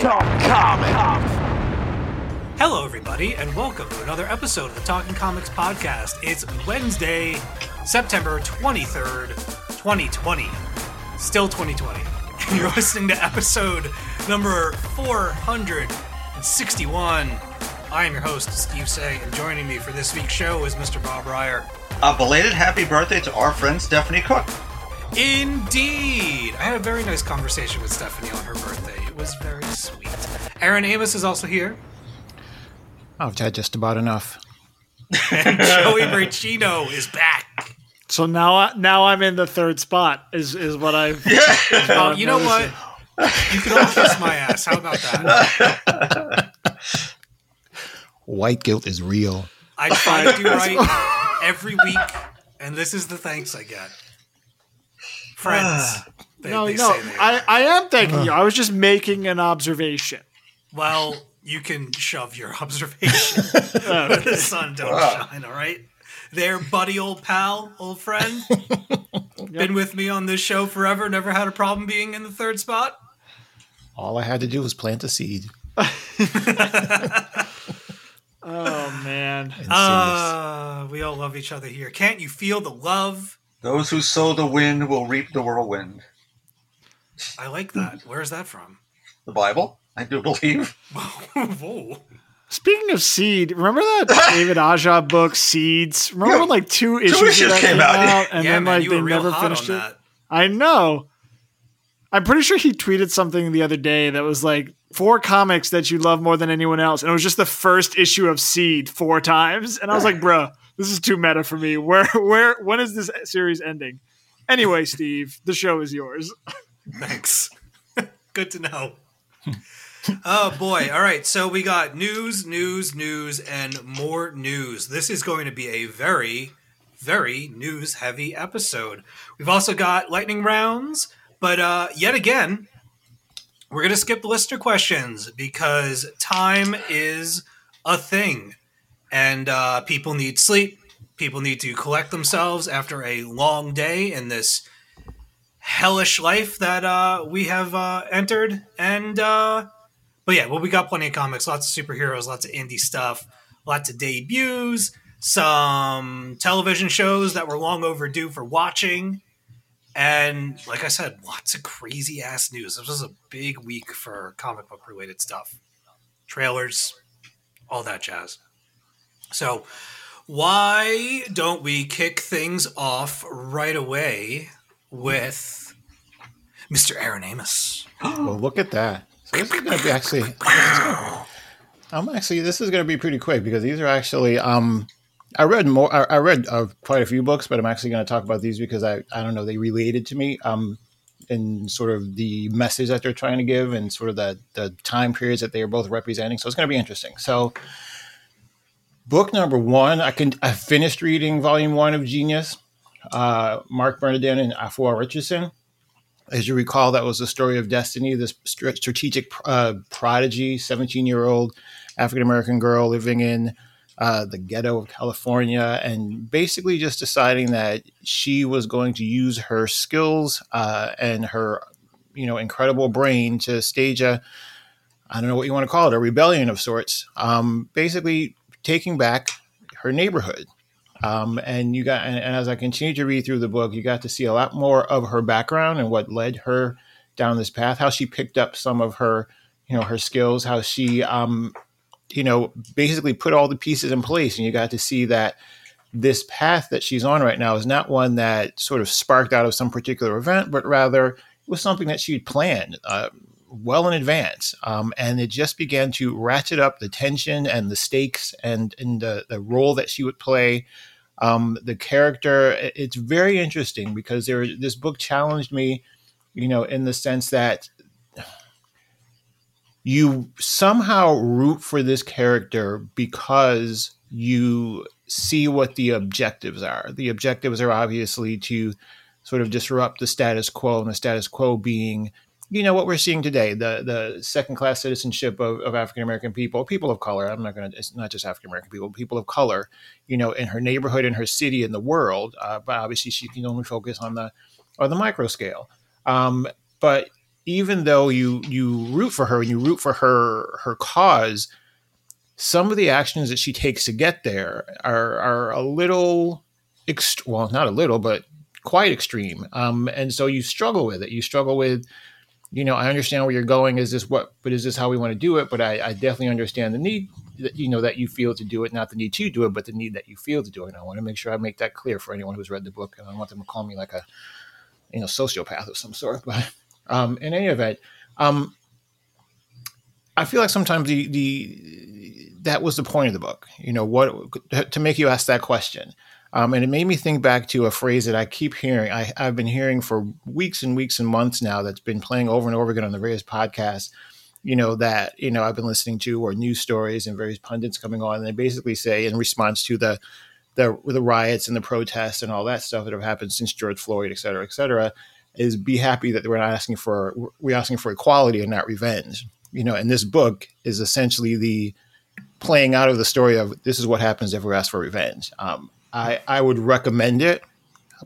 Talking, comic. Hello, everybody, and welcome to another episode of the Talking Comics Podcast. It's Wednesday, September 23rd, 2020. Still 2020. And you're listening to episode number 461. I am your host, Steve Seigh, and joining me for this week's show is Mr. Bob Reyer. A belated happy birthday to our friend Stephanie Cooke. Indeed! I had a very nice conversation with Stephanie on her birthday. It was very sweet. Aaron Amos is also here. I've had just about enough. And Joey Braccino is back. So now, I, now I'm in the third spot. Is is what I've. Oh, you know what? You can all kiss my ass. How about that? White guilt is real. I try to do right every week, and this is the thanks I get. Friends. Ah. They, No, they no, say I. I am thanking ah. you. I was just making an observation. Well, you can shove your observation ah. where the sun don't shine, all right? There, buddy, old pal, old friend. Been with me on this show forever, never had a problem being in the third spot. All I had to do was plant a seed. Oh man, Uh, we all love each other here. Can't you feel the love? Those who sow the wind will reap the whirlwind. I like that. Where's that from? The Bible, I do believe. Whoa. speaking of seed, remember that David Aja book, Seeds? Remember Yeah, when like two issues, issues that came came out. out, and yeah, then man, like they never finished it? that. I know. I'm pretty sure he tweeted something the other day that was like four comics that you love more than anyone else, and it was just the first issue of Seed four times, and I was like, "Bruh, this is too meta for me. Where, where, when is this series ending?" Anyway, Steve, the show is yours. Thanks. Good to know. oh boy. All right. So we got news, news, news, and more news. This is going to be a very, very news heavy episode. We've also got lightning rounds, but uh, yet again, we're going to skip the listener questions because time is a thing and uh, people need sleep. People need to collect themselves after a long day in this hellish life that uh, we have uh, entered. And uh, but yeah, well, we got plenty of comics, lots of superheroes, lots of indie stuff, lots of debuts, some television shows that were long overdue for watching. And like I said, lots of crazy ass news. This was a big week for comic book related stuff, trailers, all that jazz. So, why don't we kick things off right away with Mr. Aaron Amos? well, look at that. So this is going to be actually. I'm actually. This is going to be pretty quick because these are actually. Um, I read more. I, I read uh, quite a few books, but I'm actually going to talk about these because I. I don't know. They related to me. Um, in sort of the message that they're trying to give and sort of the the time periods that they are both representing. So it's going to be interesting. So. Book number one, I can. I finished reading volume one of Genius, uh, Marc Bernardin and Afua Richardson as you recall, that was the story of Destiny, this str- strategic uh, prodigy, 17 year old African American girl living in uh, the ghetto of California, and basically just deciding that she was going to use her skills uh, and her, you know, incredible brain to stage a, I don't know what you want to call it, a rebellion of sorts. Um, basically, taking back her neighborhood. Um, and you got, and, and as I continue to read through the book, you got to see a lot more of her background and what led her down this path. How she picked up some of her, you know, her skills. How she, um, you know, basically put all the pieces in place, and you got to see that this path that she's on right now is not one that sort of sparked out of some particular event, but rather was something that she'd planned uh, well in advance. Um, and it just began to ratchet up the tension and the stakes and, and the, the role that she would play. Um, the character, it's very interesting because there, this book challenged me, you know, in the sense that you somehow root for this character because you see what the objectives are. The objectives are obviously to sort of disrupt the status quo, and the status quo being, you know, what we're seeing today the the second class citizenship of, of African American people, people of color. I'm not going to, it's not just African American people, people of color, you know, in her neighborhood, in her city, in the world. Uh, but obviously, she can only focus on the on the micro scale. Um, but even though you you root for her and you root for her her cause, some of the actions that she takes to get there are are a little ext- well, not a little, but quite extreme. Um, and so you struggle with it. You struggle with, you know, I understand where you're going. Is this what? But is this how we want to do it? But I, I definitely understand the need that you know that you feel to do it, not the need to do it, but the need that you feel to do it. And I want to make sure I make that clear for anyone who's read the book. And I want them to call me like a, you know, sociopath of some sort. But um, in any event, um, I feel like sometimes the the that was the point of the book. You know, what to make you ask that question. Um, and it made me think back to a phrase that I keep hearing. I, I've been hearing for weeks and weeks and months now. That's been playing over and over again on the various podcasts. You know that you know I've been listening to or news stories and various pundits coming on, and they basically say in response to the the the riots and the protests and all that stuff that have happened since George Floyd, et cetera, et cetera, is be happy that we're not asking for we're asking for equality and not revenge. You know, and this book is essentially the playing out of the story of this is what happens if we ask for revenge. Um, I I would recommend it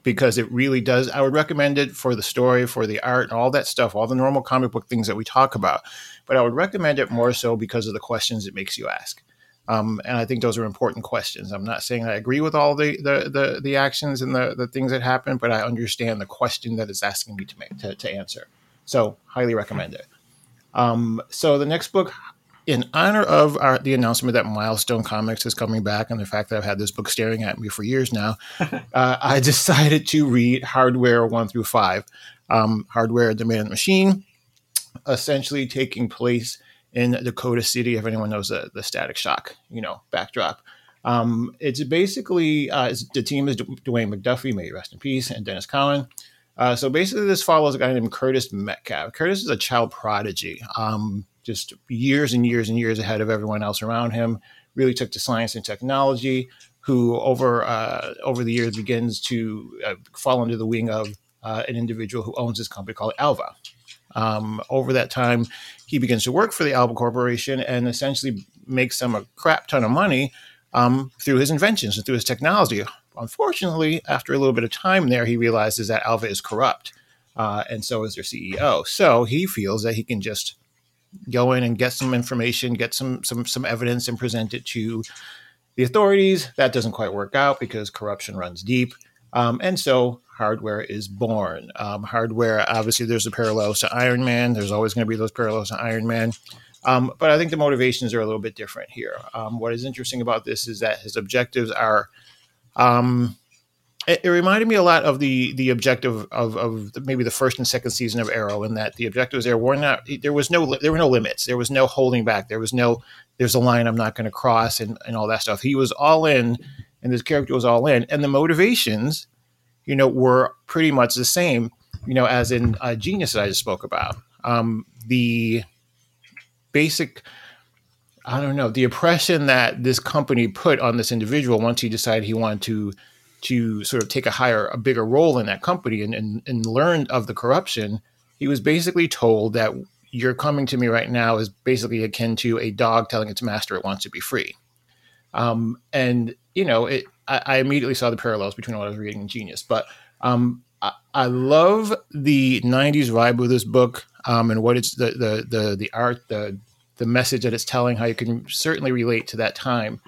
because it really does. I would recommend it for the story, for the art, all that stuff, all the normal comic book things that we talk about. But I would recommend it more so because of the questions it makes you ask. Um, and I think those are important questions. I'm not saying I agree with all the the the, the actions and the, the things that happen, but I understand the question that it's asking me to make to, to answer. So highly recommend it. Um, so the next book, in honor of our, the announcement that Milestone Comics is coming back, and the fact that I've had this book staring at me for years now, uh, I decided to read Hardware one through five. Um, Hardware, the Man and the Machine, essentially taking place in Dakota City. If anyone knows the, the Static Shock, you know, backdrop. Um, it's basically uh, it's, the team is Dwayne McDuffie, may rest in peace, and Denys Cowan. Uh, so basically, this follows a guy named Curtis Metcalf. Curtis is a child prodigy, um, just years and years and years ahead of everyone else around him. Really took to science and technology. Who over uh, over the years begins to uh, fall under the wing of uh, an individual who owns this company called Alva. Um, over that time, he begins to work for the Alva Corporation and essentially makes them a crap ton of money um, through his inventions and through his technology. Unfortunately, after a little bit of time there, he realizes that Alva is corrupt, uh, and so is their CEO. So he feels that he can just go in and get some information, get some some some evidence, and present it to the authorities. That doesn't quite work out because corruption runs deep, um, and so hardware is born. Um, hardware, obviously, there's the parallels to Iron Man. There's always going to be those parallels to Iron Man. Um, but I think the motivations are a little bit different here. Um, what is interesting about this is that his objectives are. It, it reminded me a lot of the the objective of, of maybe the first and second season of Arrow, in that the objectives there were not there was no there were no limits, there was no holding back, there was no there's a line I'm not going to cross and, and all that stuff. He was all in, and this character was all in, and the motivations, you know, were pretty much the same, you know, as in uh, Genius that I just spoke about. Um, the basic I don't know the oppression that this company put on this individual once he decided he wanted to to sort of take a higher a bigger role in that company and and, and learn of the corruption. He was basically told that you're coming to me right now is basically akin to a dog telling its master it wants to be free. Um, and you know, it, I, I, immediately saw the parallels between what I was reading and Genius. But um, I, I, love the '90s vibe of this book um, and what it's the, the the the art, the the message that it's telling, how you can certainly relate to that time,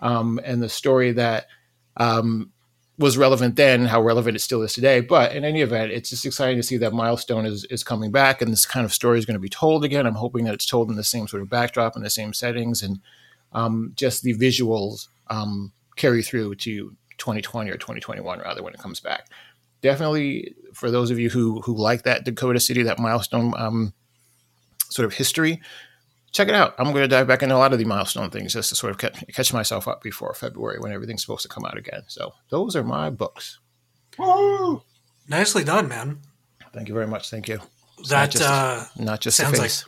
um, and the story that um, was relevant then, how relevant it still is today. But in any event, it's just exciting to see that milestone is is coming back, and this kind of story is going to be told again. I'm hoping that it's told in the same sort of backdrop and the same settings, and um, just the visuals um, carry through to 2020 or 2021 rather when it comes back. Definitely for those of you who who like that Dakota City, that milestone um, sort of history, check it out. I'm going to dive back into a lot of the milestone things just to sort of catch, catch myself up before February when everything's supposed to come out again. So those are my books. Nicely done, man. Thank you very much. Thank you. It's That not just, uh, not just the sounds face.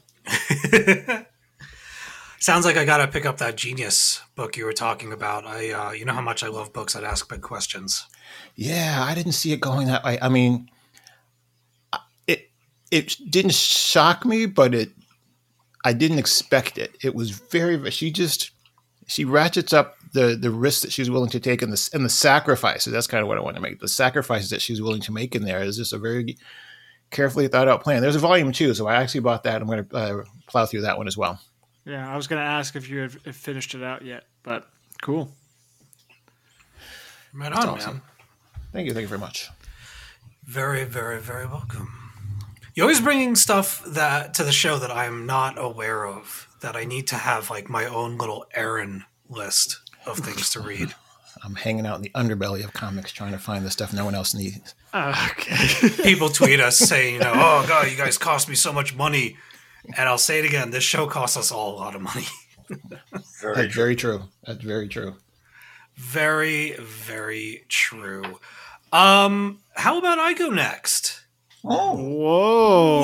like sounds like I gotta pick up that genius book you were talking about. I, uh, you know how much I love books that ask big questions. Yeah, I didn't see it going that way. I mean, it it didn't shock me, but it I didn't expect it. It was very she just she ratchets up the the risks that she's willing to take and the and the sacrifices. That's kind of what I want to make. The sacrifices that she's willing to make in there is just a very carefully thought out plan. There's a volume two, so I actually bought that. I'm going to uh, plow through that one as well. Yeah, I was going to ask if you had finished it out yet, but cool. Right on, awesome. man. Thank you, thank you very much. Very, very, very welcome. You're always bringing stuff that to the show that I'm not aware of. That I need to have like my own little errand list of things to read. I'm hanging out in the underbelly of comics trying to find the stuff no one else needs. okay. People tweet us saying, you know, oh god, you guys cost me so much money. And I'll say it again, this show costs us all a lot of money. Very That's very true. That's very true. Very, very true. Um, how about I go next? Oh, Whoa.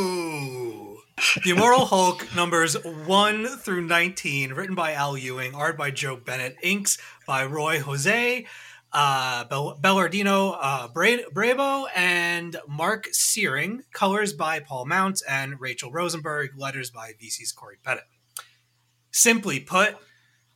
Whoa! The Immortal Hulk numbers 1 through 19, written by Al Ewing, art by Joe Bennett, inks by Ruy Jose, uh, Bel- Belardino uh, Bra- Brabo, and Mark Searing, colors by Paul Mount and Rachel Rosenberg, letters by VC's Cory Petit. Simply put,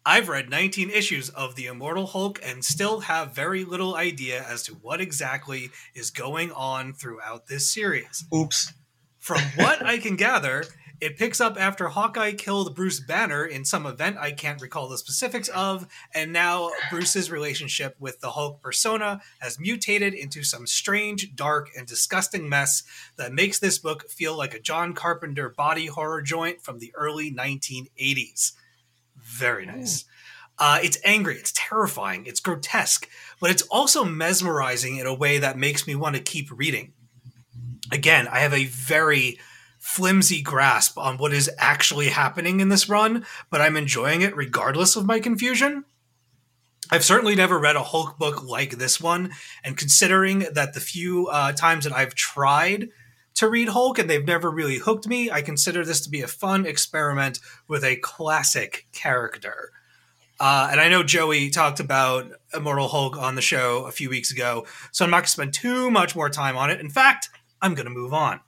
I've read 19 issues of The Immortal Hulk and still have very little idea as to what exactly is going on throughout this series. oops. From what I can gather, it picks up after Hawkeye killed Bruce Banner in some event I can't recall the specifics of, and now Bruce's relationship with the Hulk persona has mutated into some strange, dark, and disgusting mess that makes this book feel like a John Carpenter body horror joint from the early 1980s. Very nice. Uh, it's angry, it's terrifying, it's grotesque, but it's also mesmerizing in a way that makes me want to keep reading again, I have a very flimsy grasp on what is actually happening in this run, but I'm enjoying it regardless of my confusion. I've certainly never read a Hulk book like this one, and considering that the few uh, times that I've tried to read Hulk and they've never really hooked me, I consider this to be a fun experiment with a classic character. Uh, and I know Joey talked about Immortal Hulk on the show a few weeks ago, so I'm not going to spend too much more time on it. In fact, I'm going to move on.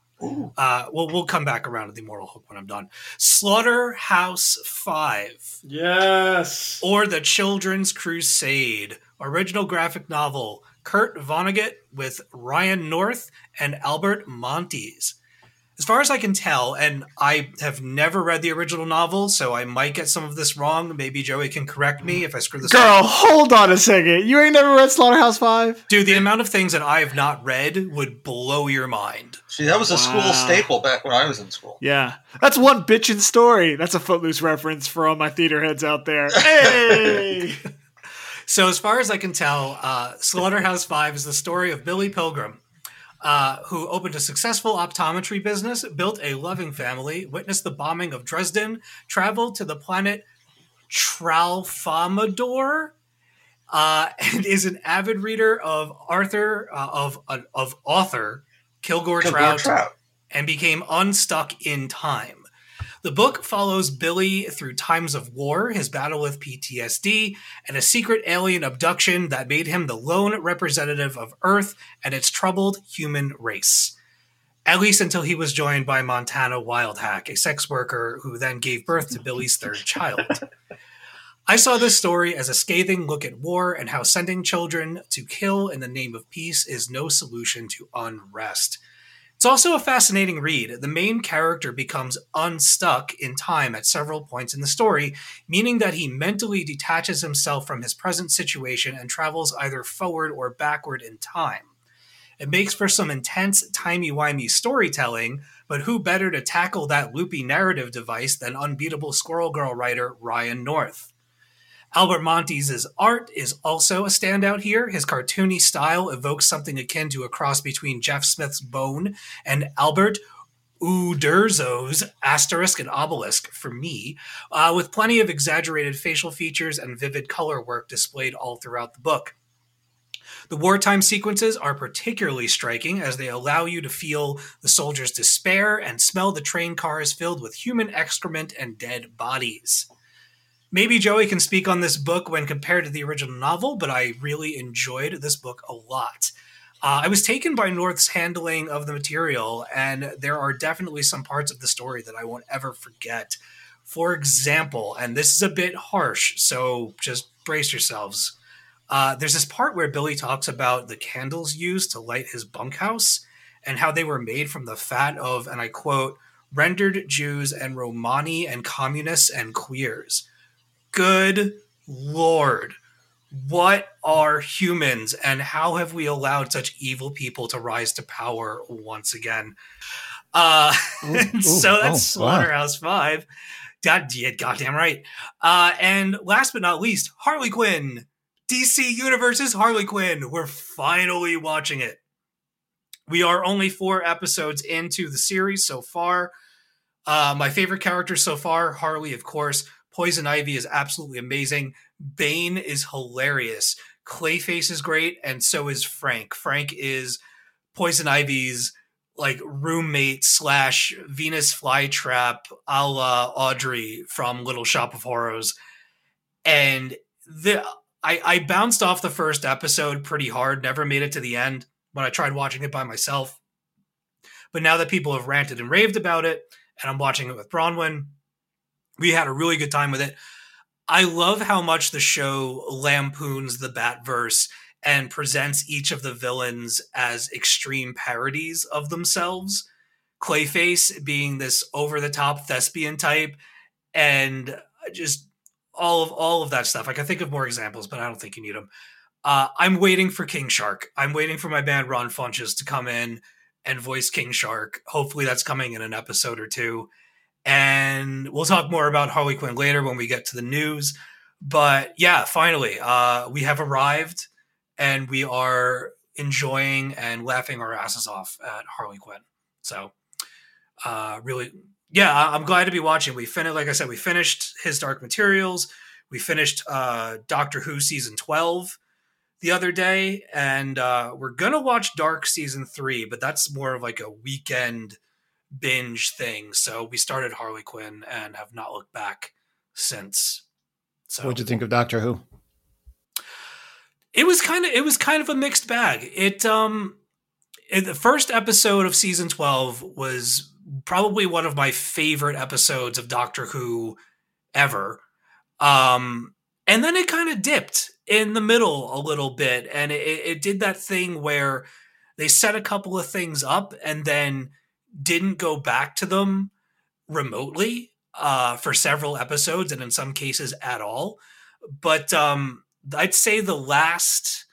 Uh, well, we'll come back around to the Immortal Hulk when I'm done. Slaughterhouse Five, Yes. or The Children's Crusade, original graphic novel. Kurt Vonnegut with Ryan North and Albert Monteys. As far as I can tell, and I have never read the original novel, so I might get some of this wrong. Maybe Joey can correct me if I screw this up. Girl, hold on a second. You ain't never read Slaughterhouse Five? Dude, the amount of things that I have not read would blow your mind. See, that was a school staple back when I was in school. Yeah. That's one bitchin' story. That's a footloose reference for all my theater heads out there. Hey! So, as far as I can tell, uh, Slaughterhouse Five is the story of Billy Pilgrim, uh, who opened a successful optometry business, built a loving family, witnessed the bombing of Dresden, traveled to the planet Tralfamadore, uh, and is an avid reader of Arthur uh, of uh, of author Kilgore, Kilgore Trout, Trout. and became unstuck in time. The book follows Billy through times of war, his battle with PTSD, and a secret alien abduction that made him the lone representative of Earth and its troubled human race. At least until he was joined by Montana Wildhack, a sex worker who then gave birth to Billy's third child. I saw this story as a scathing look at war and how sending children to kill in the name of peace is no solution to unrest. It's also a fascinating read. The main character becomes unstuck in time at several points in the story, meaning that he mentally detaches himself from his present situation and travels either forward or backward in time. It makes for some intense, timey-wimey storytelling, but who better to tackle that loopy narrative device than unbeatable Squirrel Girl writer Ryan North? Albert Monteys' art is also a standout here. His cartoony style evokes something akin to a cross between Jeff Smith's Bone and Albert Uderzo's Asterix and Obelix for me, uh, with plenty of exaggerated facial features and vivid color work displayed all throughout the book. The wartime sequences are particularly striking as they allow you to feel the soldiers' despair and smell the train cars filled with human excrement and dead bodies. Maybe Joey can speak on this book when compared to the original novel, but I really enjoyed this book a lot. Uh, I was taken by North's handling of the material, and there are definitely some parts of the story that I won't ever forget. For example, and this is a bit harsh, so just brace yourselves. Uh, there's this part where Billy talks about the candles used to light his bunkhouse and how they were made from the fat of, and I quote, rendered Jews and Romani and communists and queers. Good Lord. What are humans and how have we allowed such evil people to rise to power once again? Uh, Ooh, so that's oh, wow. Slaughterhouse Five. God, yeah, goddamn right. Uh, and last but not least, Harley Quinn. DC Universe's Harley Quinn. We're finally watching it. We are only four episodes into the series so far. Uh, my favorite character so far, Harley, of course. Poison Ivy is absolutely amazing. Bane is hilarious. Clayface is great, and so is Frank. Frank is Poison Ivy's like roommate slash Venus flytrap a la Audrey from Little Shop of Horrors. And the I, I bounced off the first episode pretty hard, never made it to the end when I tried watching it by myself. But now that people have ranted and raved about it, and I'm watching it with Bronwyn, we had a really good time with it. I love how much the show lampoons the Batverse and presents each of the villains as extreme parodies of themselves. Clayface being this over the top thespian type, and just all of all of that stuff. I can think of more examples, but I don't think you need them. Uh, I'm waiting for King Shark. I'm waiting for my band Ron Funches to come in and voice King Shark. Hopefully, that's coming in an episode or two. And we'll talk more about Harley Quinn later when we get to the news. But yeah, finally, uh, we have arrived and we are enjoying and laughing our asses off at Harley Quinn. So, uh, really, yeah, I'm glad to be watching. We finished, like I said, we finished His Dark Materials. We finished uh, Doctor Who season 12 the other day, and uh, we're gonna watch Dark season three, but that's more of like a weekend binge thing. So we started Harley Quinn and have not looked back since. So What'd you think of Doctor Who? it was kind of it was kind of a mixed bag. It um it- the first episode of season 12 was probably one of my favorite episodes of Doctor Who ever. Um and then it kind of dipped in the middle a little bit and it, it did that thing where they set a couple of things up and then didn't go back to them remotely uh, for several episodes and in some cases at all. But um, I'd say the last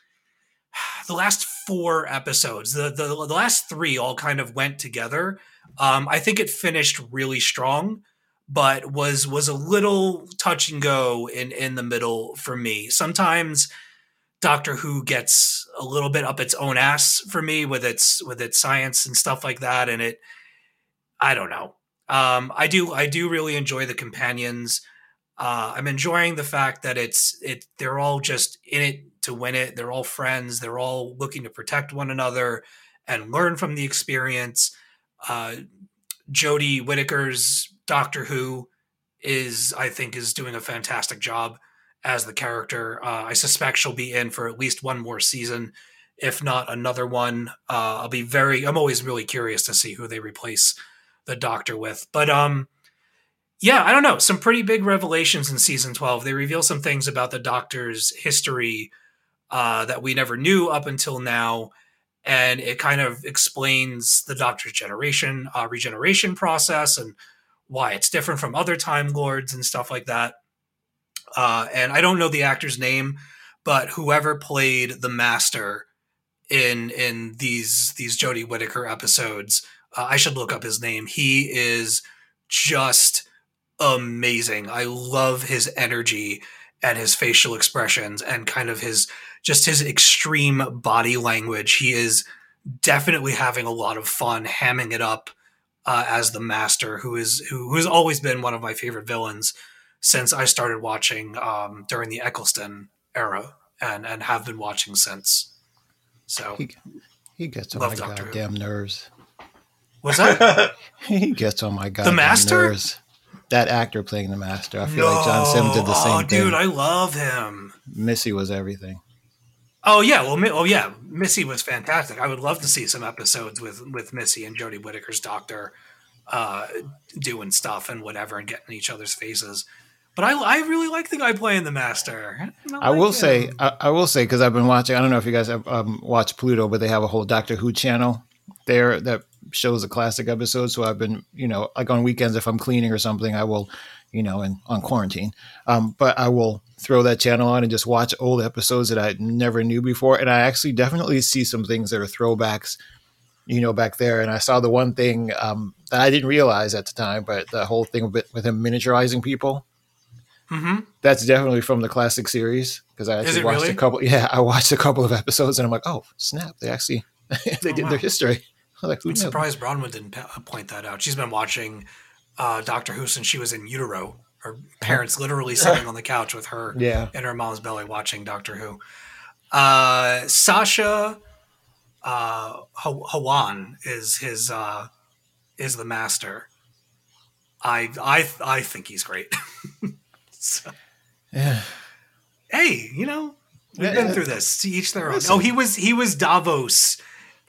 the last four episodes, the, the the last three all kind of went together. Um, I think it finished really strong, but was was a little touch and go in in the middle for me. Sometimes Doctor Who gets a little bit up its own ass for me with its with its science and stuff like that, and it I don't know. Um, I do I do really enjoy the companions. Uh, I'm enjoying the fact that it's it they're all just in it to win it. They're all friends. They're all looking to protect one another and learn from the experience. Uh, Jodie Whittaker's Doctor Who is I think is doing a fantastic job as the character. Uh, I suspect she'll be in for at least one more season, if not another one. Uh, I'll be very. I'm always really curious to see who they replace the Doctor with. But um, yeah, I don't know. Some pretty big revelations in season 12. They reveal some things about the Doctor's history uh, that we never knew up until now. And it kind of explains the Doctor's generation, uh, regeneration process and why it's different from other Time Lords and stuff like that. Uh, and I don't know the actor's name, but whoever played the Master in in these these Jodie Whittaker episodes, uh, I should look up his name. He is just amazing. I love his energy and his facial expressions and kind of his just his extreme body language. He is definitely having a lot of fun hamming it up uh, as the master, who is who, who has always been one of my favorite villains since I started watching um, during the Eccleston era, and and have been watching since. So He, he gets on my Doctor Who. goddamn nerves. what's that? He gets on my goddamn Master? nerves. That actor playing the master. I feel like John Simm did the No. same oh, thing. dude, I love him. Missy was everything. Oh yeah, well, oh yeah, Missy was fantastic. I would love to see some episodes with with Missy and Jodie Whittaker's doctor uh, doing stuff and whatever and getting each other's faces. But I, I really like the guy playing the master. I will like say, him. I, I will say, because I've been watching. I don't know if you guys have um, watched Pluto, but they have a whole Doctor Who channel there that shows the classic episodes. So I've been, you know, like on weekends if I'm cleaning or something, I will, you know, and on quarantine, um, but I will throw that channel on and just watch old episodes that I never knew before, and I actually definitely see some things that are throwbacks. You know, back there, and I saw the one thing um, that I didn't realize at the time, but the whole thing with, with him miniaturizing people Mhm. that's definitely from the classic series because I actually watched really? a couple. Yeah, I watched a couple of episodes and I'm like, oh snap! They actually they Oh, did wow. their history. I was like, I'm surprised Bronwyn didn't point that out. She's been watching uh, Doctor Who since she was in utero. Her parents literally sitting on the couch with her Yeah. in her mom's belly watching Doctor Who. Uh, Sacha uh, Ha- Hawan is his uh, is the master. I I I think he's great. So, Yeah, hey, you know we've Yeah, been yeah. through this. To each their own. Listen. Oh, he was he was Davos.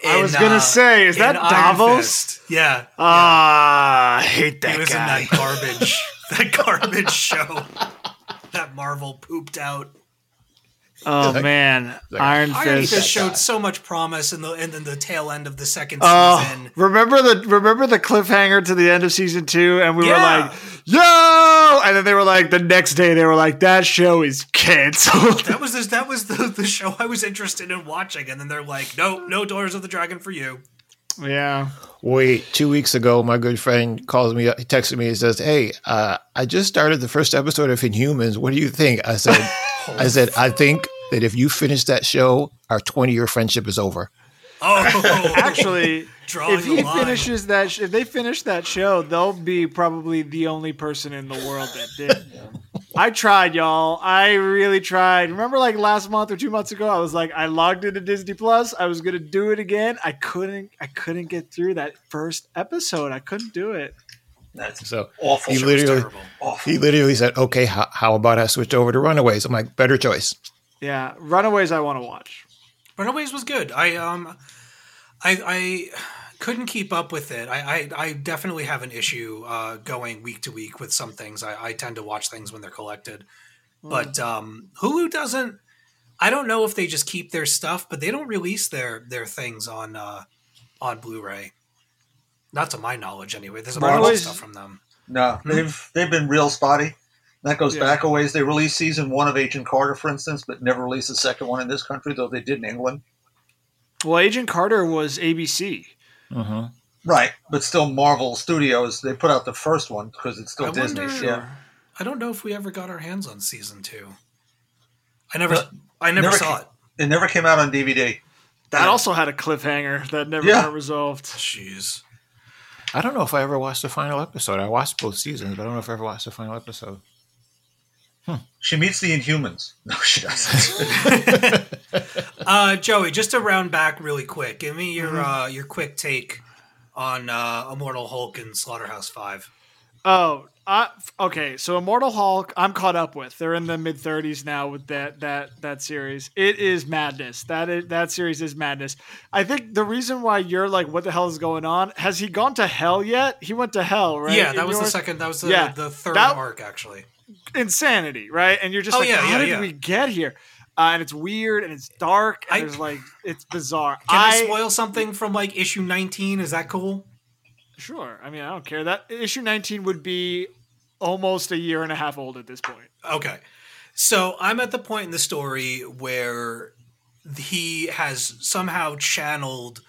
I was gonna uh, say, is that in Iron Davos? Fist. Yeah. Ah, I hate that he was guy. in that garbage that garbage show that Marvel pooped out. oh Like- man, like- Iron Iron Fist. Fist showed so much promise in the and then the tail end of the second Oh, season. remember the remember the cliffhanger to the end of season two, and we Yeah. were like, "Yo!" And then they were like, the next day they were like, "That show is canceled." That was this, that was the, the show I was interested in watching, and then they're like, "No, no Daughters of the Dragon for you." yeah, Wait, two weeks ago, my good friend calls me. He texted me. He says, "Hey, uh, I just started the first episode of Inhumans. What do you think?" I said, "I said I think that if you finish that show, our twenty-year friendship is over." Oh, actually. if he finishes that, sh- if they finish that show, they'll be probably the only person in the world that did. I tried, y'all. I really tried. Remember, like last month or two months ago, I was like, I logged into Disney Plus. I was gonna do it again. I couldn't. I couldn't get through that first episode. I couldn't do it. That's So awful. he literally, awful. he literally said, "Okay, how, how about I switch over to Runaways?" I'm like, "Better choice." Yeah, Runaways. I want to watch. Runaways was good. I um, I I couldn't keep up with it. I I, I definitely have an issue uh, going week to week with some things. I, I tend to watch things when they're collected, but um, Hulu doesn't. I don't know if they just keep their stuff, but they don't release their their things on uh, on Blu-ray. Not to my knowledge, anyway. There's a lot of stuff from them. No, they've they've been real spotty. That goes Yeah. back a ways. They released season one of Agent Carter, for instance, but never released the second one in this country, though they did in England. Well, Agent Carter was ABC. hmm Right, but still Marvel Studios. They put out the first one because it's still I Disney. wonder- Yeah, I don't know if we ever got our hands on season two. I never, No, I never, never saw ca- it. it never came out on DVD. That also had a cliffhanger that never Yeah. got resolved. Jeez. I don't know if I ever watched the final episode. I watched both seasons, but I don't know if I ever watched the final episode. She meets the Inhumans. No, she doesn't. Uh, Joey, just to round back really quick, give me your Mm-hmm. uh, your quick take on uh, Immortal Hulk and Slaughterhouse Five. Oh, uh, okay. So Immortal Hulk, I'm caught up with. They're in the mid 30s now with that that that series. It is madness. That is that series is madness. I think the reason why you're like, what the hell is going on? Has he gone to hell yet? He went to hell, right? Yeah, In that was the second. That was the, Yeah, the third that- arc, actually. Insanity, right? And you're just Oh, like, yeah, how yeah, did yeah. we get here? Uh, and it's weird and it's dark and I- there's like it's bizarre. Can I, I spoil something from like issue 19? Is that cool? sure. I mean, I don't care. That issue 19 would be almost a year and a half old at this point. Okay. So I'm at the point in the story where he has somehow channeled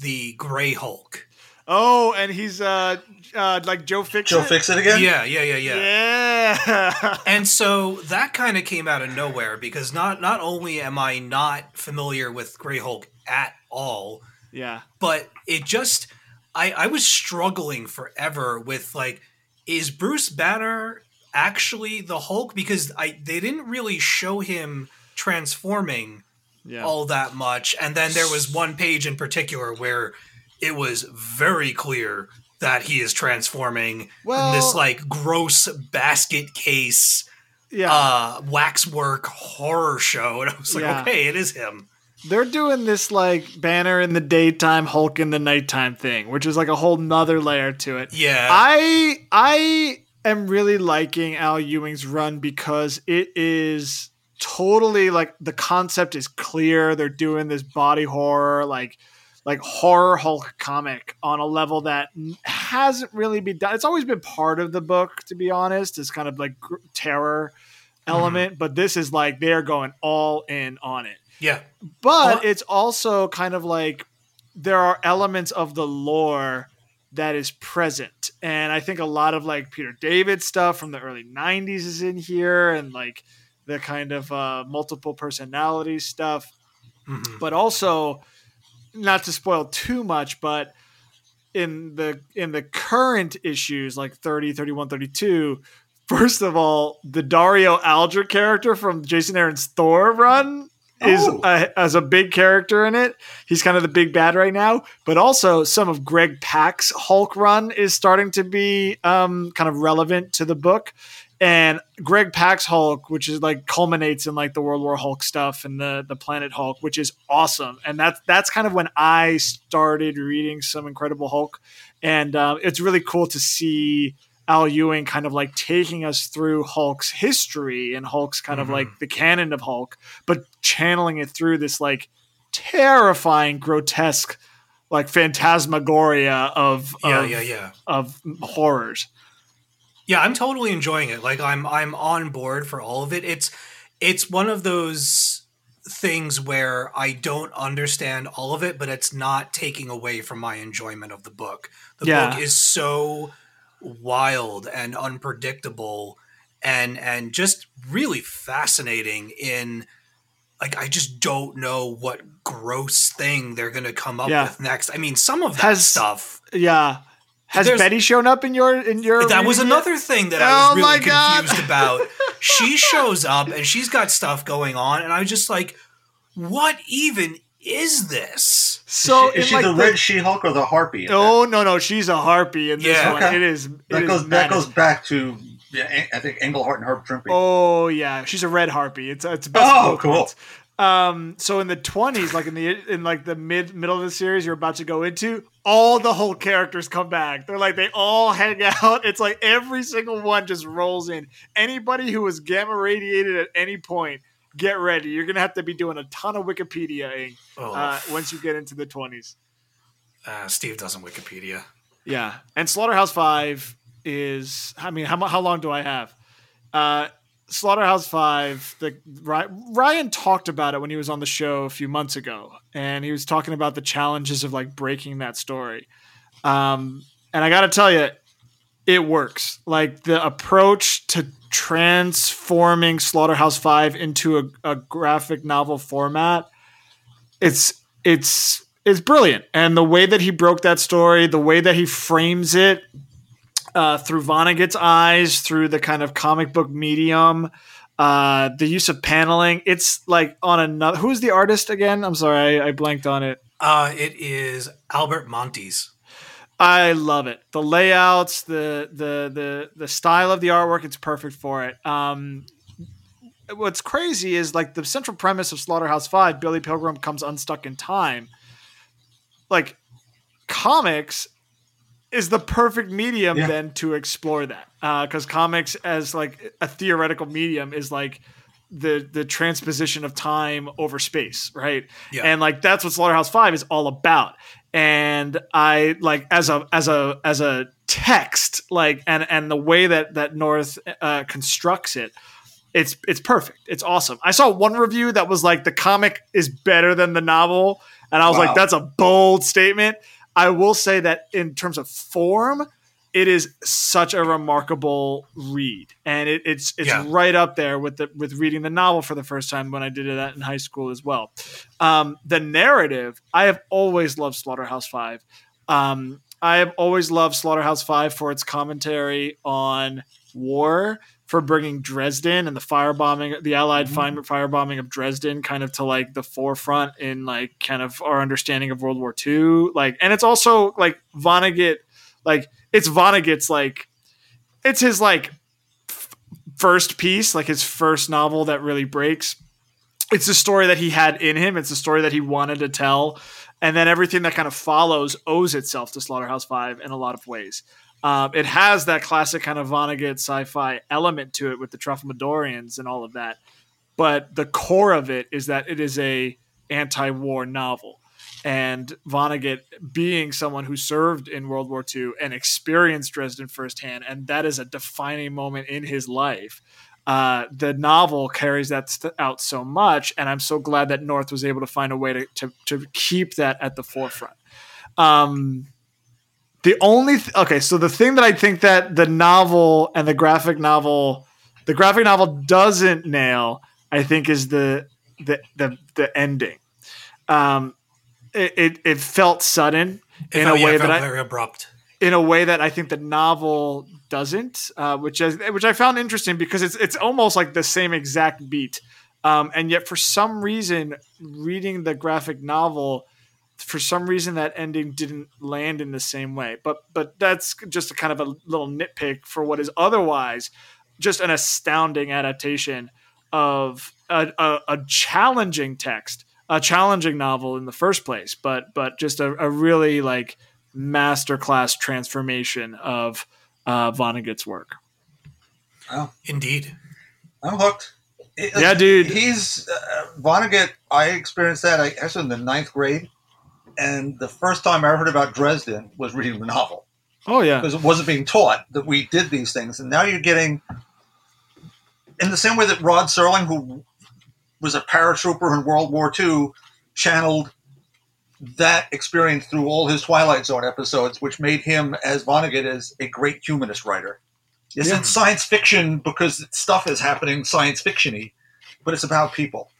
the Gray Hulk. Oh, and he's uh, uh like Joe Fix. Joe Fixit again? Yeah, yeah, yeah, yeah. Yeah. And so that kind of came out of nowhere because not not only am I not familiar with Grey Hulk at all, yeah. but it just I I was struggling forever with like is Bruce Banner actually the Hulk because I they didn't really show him transforming Yeah. all that much and then there was one page in particular where it was very clear that he is transforming in Well- this like gross basket case yeah. uh waxwork horror show and I was like Yeah. okay it is him They're doing this like banner in the daytime, Hulk in the nighttime thing, which is like a whole nother layer to it. yeah I I am really liking Al Ewing's run because it is totally like the concept is clear. They're doing this body horror, like like horror Hulk comic on a level that hasn't really been done. It's always been part of the book, to be honest. It's kind of like gr- terror element, but this is like they're going all in on it yeah but Well- it's also kind of like there are elements of the lore that is present and i think a lot of like peter david stuff from the early 90s is in here and like the kind of uh, multiple personality stuff Mhm. but also not to spoil too much but in the in the current issues like 30 31 32 first of all the dario agger character from jason aaron's thor run is Oh. a, as a big character in it he's kind of the big bad right now but also some of greg pak's hulk run is starting to be um, kind of relevant to the book and Greg Pak's Hulk, which is like culminates in like the World War Hulk stuff and the the Planet Hulk, which is awesome. And that's that's kind of when I started reading some Incredible Hulk, and um, it's really cool to see Al Ewing kind of like taking us through Hulk's history and Hulk's kind of Mhm. like the canon of Hulk, but channeling it through this like terrifying, grotesque, like phantasmagoria of yeah of, yeah yeah of horrors. Yeah, I'm totally enjoying it. Like I'm I'm on board for all of it. It's it's one of those things where I don't understand all of it, but it's not taking away from my enjoyment of the book. The Yeah. book is so wild and unpredictable and and just really fascinating in like I just don't know what gross thing they're going to come up Yeah. with next. I mean, some of that Has- stuff Yeah. Has There's- Betty shown up in your in your? that was another thing that I Oh was my really confused about. She shows up and she's got stuff going on, and I was just like, "What even is this?" So is in she like the the- Red She-Hulk or the Harpy? in Oh no no, she's a harpy in this Yeah. one. Okay. It is. that, it that is goes that goes back to yeah, I think Englehart and Herb Trimpe. Oh yeah, she's a red harpy. It's it's best Oh, of both cool. Um, so in the twenties, like in the in like the mid middle of the series you're about to go into, all the whole characters come back. They're like they all hang out. It's like every single one just rolls in. Anybody who was gamma radiated at any point, get ready. You're gonna have to be doing a ton of Wikipedia Oh, uh, once you get into the twenties. uh, Steve doesn't Wikipedia. Yeah, and Slaughterhouse Five is. I mean, how how long do I have? Uh, Slaughterhouse Five. The Ryan talked about it when he was on the show a few months ago, and he was talking about the challenges of like breaking that story. Um, and I got to tell you, it works. Like the approach to transforming Slaughterhouse Five into a, a graphic novel format, it's it's it's brilliant. And the way that he broke that story, the way that he frames it uh, through Vonnegut's eyes, through the kind of comic book medium, uh, the use of paneling, it's like on another. Who's the artist again? I'm sorry, I, I blanked on it. Uh, it is Albert Monteys. I love it. The layouts, the the the the style of the artwork, it's perfect for it. Um, what's crazy is like the central premise of Slaughterhouse Five, Billy Pilgrim comes unstuck in time. Like comics is the perfect medium Yeah. then to explore that because comics as like a theoretical medium is like the the transposition of time over space right Yeah. and like that's what slaughterhouse 5 is all about and i like as a as a as a text like and and the way that that north uh, constructs it it's it's perfect it's awesome i saw one review that was like the comic is better than the novel and i was Wow. like that's a bold statement I will say that in terms of form, it is such a remarkable read, and it, it's it's Yeah. right up there with the with reading the novel for the first time when I did that in high school as well. Um, the narrative, I have always loved Slaughterhouse Five. Um, I have always loved Slaughterhouse Five for its commentary on war, for bringing Dresden and the firebombing, the Allied mm-hmm. fire firebombing of Dresden, kind of to like the forefront in like kind of our understanding of World War II. Like, and it's also like Vonnegut, like it's Vonnegut's like it's his like f- first piece, like his first novel that really breaks. It's a story that he had in him. It's a story that he wanted to tell, and then everything that kind of follows owes itself to Slaughterhouse Five in a lot of ways. Um, it has that classic kind of Vonnegut sci-fi element to it with the Tralfamadorians and all of that, but the core of it is that it is a anti-war novel. And Vonnegut, being someone who served in World War II and experienced Dresden firsthand, and that is a defining moment in his life. Uh, the novel carries that st- out so much, and I'm so glad that North was able to find a way to to, to keep that at the forefront. Um, the only th- okay, so the thing that I think that the novel and the graphic novel, the graphic novel doesn't nail, I think, is the the the, the ending. Um, it, it it felt sudden It in felt- a yeah, way it that I, very abrupt. in a way that I think the novel doesn't, uh, which is which I found interesting because it's it's almost like the same exact beat, um, and yet for some reason, reading the graphic novel, for some reason that ending didn't land in the same way. But but that's just a kind of a little nitpick for what is otherwise just an astounding adaptation of a, a, a challenging text, a challenging novel in the first place, but but just a, a really like masterclass transformation of uh, Vonnegut's work. Oh, indeed. I'm hooked. It- Yeah, dude. He's uh, Vonnegut. I experienced that. I actually in the ninth grade, and the first time I heard about Dresden was reading the novel Oh yeah, because it wasn't being taught that we did these things, and now you're getting in the same way that Rod Serling, who was a paratrooper in World War II, channeled that experience through all his Twilight Zone episodes, which made him, as Vonnegut is, a great humanist writer. Yes, Yeah. it's science fiction because stuff is happening science fictiony, but it's about people.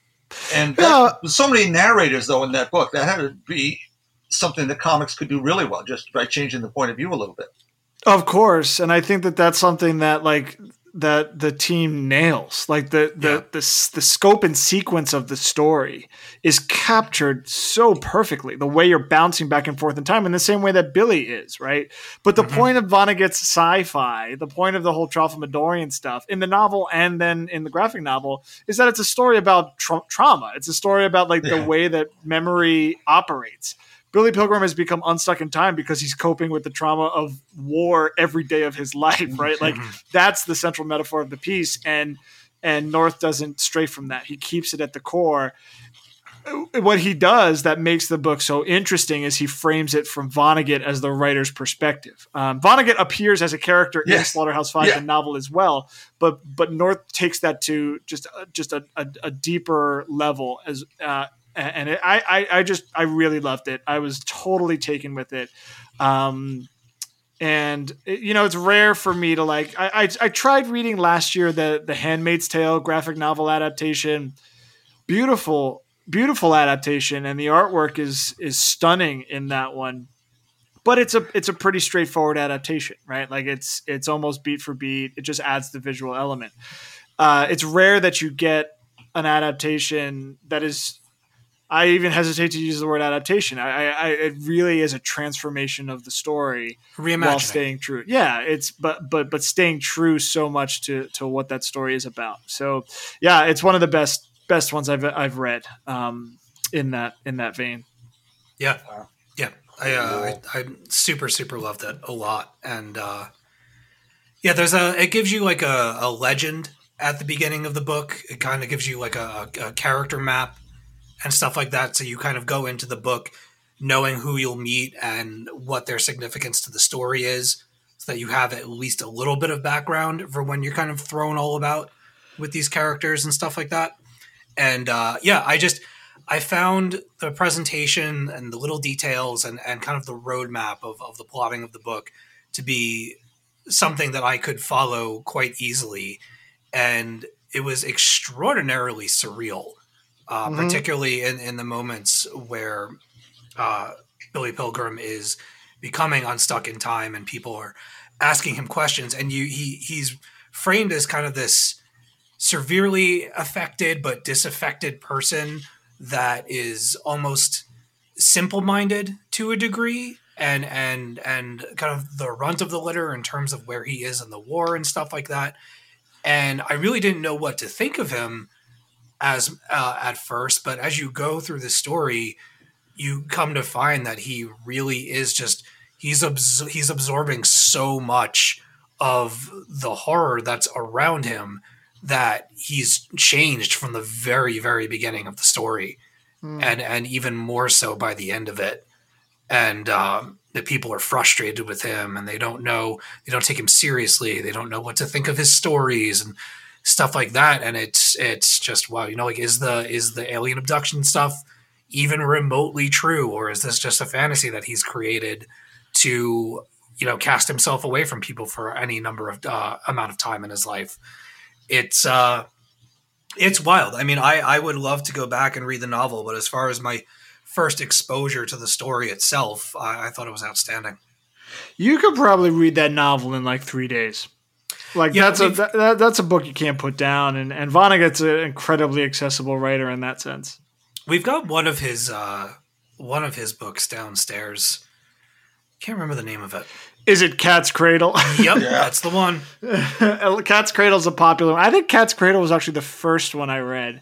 And that, Yeah. there's so many narrators though in that book that had to be something that comics could do really well just by changing the point of view a little bit. Of course, and I think that that's something that like that the team nails. Like the the Yeah. the, the scope and sequence of the story is captured so perfectly. The way you're bouncing back and forth in time, in the same way that Billy is, right? But the mm-hmm. point of Vonnegut's sci-fi, the point of the whole Tralfamadorian stuff in the novel and then in the graphic novel, is that it's a story about tra- trauma. It's a story about like the way that memory operates. Billy Pilgrim has become unstuck in time because he's coping with the trauma of war every day of his life, right? Like that's the central metaphor of the piece, and and North doesn't stray from that. He keeps it at the core. What he does that makes the book so interesting is he frames it from Vonnegut as the writer's perspective. Um, Vonnegut appears as a character in Slaughterhouse Five, Yeah. the novel as well, but but North takes that to just a- just a, a, a deeper level as uh, and it, I, I I just I really loved it. I was totally taken with it. Um, and you know it's rare for me to like I, I I tried reading last year the the Handmaid's Tale graphic novel adaptation. Beautiful, beautiful adaptation, and the artwork is is stunning in that one. But it's a it's a pretty straightforward adaptation, right? Like it's it's almost beat for beat. It just adds the visual element. Uh, it's rare that you get an adaptation that is I even hesitate to use the word adaptation. I, I, I it really is a transformation of the story while staying true. Yeah, it's but but but staying true so much to to what that story is about. So yeah, it's one of the best best ones I've I've read um, in that in that vein. Yeah, yeah. I, uh, I I super super loved it a lot, and uh, yeah, there's a it gives you like a, a legend at the beginning of the book. It kind of gives you like a, a character map and stuff like that. So you kind of go into the book knowing who you'll meet and what their significance to the story is, so that you have at least a little bit of background for when you're kind of thrown all about with these characters and stuff like that. And uh, yeah, I just I found the presentation and the little details and, and kind of the roadmap of, of the plotting of the book to be something that I could follow quite easily. And it was extraordinarily surreal, uh, Mhm. particularly in, in the moments where uh, Billy Pilgrim is becoming unstuck in time and people are asking him questions. And you he he's framed as kind of this severely affected but disaffected person that is almost simple-minded to a degree and and and kind of the runt of the litter in terms of where he is in the war and stuff like that and i really didn't know what to think of him as uh, at first but as you go through the story you come to find that he really is just he's abs- he's absorbing so much of the horror that's around him that he's changed from the very very beginning of the story. Hmm. and and even more so by the end of it. And um, that people are frustrated with him and they don't know they don't take him seriously. They don't know what to think of his stories and stuff like that and it's it's just wow you know like is the is the alien abduction stuff even remotely true or is this just a fantasy that he's created to you know cast himself away from people for any number of uh, amount of time in his life? It's uh it's wild. I mean i i would love to go back and read the novel but as far as my first exposure to the story itself i, I thought it was outstanding. You could probably read that novel in like three days. Like Yeah, that's a we've- that, that- that's a book you can't put down, and and Vonnegut's an incredibly accessible writer in that sense. we've got one of his uh one of his books downstairs can't remember the name of it Is it Cat's Cradle? yep that's the one Cat's Cradle's a popular one. I think Cat's Cradle was actually the first one I read.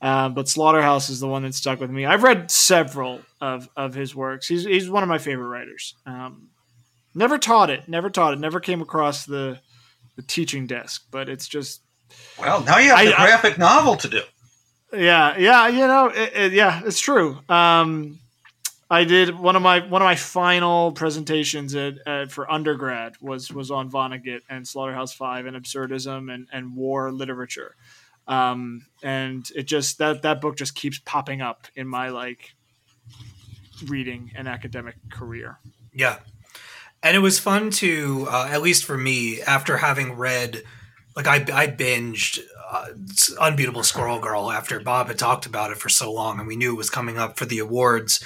Um, but Slaughterhouse is the one that stuck with me. I've read several of, of his works. He's, he's one of my favorite writers. Um, never taught it, never taught it, never came across the, the teaching desk, but it's just, Well, now you have I- the I- graphic novel to do. yeah, yeah, you know, it, it- yeah, it's true. Um, I did one of my one of my final presentations at, at for undergrad was was on Vonnegut and Slaughterhouse Five and absurdism and, and war literature, um, and it just that that book just keeps popping up in my like reading and academic career. Yeah. And it was fun to, uh, at least for me, after having read, like I, I binged uh, Unbeatable Squirrel Girl after Bob had talked about it for so long and we knew it was coming up for the awards.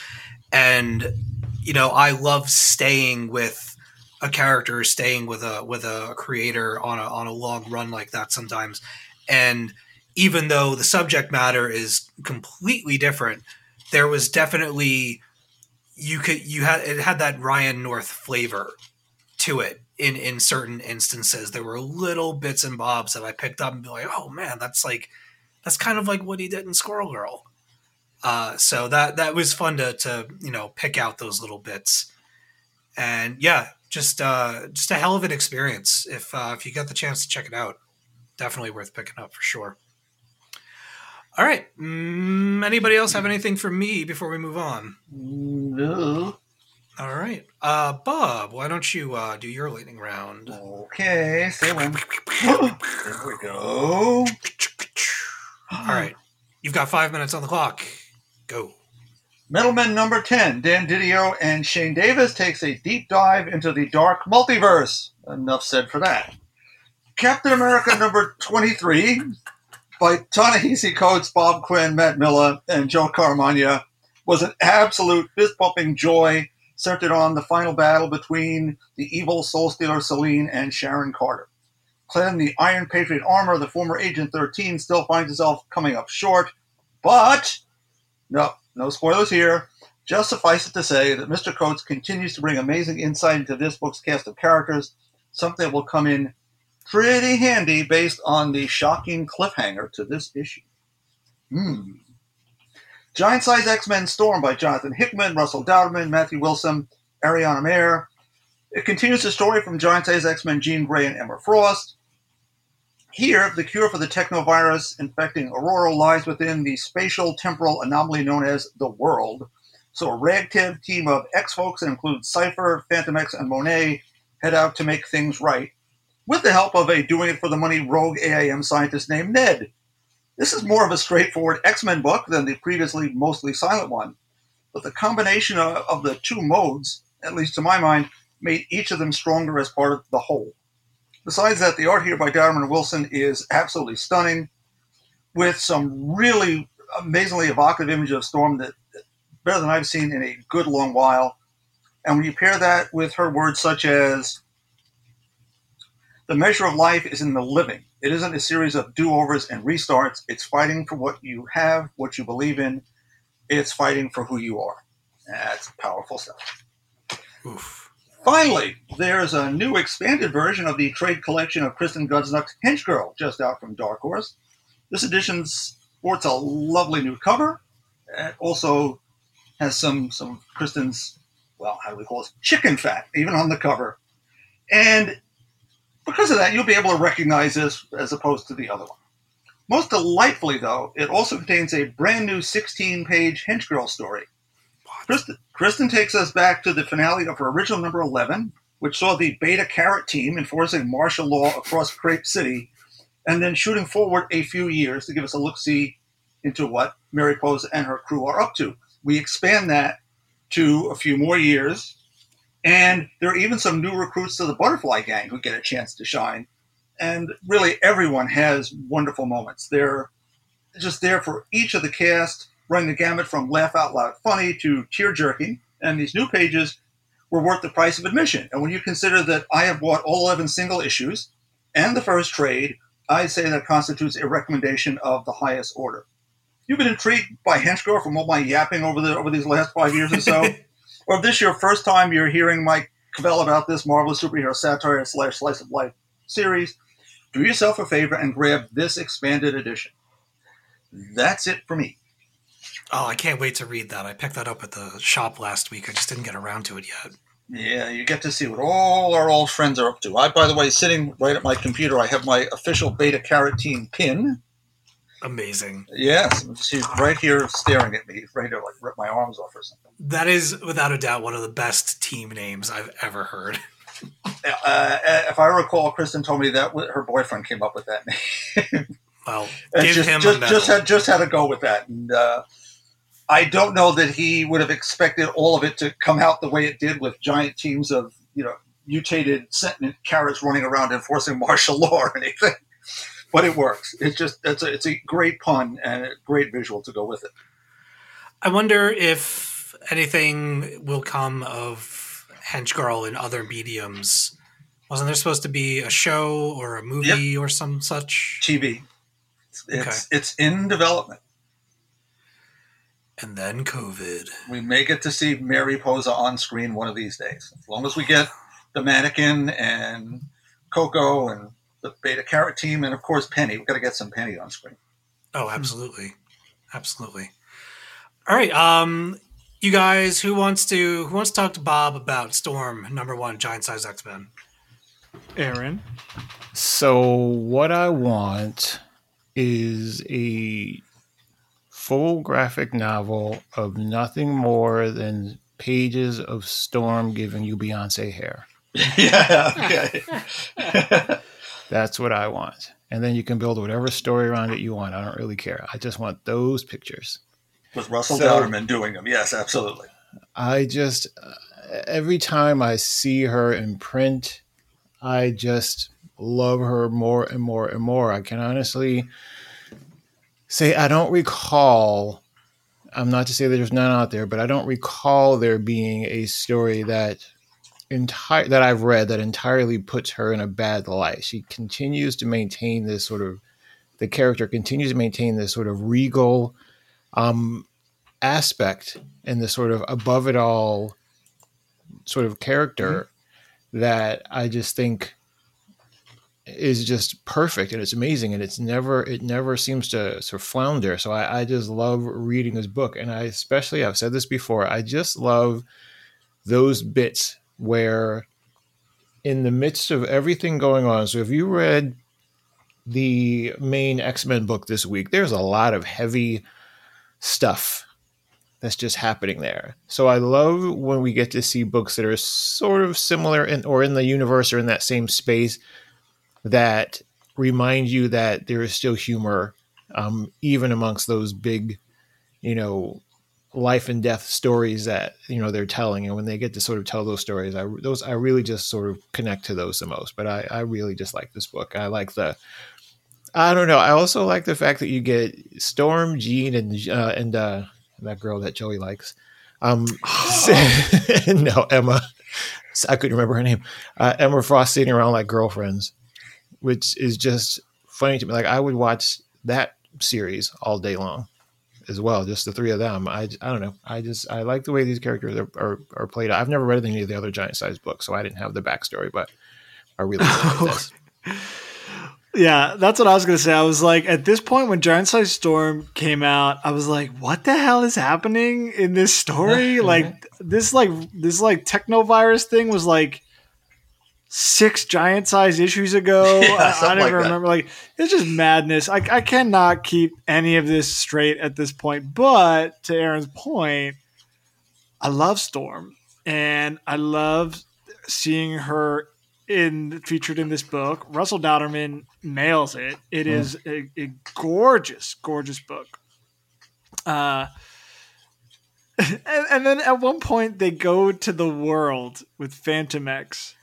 And, you know, I love staying with a character, staying with a, with a creator on a, on a long run like that sometimes. And even though the subject matter is completely different, there was definitely you could you had it had that Ryan North flavor to it in in certain instances. There were little bits and bobs that I picked up and be like, oh man, that's like that's kind of like what he did in Squirrel Girl. Uh, so that that was fun to to you know pick out those little bits, and yeah, just uh, just a hell of an experience. If uh, if you got the chance to check it out, definitely worth picking up for sure. All right. Mm, anybody else have anything for me before we move on? No. All right. Uh, Bob, why don't you uh, do your lightning round? Okay, with. There we go. All right. You've got five minutes on the clock. Go. Metal Men number 10, Dan Didio and Shane Davis takes a deep dive into the dark multiverse. Enough said for that. Captain America number 23 by Ta-Nehisi Coates, Bob Quinn, Matt Milla, and Joe Caramagna was an absolute fist-pumping joy centered on the final battle between the evil Soul Stealer Selene and Sharon Carter. Clad in the Iron Patriot armor, the former Agent 13 still finds himself coming up short, but no, no spoilers here. Just suffice it to say that Mr. Coates continues to bring amazing insight into this book's cast of characters, something that will come in pretty handy based on the shocking cliffhanger to this issue. Hmm. Giant Size X Men Storm by Jonathan Hickman, Russell Dauterman, Matthew Wilson, Ariana Maher. It continues the story from Giant Size X Men Jean Grey and Emma Frost. Here, the cure for the technovirus infecting Ororo lies within the spatial temporal anomaly known as the World. So, a ragtag team of X folks that includes Cypher, Fantomex, and Monet head out to make things right, with the help of a doing it for the money rogue AIM scientist named Ned. This is more of a straightforward X Men book than the previously mostly silent one, but the combination of, of the two modes, at least to my mind, made each of them stronger as part of the whole. Besides that, the art here by Darren Wilson is absolutely stunning, with some really amazingly evocative images of Storm that better than I've seen in a good long while. And when you pair that with her words such as, the measure of life is in the living. It isn't a series of do overs and restarts. It's fighting for what you have, what you believe in. It's fighting for who you are. That's powerful stuff. Oof. Finally, there's a new expanded version of the trade collection of Kristen Gudsnuk's Hench Girl just out from Dark Horse. This edition sports a lovely new cover. It also has some some Kristen's well, how do we call it? Chicken fat, even on the cover. And because of that, you'll be able to recognize this as opposed to the other one. Most delightfully, though, it also contains a brand new 16 page Henchgirl story. Kristen, Kristen takes us back to the finale of her original number 11, which saw the Beta Carotene enforcing martial law across Crepe City, and then shooting forward a few years to give us a look see into what Mary Posa and her crew are up to. We expand that to a few more years, and there are even some new recruits to the Butterfly Gang who get a chance to shine. And really, everyone has wonderful moments. They're just there for each of the cast, running the gamut from laugh out loud funny to tear jerking. And these new pages were worth the price of admission. And when you consider that I have bought all 11 single issues and the first trade, I'd say that constitutes a recommendation of the highest order. You've been intrigued by Henchgirl from all my yapping over the over these last five years or so, or if this is your first time you're hearing Mike Cavell about this marvelous superhero satire slash slice of life series, do yourself a favor and grab this expanded edition. That's it for me. Oh, I can't wait to read that. I picked that up at the shop last week. I just didn't get around to it yet. Yeah, you get to see what all our old friends are up to. I, by the way, sitting right at my computer, I have my official Beta Carotene pin. Amazing. Yes, she's right here staring at me, ready to like rip my arms off or something. That is without a doubt one of the best team names I've ever heard. Uh, if I recall, Kristen told me that her boyfriend came up with that name. Well, give just, him a just, medal. just had just had to go with that. And uh, I don't know that he would have expected all of it to come out the way it did with giant teams of you know mutated sentient carrots running around enforcing martial law or anything. But it works. It's just it's a it's a great pun and a great visual to go with it. I wonder if anything will come of Henchgirl in other mediums. Wasn't there supposed to be a show or a movie or some such? TV. It's it's, it's in development. And then COVID. We may get to see Mary Posa on screen one of these days. As long as we get the mannequin and Coco and the Beta Carrot team, and of course Penny. We've got to get some Penny on screen. Oh, absolutely, absolutely. All right, um, you guys, who wants to who wants to talk to Bob about Storm number one, Giant Size X Men? Aaron. So what I want is a full graphic novel of nothing more than pages of Storm giving you Beyonce hair. yeah. Okay. That's what I want. And then you can build whatever story around it you want. I don't really care. I just want those pictures. With Russell So- Dauterman doing them. Yes, absolutely. I just uh, every time I see her in print, I just love her more and more and more. I can honestly say I don't recall. I'm not to say that there's none out there, but I don't recall there being a story that entire that I've read that entirely puts her in a bad light. She continues to maintain this sort of the character continues to maintain this sort of regal um, aspect and the sort of above it all sort of character that I just think is just perfect and it's amazing and it's never it never seems to sort of flounder. So I, I just love reading this book and I especially I've said this before, I just love those bits where in the midst of everything going on. So if you read the main X-Men book this week, there's a lot of heavy stuff that's just happening there. So I love when we get to see books that are sort of similar in, or in the universe or in that same space that remind you that there is still humor um, even amongst those big, you know, life and death stories that you know they're telling, and when they get to sort of tell those stories, I those I really just sort of connect to those the most. But I, I really just like this book. I like the. I don't know. I also like the fact that you get Storm, Jean, and uh, and uh, that girl that Joey likes. Um, no, Emma. I couldn't remember her name. Uh, Emma Frost sitting around like girlfriends, which is just funny to me. Like I would watch that series all day long, as well. Just the three of them. I, I don't know. I just I like the way these characters are, are, are played. I've never read any of the other giant sized books, so I didn't have the backstory, but I really like this. Yeah, that's what I was gonna say. I was like, at this point when Giant Size Storm came out, I was like, what the hell is happening in this story? like this like this like technovirus thing was like six giant size issues ago. Yeah, I, I don't like remember. Like it's just madness. I, I cannot keep any of this straight at this point. But to Aaron's point, I love Storm, and I love seeing her in featured in this book. Russell Dauterman nails it. It is a, a gorgeous, gorgeous book. Uh, and, and then at one point they go to the world with Fantomex,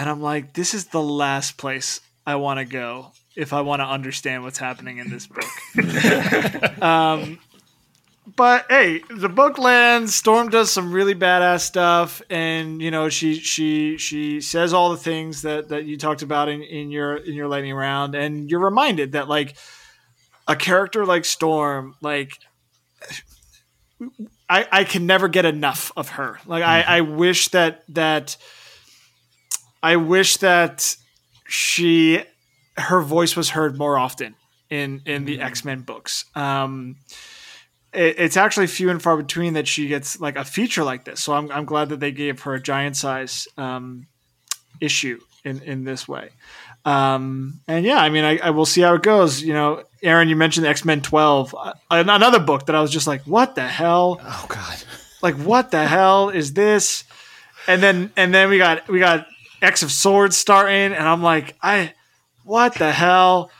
and I'm like, this is the last place I want to go if I want to understand what's happening in this book. um, but hey, the book lands. Storm does some really badass stuff, and you know she she she says all the things that that you talked about in, in your in your lightning round, and you're reminded that like a character like Storm, like I I can never get enough of her. Like I I wish that that I wish that she her voice was heard more often in in the X Men books. Um, it, it's actually few and far between that she gets like a feature like this. So I'm I'm glad that they gave her a giant size um, issue in in this way. Um, and yeah, I mean, I, I will see how it goes. You know, Aaron, you mentioned X Men 12, uh, another book that I was just like, what the hell? Oh God. like what the hell is this and then and then we got we got x of swords starting and i'm like i what the hell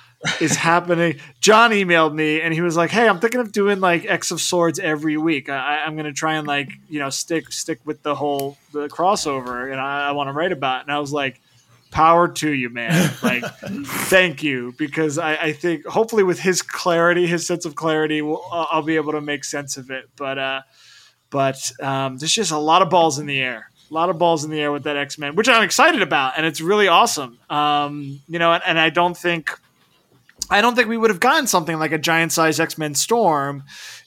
is happening? John emailed me and he was like hey i'm thinking of doing like x of swords every week. I, i'm gonna try and like you know stick stick with the whole the crossover and i, I want to write about it. And i was like power to you man. Like thank you because I, I think hopefully with his clarity his sense of clarity we'll, I'll I'll be able to make sense of it. But uh but um, there's just a lot of balls in the air. A lot of balls in the air with that X Men, which I'm excited about, and it's really awesome. Um, you know, and, and I don't think, I don't think we would have gotten something like a giant size X Men Storm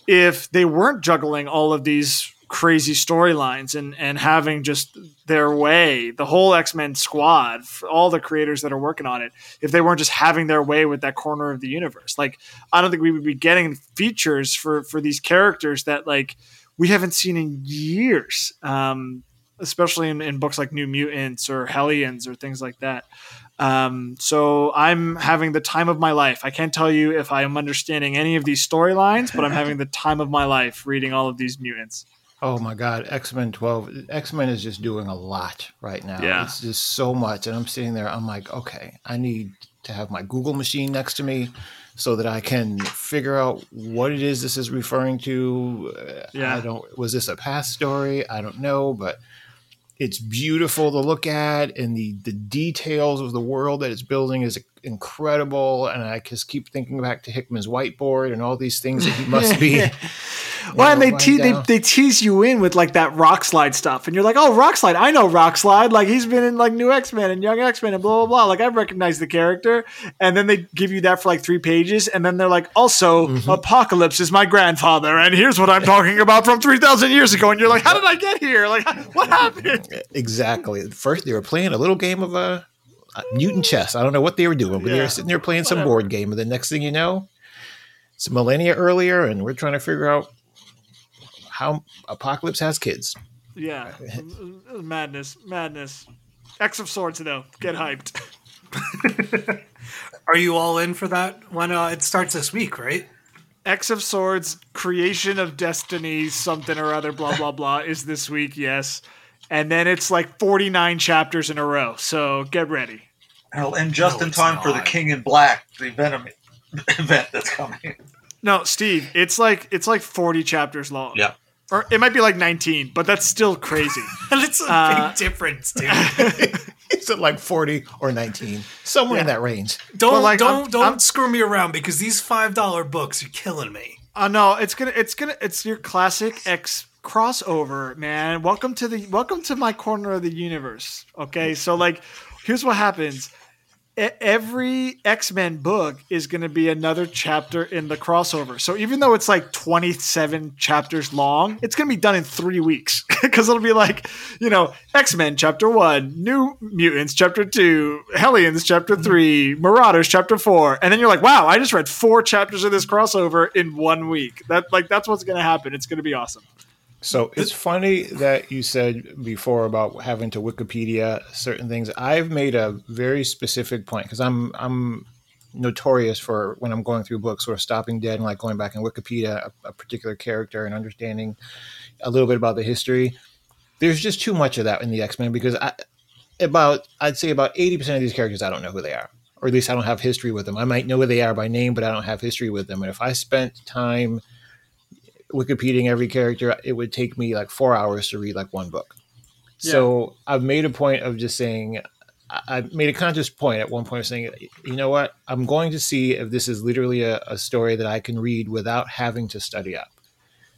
if they weren't juggling all of these crazy storylines and and having just their way. The whole X Men squad, all the creators that are working on it, if they weren't just having their way with that corner of the universe, like I don't think we would be getting features for for these characters that like we haven't seen in years, um, especially in, in books like New Mutants or Hellions or things like that. Um, so I'm having the time of my life. I can't tell you if I am understanding any of these storylines, but I'm having the time of my life reading all of these mutants. Oh my God, X Men 12. X Men is just doing a lot right now. Yeah. It's just so much. And I'm sitting there, I'm like, okay, I need to have my Google machine next to me so that I can figure out what it is this is referring to. Yeah. I don't, was this a past story? I don't know, but it's beautiful to look at and the, the details of the world that it's building is incredible. And I just keep thinking back to Hickman's whiteboard and all these things that he must be. Well, and they, te- they they tease you in with like that Rockslide stuff, and you're like, "Oh, Rockslide! I know Rockslide. Like he's been in like New X Men and Young X Men and blah blah blah. Like I recognize the character." And then they give you that for like three pages, and then they're like, "Also, Mm-hmm. Apocalypse is my grandfather, and here's what I'm talking about from three thousand years ago." And you're like, "How did I get here? Like what happened?" Exactly. First, they were playing a little game of uh, uh, mutant chess. I don't know what they were doing, but they were sitting there playing some board game. And the next thing you know, it's a millennia earlier, and we're trying to figure out how Apocalypse has kids. Yeah, madness, madness. X of Swords, though, get hyped. Are you all in for that? When uh, it starts this week, right? X of Swords, Creation of Destiny, something or other, blah, blah, blah, is this week, yes. And then it's like 49 chapters in a row. So get ready. Hell, and just No, in it's time for the. King in Black, the Venom event that's coming. No, Steve, it's like it's like 40 chapters long. Yeah. Or it might be like 19, but that's still crazy. That's a Uh, big difference, dude. Is it like 40 or 19? Somewhere in that range. Don't like, don't I'm- don't I'm- screw me around because these five dollar books are killing me. Uh, no, it's gonna, it's gonna, it's your classic X crossover, man. Welcome to the, welcome to my corner of the universe. Okay, so like, here's what happens. Every X Men book is going to be another chapter in the crossover. So even though it's like 27 chapters long, it's going to be done in three weeks because it'll be like, you know, X Men chapter one, New Mutants chapter two, Hellions chapter mm-hmm. three, Marauders chapter four, and then you're like, wow, I just read four chapters of this crossover in one week. That like that's what's going to happen. It's going to be awesome. So it's funny that you said before about having to Wikipedia certain things. I've made a very specific point because I'm I'm notorious for when I'm going through books or stopping dead and like going back in Wikipedia a, a particular character and understanding a little bit about the history. There's just too much of that in the X Men because I about I'd say about eighty percent of these characters I don't know who they are, or at least I don't have history with them. I might know who they are by name, but I don't have history with them. And if I spent time Wikipediaing every character, it would take me like four hours to read like one book. So I've made a point of just saying, I made a conscious point at one point of saying, you know what, I'm going to see if this is literally a, a story that I can read without having to study up.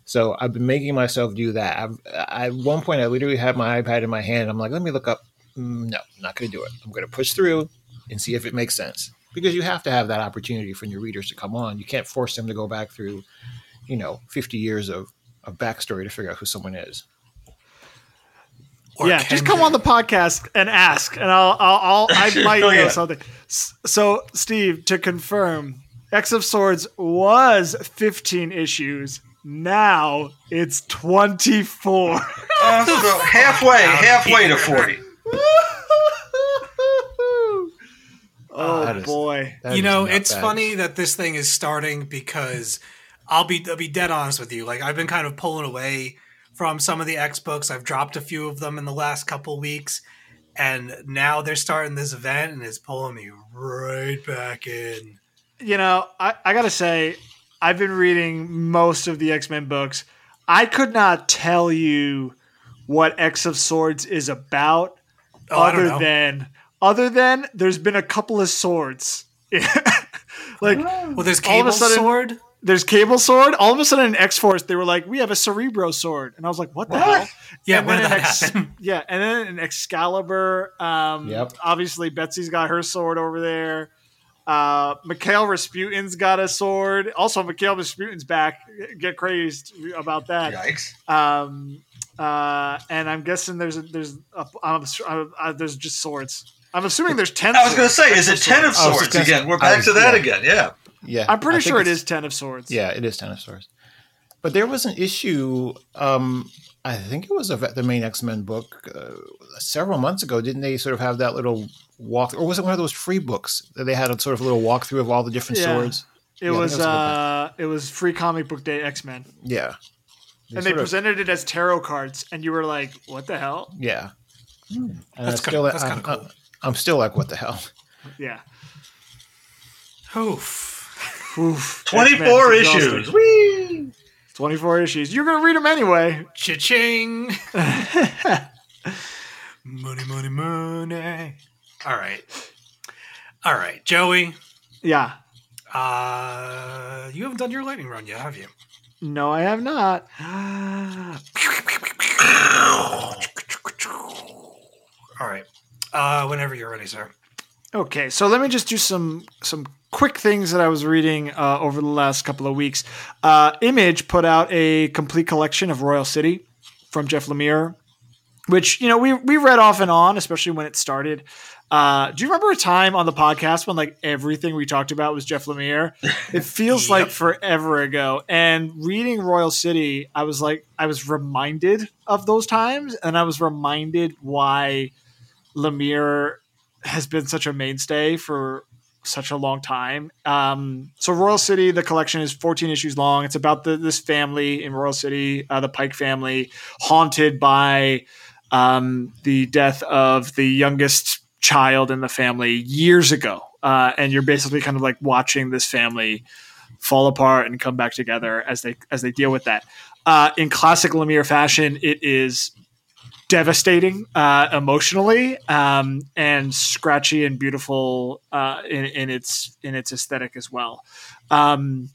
So I've been making myself do that. I've, I, at one point, I literally had my iPad in my hand. I'm like, let me look up. Mm, No, I'm not going to do it. I'm going to push through and see if it makes sense. Because you have to have that opportunity for your readers to come on. You can't force them to go back through, you know, 50 years of, of backstory to figure out who someone is. Or yeah, just come they? on the podcast and ask, and I'll, I'll, I'll I might Oh, know yeah. something. So, Steve, to confirm, X of Swords was 15 issues. Now it's 24. Uh, so halfway, halfway to forty. oh That is- boy. That you know, it's bad. funny that this thing is starting because I'll be I'll be dead honest with you. Like I've been kind of pulling away from some of the X books. I've dropped a few of them in the last couple weeks, and now they're starting this event, and it's pulling me right back in. You know, I, I gotta say, I've been reading most of the X Men books. I could not tell you what X of Swords is about, Oh, other than other than there's been a couple of swords. like well, there's a sudden- Sword. There's Cable Sword. All of a sudden, in X Force, they were like, "We have a Cerebro Sword," and I was like, "What the hell?" Yeah, And when then did an that Ex- happen? Yeah, and then an Excalibur. Um, Yep. Obviously, Betsy's got her sword over there. Uh, Mikhail Rasputin's got a sword. Also, Mikhail Rasputin's back. Get crazed about that. Yikes! Um, uh, and I'm guessing there's a, there's a, I'm, uh, uh, there's just swords. I'm assuming there's ten. I was going to say, is it ten of I swords just again? We're back was- to that yeah. again. Yeah. Yeah, I'm pretty sure it's- ten of swords. Yeah, it is Ten of Swords. But there was an issue. Um, I think it was a, the main X Men book uh, several months ago. Didn't they sort of have that little walk, or was it one of those free books that they had a sort of little walkthrough of all the different Yeah. swords? It Yeah, was that was uh, it was free comic book day X Men. Yeah, and they sort of- presented it as tarot cards, and you were like, "What the hell?" yeah. And That's I still, kinda- that's I'm, kinda cool. I'm still like, what the hell? Yeah, Oof. Oof. Twenty-four X-Men, issues. exhausting. Whee! Twenty-four issues. You're gonna read them anyway. Cha-ching. money, money, money. All right. All right, Joey. Yeah. Uh, you haven't done your lightning round yet, have you? No, I have not. All right. Uh, whenever you're ready, sir. Okay, so let me just do some some quick things that I was reading uh, over the last couple of weeks. Uh, Image put out a complete collection of Royal City from Jeff Lemire, which you know we we read off and on, especially when it started. Uh, do you remember a time on the podcast when like everything we talked about was Jeff Lemire? It feels like forever ago. And reading Royal City, I was like, I was reminded of those times, and I was reminded why Lemire has been such a mainstay for such a long time. Um, so Royal City, the collection is 14 issues long. It's about the, this family in Royal City, uh, the Pike family, haunted by um, the death of the youngest child in the family years ago. uh, and you're basically kind of like watching this family fall apart and come back together as they as they deal with that. Uh, in classic Lemire fashion, it is devastating uh, emotionally um, and scratchy and beautiful uh, in, in its in its aesthetic as well. Um,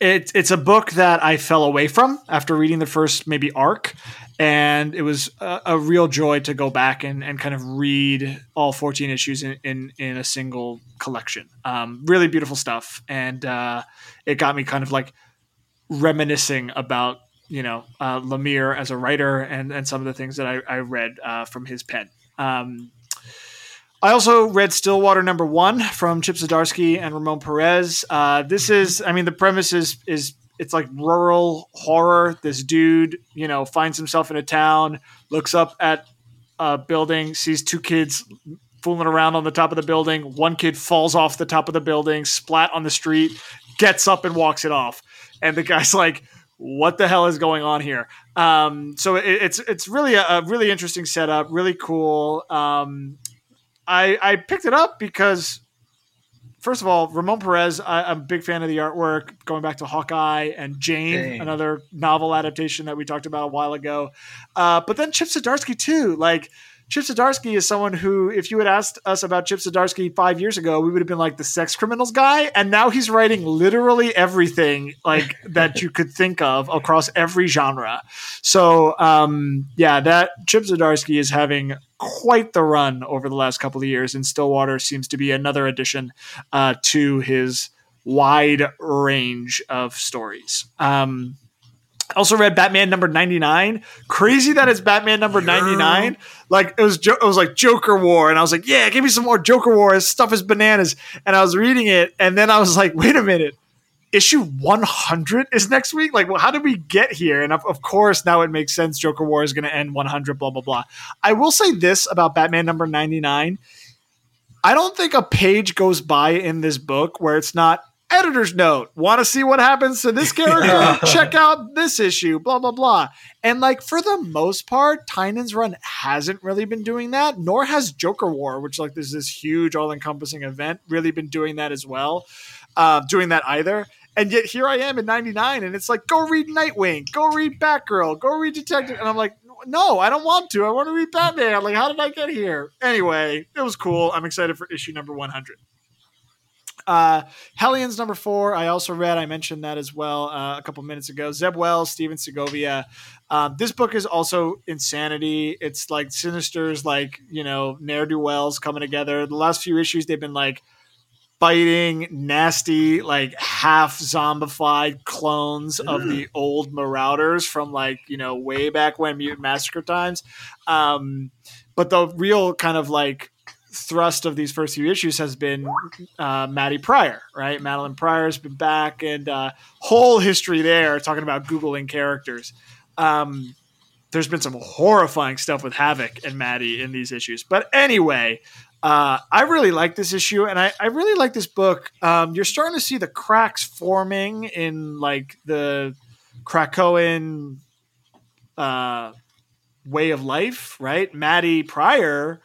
it, it's a book that I fell away from after reading the first maybe arc, and it was a, a real joy to go back and, and kind of read all 14 issues in, in, in a single collection. Um, really beautiful stuff, and uh, it got me kind of like reminiscing about you know uh, Lemire as a writer and and some of the things that I, I read uh, from his pen. Um, I also read Stillwater number one from Chip Zdarsky and Ramon Perez. Uh, this is, I mean, the premise is is it's like rural horror. This dude, you know, finds himself in a town, looks up at a building, sees two kids fooling around on the top of the building. One kid falls off the top of the building, splat on the street, gets up and walks it off. And the guy's like, what the hell is going on here? Um, so it, it's it's really a, a, really interesting setup, really cool. Um, I I picked it up because first of all, Ramon Perez, I, am a big fan of the artwork. Going back to Hawkeye and Jane, Dang. another novel adaptation that we talked about a while ago. Uh, but then Chip Zdarsky too, like Chip Zdarsky is someone who, if you had asked us about Chip Zdarsky five years ago, we would have been like the sex criminals guy. And now he's writing literally everything like that you could think of across every genre. So, um, yeah, that Chip Zdarsky is having quite the run over the last couple of years, and Stillwater seems to be another addition uh, to his wide range of stories. Um, also read Batman number 99. Crazy that it's Batman number 99. Like it was jo- it was like Joker War and I was like, "Yeah, give me some more Joker War. This stuff is bananas." And I was reading it and then I was like, "Wait a minute. Issue 100 is next week? Like, well, how did we get here?" And of, of course, now it makes sense Joker War is going to end 100 blah blah blah. I will say this about Batman number 99. I don't think a page goes by in this book where it's not editor's note. Want to see what happens to this character? Check out this issue, blah, blah, blah. And like for the most part, Tynion's run hasn't really been doing that, nor has Joker War, which like there's this huge all encompassing event, really been doing that as well. Uh, doing that either. And yet here I am in 99 and it's like, go read Nightwing, go read Batgirl, go read Detective. And I'm like, no, I don't want to. I want to read Batman. Like, how did I get here? Anyway, it was cool. I'm excited for issue number 100. Uh, Hellions number four, I also read. I mentioned that as well uh, a couple minutes ago. Zeb Wells, Steven Segovia. Um, this book is also insanity. It's like Sinister's, like you know, ne'er do wells coming together. The last few issues, they've been like fighting nasty, like half zombified clones of the old Marauders from like you know way back when Mutant Massacre times. Um, but the real kind of like thrust of these first few issues has been uh, Maddy Pryor, right? Madelyne Pryor has been back, and uh, whole history there talking about googling characters. Um, there's been some horrifying stuff with Havoc and Maddy in these issues, but anyway, uh, I really like this issue, and I, I really like this book. Um, you're starting to see the cracks forming in like the Krakoan uh, way of life, right? Maddy Pryor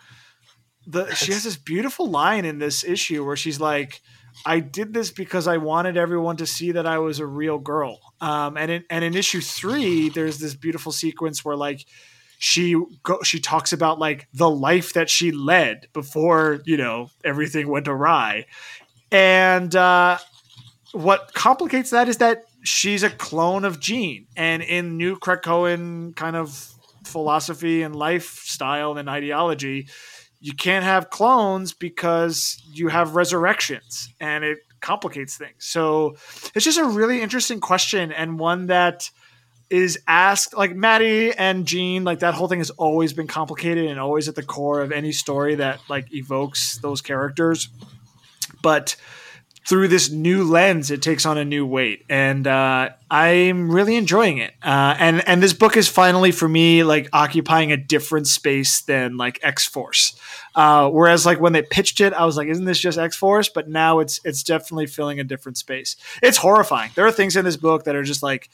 the she has this beautiful line in this issue where she's like I did this because I wanted everyone to see that I was a real girl. Um, and in and in issue three, there's this beautiful sequence where like she go, she talks about like the life that she led before you know everything went awry, and uh, what complicates that is that she's a clone of Jean, and in New Krakoan kind of philosophy and lifestyle and ideology you can't have clones because you have resurrections and it complicates things. So it's just a really interesting question and one that is asked like Maddie and Jean, like that whole thing has always been complicated and always at the core of any story that like evokes those characters. But through this new lens, it takes on a new weight, and uh, I'm really enjoying it. Uh, and and this book is finally for me like occupying a different space than like X Force. Uh, whereas like when they pitched it, I was like, "Isn't this just X Force?" But now it's it's definitely filling a different space. It's horrifying. There are things in this book that are just like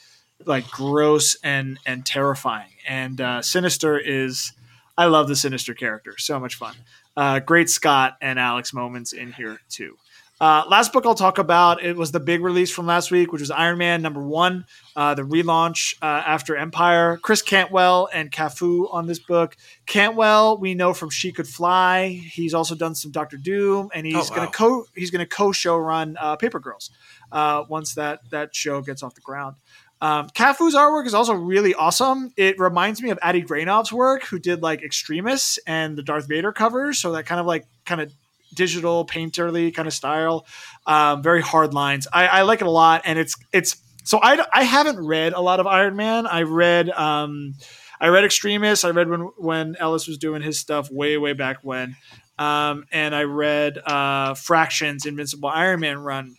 like gross and and terrifying. And uh, Sinister is, I love the Sinister character. So much fun. Uh, great Scott and Alex moments in here too. Uh, last book I'll talk about it was the big release from last week, which was Iron Man number one, uh, the relaunch uh, after Empire. Chris Cantwell and Cafu on this book. Cantwell, we know from She Could Fly. He's also done some Doctor Doom, and he's Oh, wow. gonna co he's gonna co show run uh, Paper Girls uh, once that that show gets off the ground. Um, Cafu's artwork is also really awesome. It reminds me of Adi Granov's work, who did like Extremis and the Darth Vader covers. So that kind of like kind of digital painterly kind of style. Um, very hard lines. I, I like it a lot, and it's it's. So I I haven't read a lot of Iron Man. I read um, I read Extremis. I read when when Ellis was doing his stuff way way back when. Um, and I read uh, Fractions Invincible Iron Man run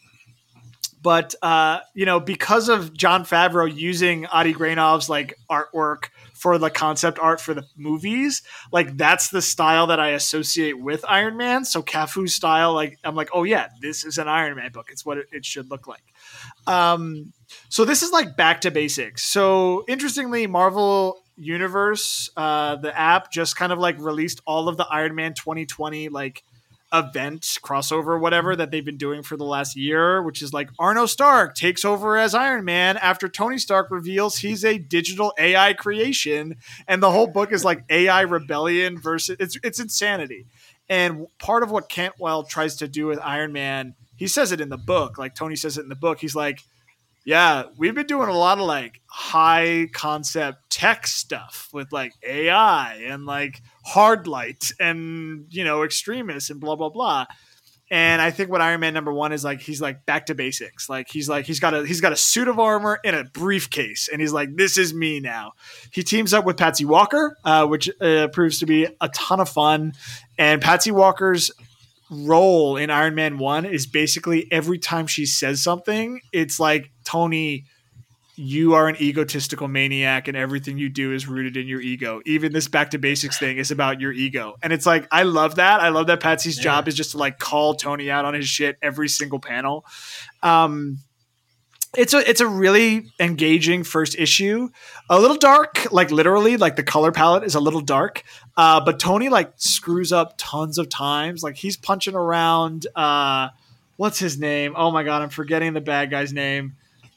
but uh, you know, because of Jon Favreau using Adi Granov's like artwork for the concept art for the movies, like that's the style that I associate with Iron Man. So Cafu's style, like I'm like, oh yeah, this is an Iron Man book. It's what it, it should look like. Um, so this is like back to basics. So interestingly, Marvel Universe, uh, the app just kind of like released all of the Iron Man 2020 like event crossover whatever that they've been doing for the last year which is like arno stark takes over as iron man after tony stark reveals he's a digital ai creation and the whole book is like ai rebellion versus it's it's insanity. And part of what cantwell tries to do with iron man he says it in the book like tony says it in the book he's like yeah, we've been doing a lot of like high concept tech stuff with like AI and like hard light and you know Extremis and blah blah blah. And I think what Iron Man number one is like he's like back to basics. Like he's like he's got a he's got a suit of armor and a briefcase, and he's like this is me now. He teams up with Patsy Walker, uh, which uh, proves to be a ton of fun. And Patsy Walker's role in Iron Man 1 is basically every time she says something, it's like, Tony, you are an egotistical maniac and everything you do is rooted in your ego. Even this back to basics thing is about your ego. And it's like, I love that. I love that Patsy's job is just to like call Tony out on his shit every single panel. Um, it's a it's a really engaging first issue. A little dark, like literally, like the color palette is a little dark. Uh, but Tony like screws up tons of times. Like he's punching around. Uh, what's his name? Oh my god, I'm forgetting the bad guy's name.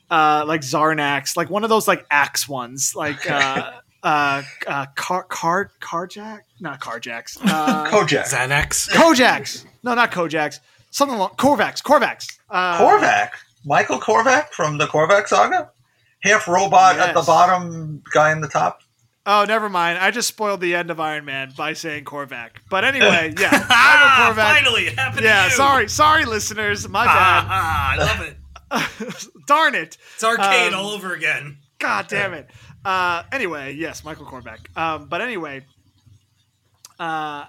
Uh, like Zarnax, like one of those like axe ones, like uh, uh, uh, car car carjack, not carjacks. Uh, Kojak. Xanax. Kojaks. No, not Kojaks. Something along Korvax. Korvax. Uh, Korvac. Michael Korvac from the Korvac saga? Half robot at the bottom, guy in the top. Oh, never mind. I just spoiled the end of Iron Man by saying Korvac. But anyway, yeah. Michael Korvac. finally, it happened Yeah, to you. sorry. Sorry, listeners. My bad. Ah, I love it. Darn it. It's arcade Um, all over again. God damn it. Uh, anyway, yes, Michael Korvac. Um, but anyway, uh,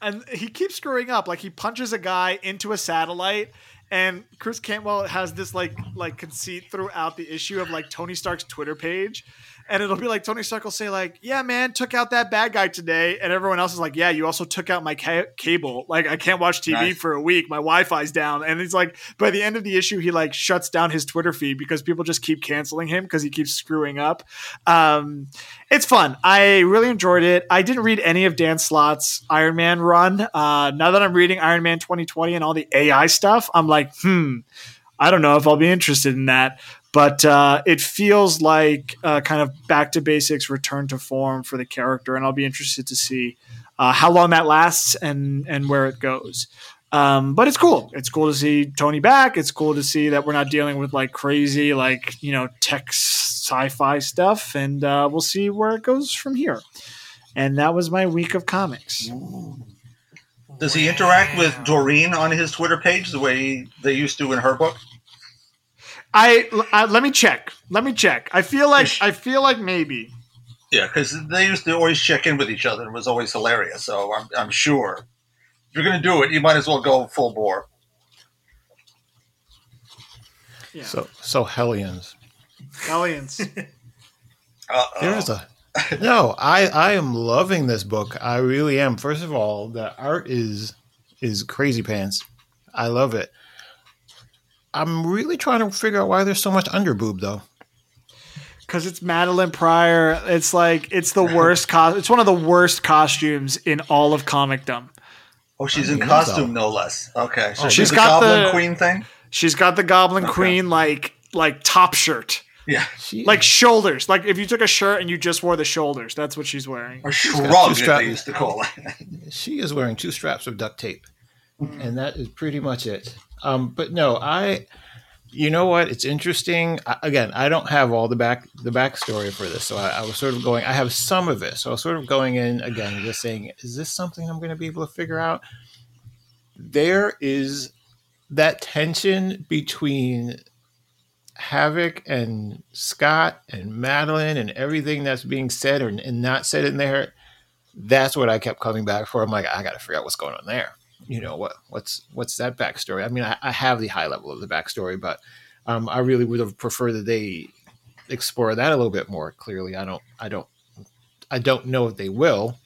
and he keeps screwing up. Like he punches a guy into a satellite, and Chris Cantwell has this like like conceit throughout the issue of like Tony Stark's Twitter page. And it'll be like Tony Stark will say like, "Yeah, man, took out that bad guy today," and everyone else is like, "Yeah, you also took out my ca- cable. Like, I can't watch TV Nice. for a week. My Wi-Fi's down." And he's like, by the end of the issue, he like shuts down his Twitter feed because people just keep canceling him because he keeps screwing up. Um, it's fun. I really enjoyed it. I didn't read any of Dan Slott's Iron Man run. Uh, now that I'm reading Iron Man 2020 and all the AI stuff, I'm like, hmm, I don't know if I'll be interested in that. But uh, it feels like uh, kind of back to basics, return to form for the character, and I'll be interested to see uh, how long that lasts and and where it goes. Um, but it's cool. It's cool to see Tony back. It's cool to see that we're not dealing with like crazy, like you know, tech sci-fi stuff, and uh, we'll see where it goes from here. And that was my week of comics. Does he interact with Doreen on his Twitter page the way they used to in her book? I, I let me check. Let me check. I feel like I feel like maybe. Yeah, because they used to always check in with each other. And it was always hilarious. So I'm, I'm sure if you're going to do it, you might as well go full bore. Yeah. So so Hellions. Aliens. Uh, There's a no. I I am loving this book. I really am. First of all, the art is is crazy pants. I love it. I'm really trying to figure out why there's so much underboob though. because it's Madelyne Pryor. It's like it's the worst. Co- it's one of the worst costumes in all of comicdom. Oh, she's I in costume, so. no less. Okay, so Oh, she's she's the Goblin the- Queen thing. She's got the Goblin Okay. Queen like like top shirt, Yeah, She, like shoulders. Like if you took a shirt and you just wore the shoulders, that's what she's wearing. or shrug, two strap- they used to call it. she is wearing two straps of duct tape, and that is pretty much it. Um, but no, I, you know what? It's interesting. I, again, I don't have all the back the backstory for this, so I, I was sort of going. I have some of it, so I was sort of going in again, just saying, is this something I'm going to be able to figure out? There is that tension between Havok and Scott and Madelyne and everything that's being said or and not said in there that's what I kept coming back for. I'm like, I got to figure out what's going on there. You know what? What's what's that backstory? I mean, I, I have the high level of the backstory, but um, I really would have preferred that they explore that a little bit more clearly. I don't, I don't, I don't know if they will.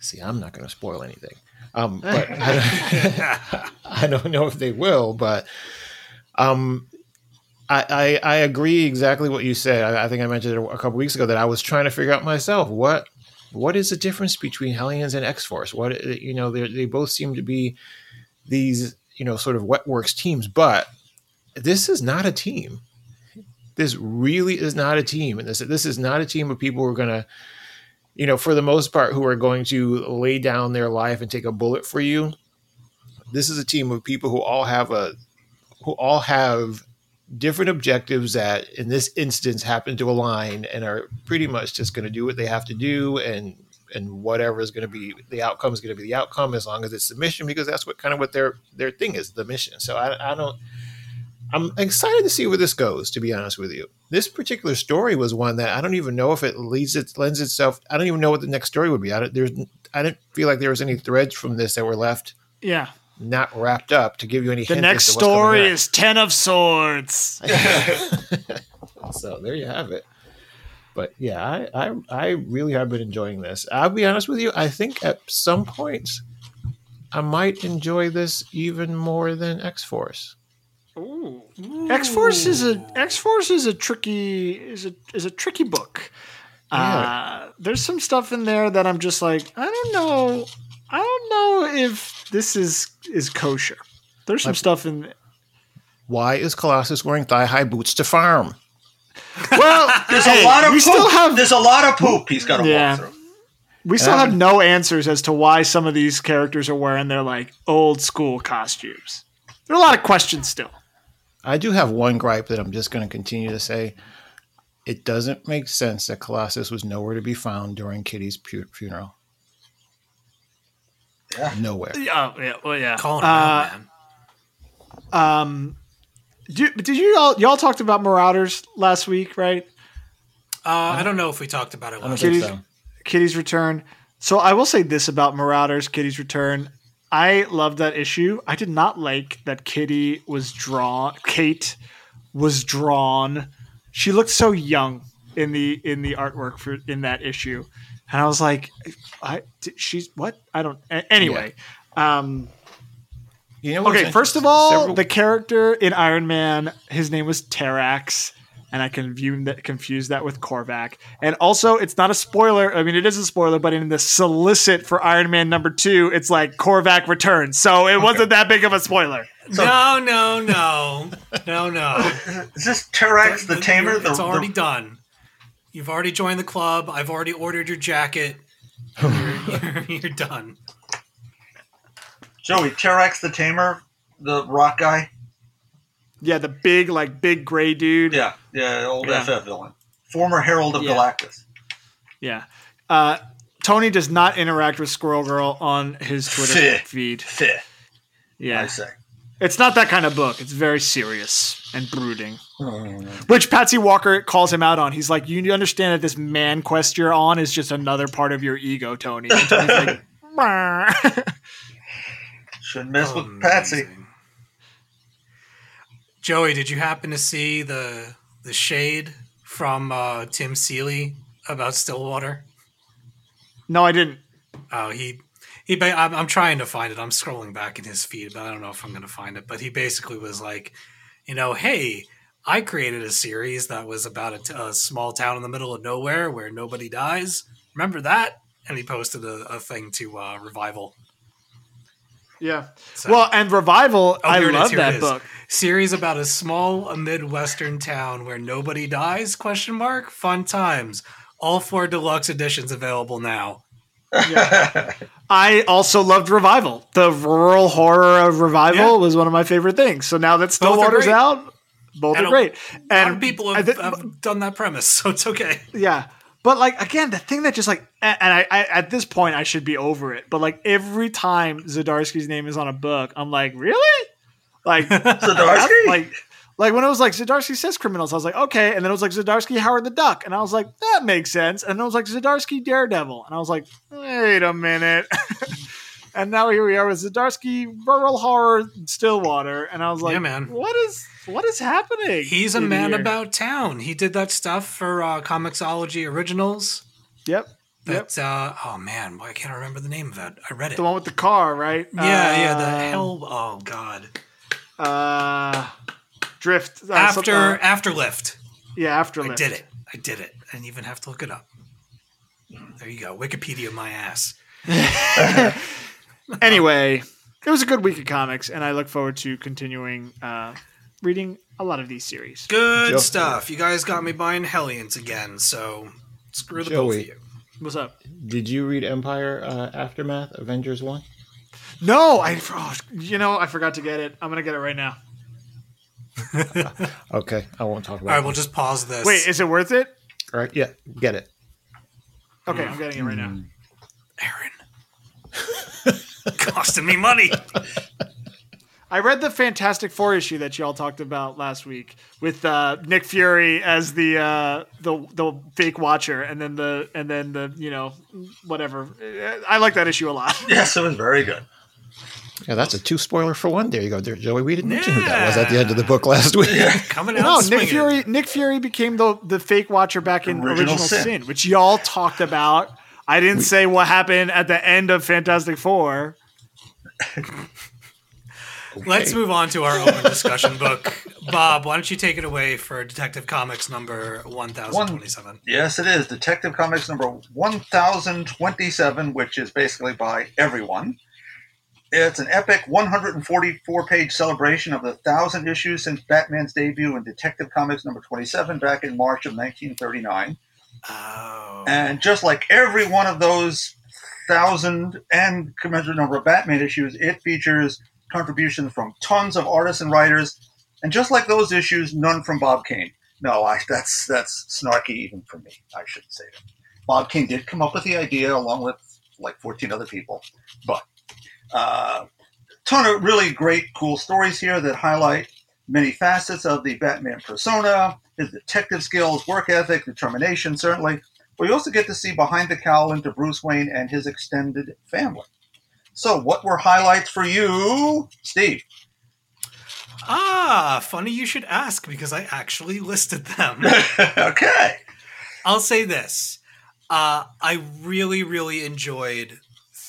See, I'm not going to spoil anything, um, but I don't, I don't know if they will. But um, I, I, I agree exactly what you said. I, I think I mentioned it a couple weeks ago that I was trying to figure out myself what what is the difference between Hellions and X Force? What you know, they both seem to be these you know sort of wet works teams, but this is not a team. This really is not a team, and this this is not a team of people who are going to, you know, for the most part, who are going to lay down their life and take a bullet for you. This is a team of people who all have a who all have different objectives that in this instance happen to align and are pretty much just going to do what they have to do and and whatever is going to be the outcome is going to be the outcome as long as it's the mission because that's what kind of what their their thing is the mission. So i, I don't i'm excited to see where this goes to be honest with you. This particular story was one that i don't even know if it leads it lends itself i don't even know what the next story would be. I don't there's i didn't feel like there was any threads from this that were left. Yeah. Not wrapped up to give you any The hint next to what's coming story is Ten of Swords. so there you have it. But yeah, I, I I really have been enjoying this. I'll be honest with you. I think at some points I might enjoy this even more than X Force. X Force is a X Force is a tricky is a is a tricky book. Uh, there's some stuff in there that I'm just like I don't know I don't know if this is is kosher. There's some stuff in Why is Colossus wearing thigh high boots to farm? well There's hey, a lot of we poop. still have There's a lot of poop he's got to Yeah. walk through. we still And have no answers as to why some of these characters are wearing their like old school costumes. There are a lot of questions still. I do have one gripe that I'm just going to continue to say. It doesn't make sense that Colossus was nowhere to be found during Kitty's pu- funeral. Yeah. Nowhere. Yeah, yeah, well, yeah. Calling him Uh, out, man. Um, did, did you all y'all talked about Marauders last week, right? Uh, I don't know if we talked about it I don't last think Kitty's- so. Kitty's Return. So I will say this about Marauders, Kitty's Return. I love that issue. I did not like that Kitty was drawn. Kate was drawn. She looked so young in the in the artwork for in that issue, and I was like, I did- she's what? I don't. a- Anyway, um, You know okay. First of all, Several- the character in Iron Man, his name was Terrax, and I can view that confuse that with Korvac. And also, it's not a spoiler. I mean, it is a spoiler, but in the solicit for Iron Man number two, it's like Korvac returns, so it wasn't that big of a spoiler. no, no, no, no, no. Is this Terrax the Tamer? The, It's already the, done. You've already joined the club. I've already ordered your jacket. You're, you're, you're done. Joey, Terrax the Tamer, the rock guy. Yeah, the big, like big gray dude. Yeah, yeah, old Yeah. FF villain, former Herald of Yeah. Galactus. Yeah. Uh, Tony does not interact with Squirrel Girl on his Twitter Fih. feed. Fih, Yeah. I say. It's not that kind of book. It's very serious and brooding. Which Patsy Walker calls him out on. He's like, "You understand that this man quest you're on is just another part of your ego, Tony." And Tony's like, "Bah." Shouldn't mess with Patsy. Amazing. Joey, did you happen to see the the shade from uh, Tim Seeley about Stillwater? "No, I didn't." Oh, he he. ba- I'm, I'm trying to find it. I'm scrolling back in his feed, but I don't know if I'm going to find it. But he basically was like, you know, hey, I created a series that was about a, t- a small town in the middle of nowhere where nobody dies. Remember that? And he posted a, a thing to uh, revival. Yeah. So- Well, and Revival, Oh, I here it is, love here it book. Series about a small midwestern town where nobody dies? Question mark. Fun times. All four deluxe editions available now. I also loved Revival. The rural horror of Revival Yeah. was one of my favorite things. So now that Stillwater's out, both And are great. A lot And of people have, thi- have done that premise, so it's okay. yeah. But like again, the thing that just like, and I, I at this point I should be over it. But like every time Zdarsky's name is on a book, I'm like, really? Like Zdarsky? like like when it was like Zdarsky Sex Criminals, I was like, okay. And then it was like Zdarsky Howard the Duck, and I was like, that makes sense. And then it was like Zdarsky Daredevil, and I was like, wait a minute. and now here we are with Zdarsky Rural Horror Stillwater, and I was like, Yeah, man. what is what is happening? He's a man here? about town. He did that stuff for uh, Comixology Originals. Yep. Yep. Uh, oh man, why I can't remember the name of it. I read it. The one with the car, right? yeah, yeah. The Um, hell. Oh god. Uh, drift uh, After some- uh, Afterlift. yeah, Afterlift. I did it. I did it. I didn't even have to look it up. There you go. Wikipedia my ass. Anyway, it was a good week of comics, and I look forward to continuing uh, reading a lot of these series. Good Joe- stuff. You guys got me buying Hellions again, so screw the both of you. What's up? Did you read Empire uh, Aftermath Avengers One? No, I oh, you know I forgot to get it. I'm gonna get it right now. Okay, I won't talk about. All right, it. we'll just pause this. Wait, is it worth it? All right, yeah, get it. Okay, I'm getting it right now. Aaron. Costing me money. I read the Fantastic Four issue that y'all talked about last week with uh, Nick Fury as the uh, the the fake watcher, and then the and then the you know whatever. I like that issue a lot. yes, it was very good. Yeah, that's a two spoiler for one. There you go, there, Joey. We didn't mention who that was at the end of the book last week. Coming out No, swinging. Nick Fury. Nick Fury became the the fake watcher back in Original Original, Sin. Sin. which y'all talked about. I didn't say what happened at the end of Fantastic Four. Let's move on to our open discussion book. Bob, why don't you take it away for Detective Comics number 1027? Yes, it is. Detective Comics number 1027, which is basically by everyone. It's an epic 144 page celebration of the thousand issues since Batman's debut in Detective Comics number 27 back in March of 1939. Oh. And just like every one of those thousand and commensurate number of Batman issues, it features contributions from tons of artists and writers. And just like those issues, none from Bob Kane. No, I, that's that's snarky even for me. I shouldn't say that. Bob Kane did come up with the idea along with like 14 other people, but uh, ton of really great, cool stories here that highlight many facets of the Batman persona, his detective skills, work ethic, determination, certainly. But you also get to see behind the cowl into Bruce Wayne and his extended family. So, what were highlights for you, Steve? Ah, funny you should ask because I actually listed them. okay. I'll say this. Uh, I really, really enjoyed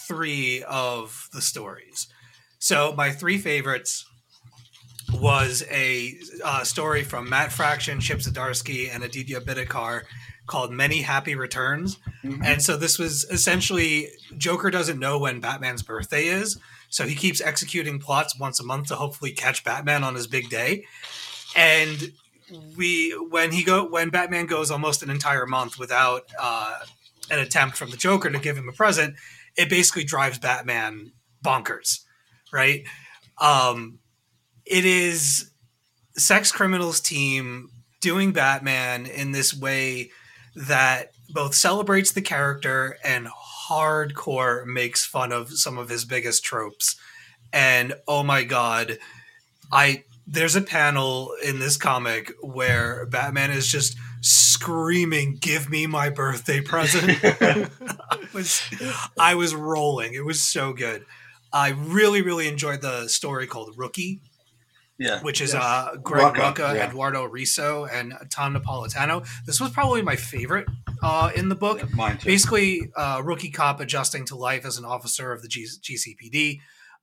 three of the stories. So my three favorites was a uh, story from Matt Fraction, Chip Zdarsky, and Aditya Bidikar called Many Happy Returns. And so this was essentially Joker doesn't know when Batman's birthday is. So he keeps executing plots once a month to hopefully catch Batman on his big day. And we when he go when Batman goes almost an entire month without uh, an attempt from the Joker to give him a present, it basically drives Batman bonkers, right? Um, it is sex criminals team doing Batman in this way that both celebrates the character and hardcore makes fun of some of his biggest tropes. And oh my god, I there's a panel in this comic where Batman is just screaming, "Give me my birthday present." I was I was rolling. It was so good. I really really enjoyed the story called Rookie, Yeah. which is uh, Greg Rucka, Rucka, yeah. Eduardo Risso, and Tom Napolitano. This was probably my favorite uh, in the book. Mine too. Basically, uh, rookie cop adjusting to life as an officer of the G- GCPD.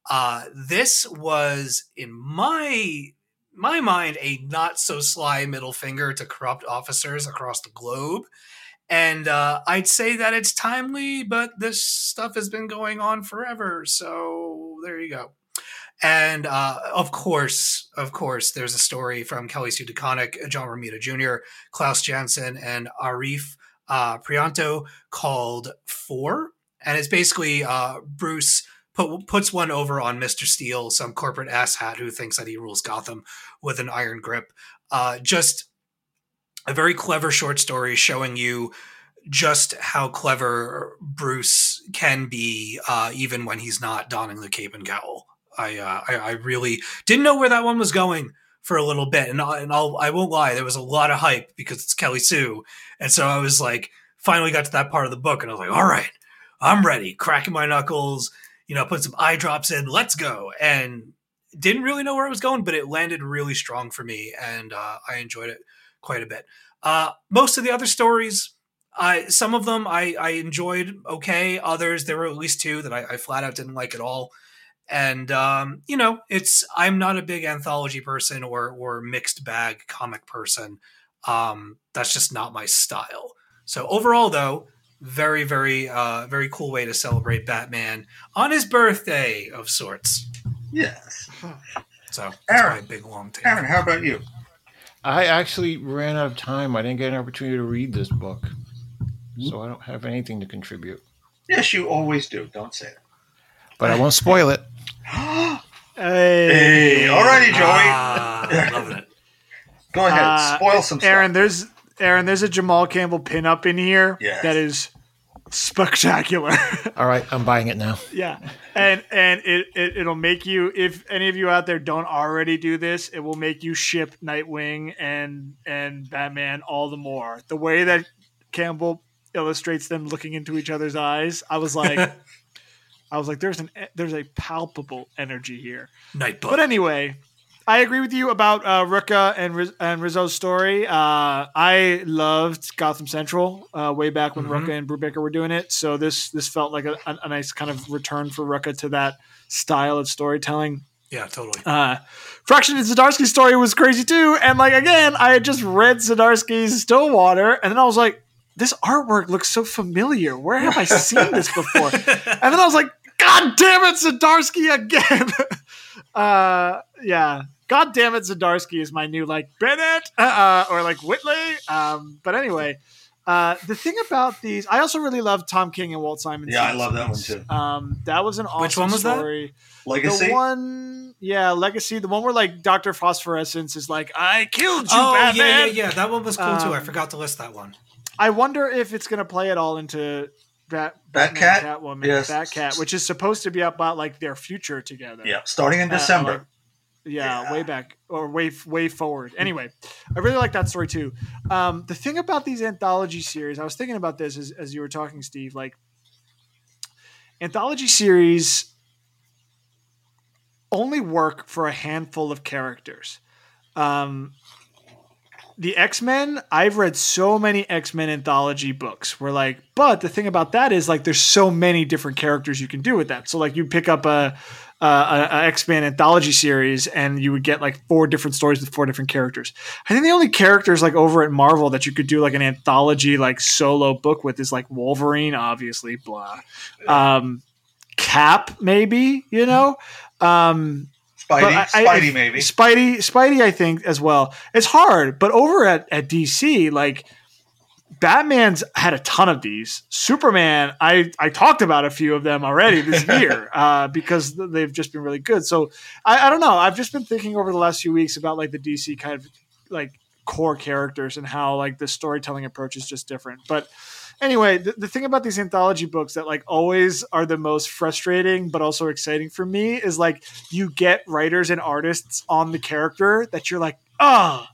Uh, this was, in my my mind, a not so sly middle finger to corrupt officers across the globe. And uh, I'd say that it's timely, but this stuff has been going on forever. So there you go. And uh, of course, of course, there's a story from Kelly Sue DeConnick, John Romita Jr., Klaus Janson, and Arif uh, Prianto called Four. And it's basically uh, Bruce put, puts one over on Mr. Steel, some corporate asshat who thinks that he rules Gotham with an iron grip. Uh, just a very clever short story showing you just how clever Bruce can be, uh, even when he's not donning the cape and cowl. I, uh, I I really didn't know where that one was going for a little bit, and, I, and I'll I won't lie, there was a lot of hype because it's Kelly Sue, and so I was like, finally got to that part of the book, and I was like, all right, I'm ready, cracking my knuckles, you know, put some eye drops in, let's go, and didn't really know where it was going, but it landed really strong for me, and uh, I enjoyed it quite a bit. Uh, most of the other stories, I some of them I, I enjoyed okay. Others there were at least two that I, I flat out didn't like at all. And um, you know, it's I'm not a big anthology person or or mixed bag comic person. Um, that's just not my style. So overall, though, very very uh, very cool way to celebrate Batman on his birthday of sorts. Yes. So that's Aaron. my big long take. Aaron, how about you? I actually ran out of time. I didn't get an opportunity to read this book, so I don't have anything to contribute. Yes, you always do. Don't say it. But I won't spoil it. Hey, Hey, alrighty, Joey. Ah, loving it. Go ahead. Uh, Spoil some stuff. Aaron, there's Aaron, there's a Jamal Campbell pinup in here Yes. that is spectacular. All right, I'm buying it now. yeah, and and it, it it'll make you if any of you out there don't already do this, it will make you ship Nightwing and and Batman all the more. The way that Campbell illustrates them looking into each other's eyes, I was like, I was like, there's an there's a palpable energy here. Night. But anyway, I agree with you about uh, Rucka and Riz- and Risso's story. Uh, I loved Gotham Central uh, way back when Mhm. Rucka and Brubaker were doing it. So this this felt like a, a, nice kind of return for Rucka to that style of storytelling. yeah, totally. Uh, Fraction and Zdarsky's story was crazy too. And like again, I had just read Zdarsky's Stillwater, and then I was like, this artwork looks so familiar. Where have I seen this before? and then I was like, God damn it, Zdarsky again. uh, yeah. God damn it, Zdarsky is my new like Bennett uh, or like Whitley. Um, but anyway, uh, the thing about these, I also really love Tom King and Walt Simon. Yeah, I love that one too. Um, that was an awesome Which one was that? story. Legacy. The one, yeah, Legacy. The one where like Doctor Phosphorescence is like, "I killed you, oh Batman." yeah, yeah, yeah. That one was cool too. I Um, forgot to list that one. I wonder if it's gonna play it all into Bat, Batcat? Batman, Catwoman, Yes. Batcat, which is supposed to be about like their future together. yeah, starting in Uh, December. like- yeah, Yeah. way back or way way forward. Anyway, I really like that story too. Um, the thing about these anthology series, I was thinking about this as, as you were talking, Steve. Like anthology series only work for a handful of characters. Um, the X Men, I've read so many X Men anthology books. Where like, but the thing about that is like, there's so many different characters you can do with that. So like, you pick up a uh, a, a X Men anthology series, and you would get like four different stories with four different characters. I think the only characters like over at Marvel that you could do like an anthology like solo book with is like Wolverine, obviously, blah. Um, Cap, maybe you know. Um, Spidey, I- I- maybe. Spidey, Spidey, I think as well. It's hard, but over at, at DC, like Batman's had a ton of these. Superman, I I talked about a few of them already this year uh, because they've just been really good. So I, I don't know. I've just been thinking over the last few weeks about like the DC kind of like core characters and how like the storytelling approach is just different. But anyway, the, the thing about these anthology books that like always are the most frustrating but also exciting for me is like you get writers and artists on the character that you're like, oh,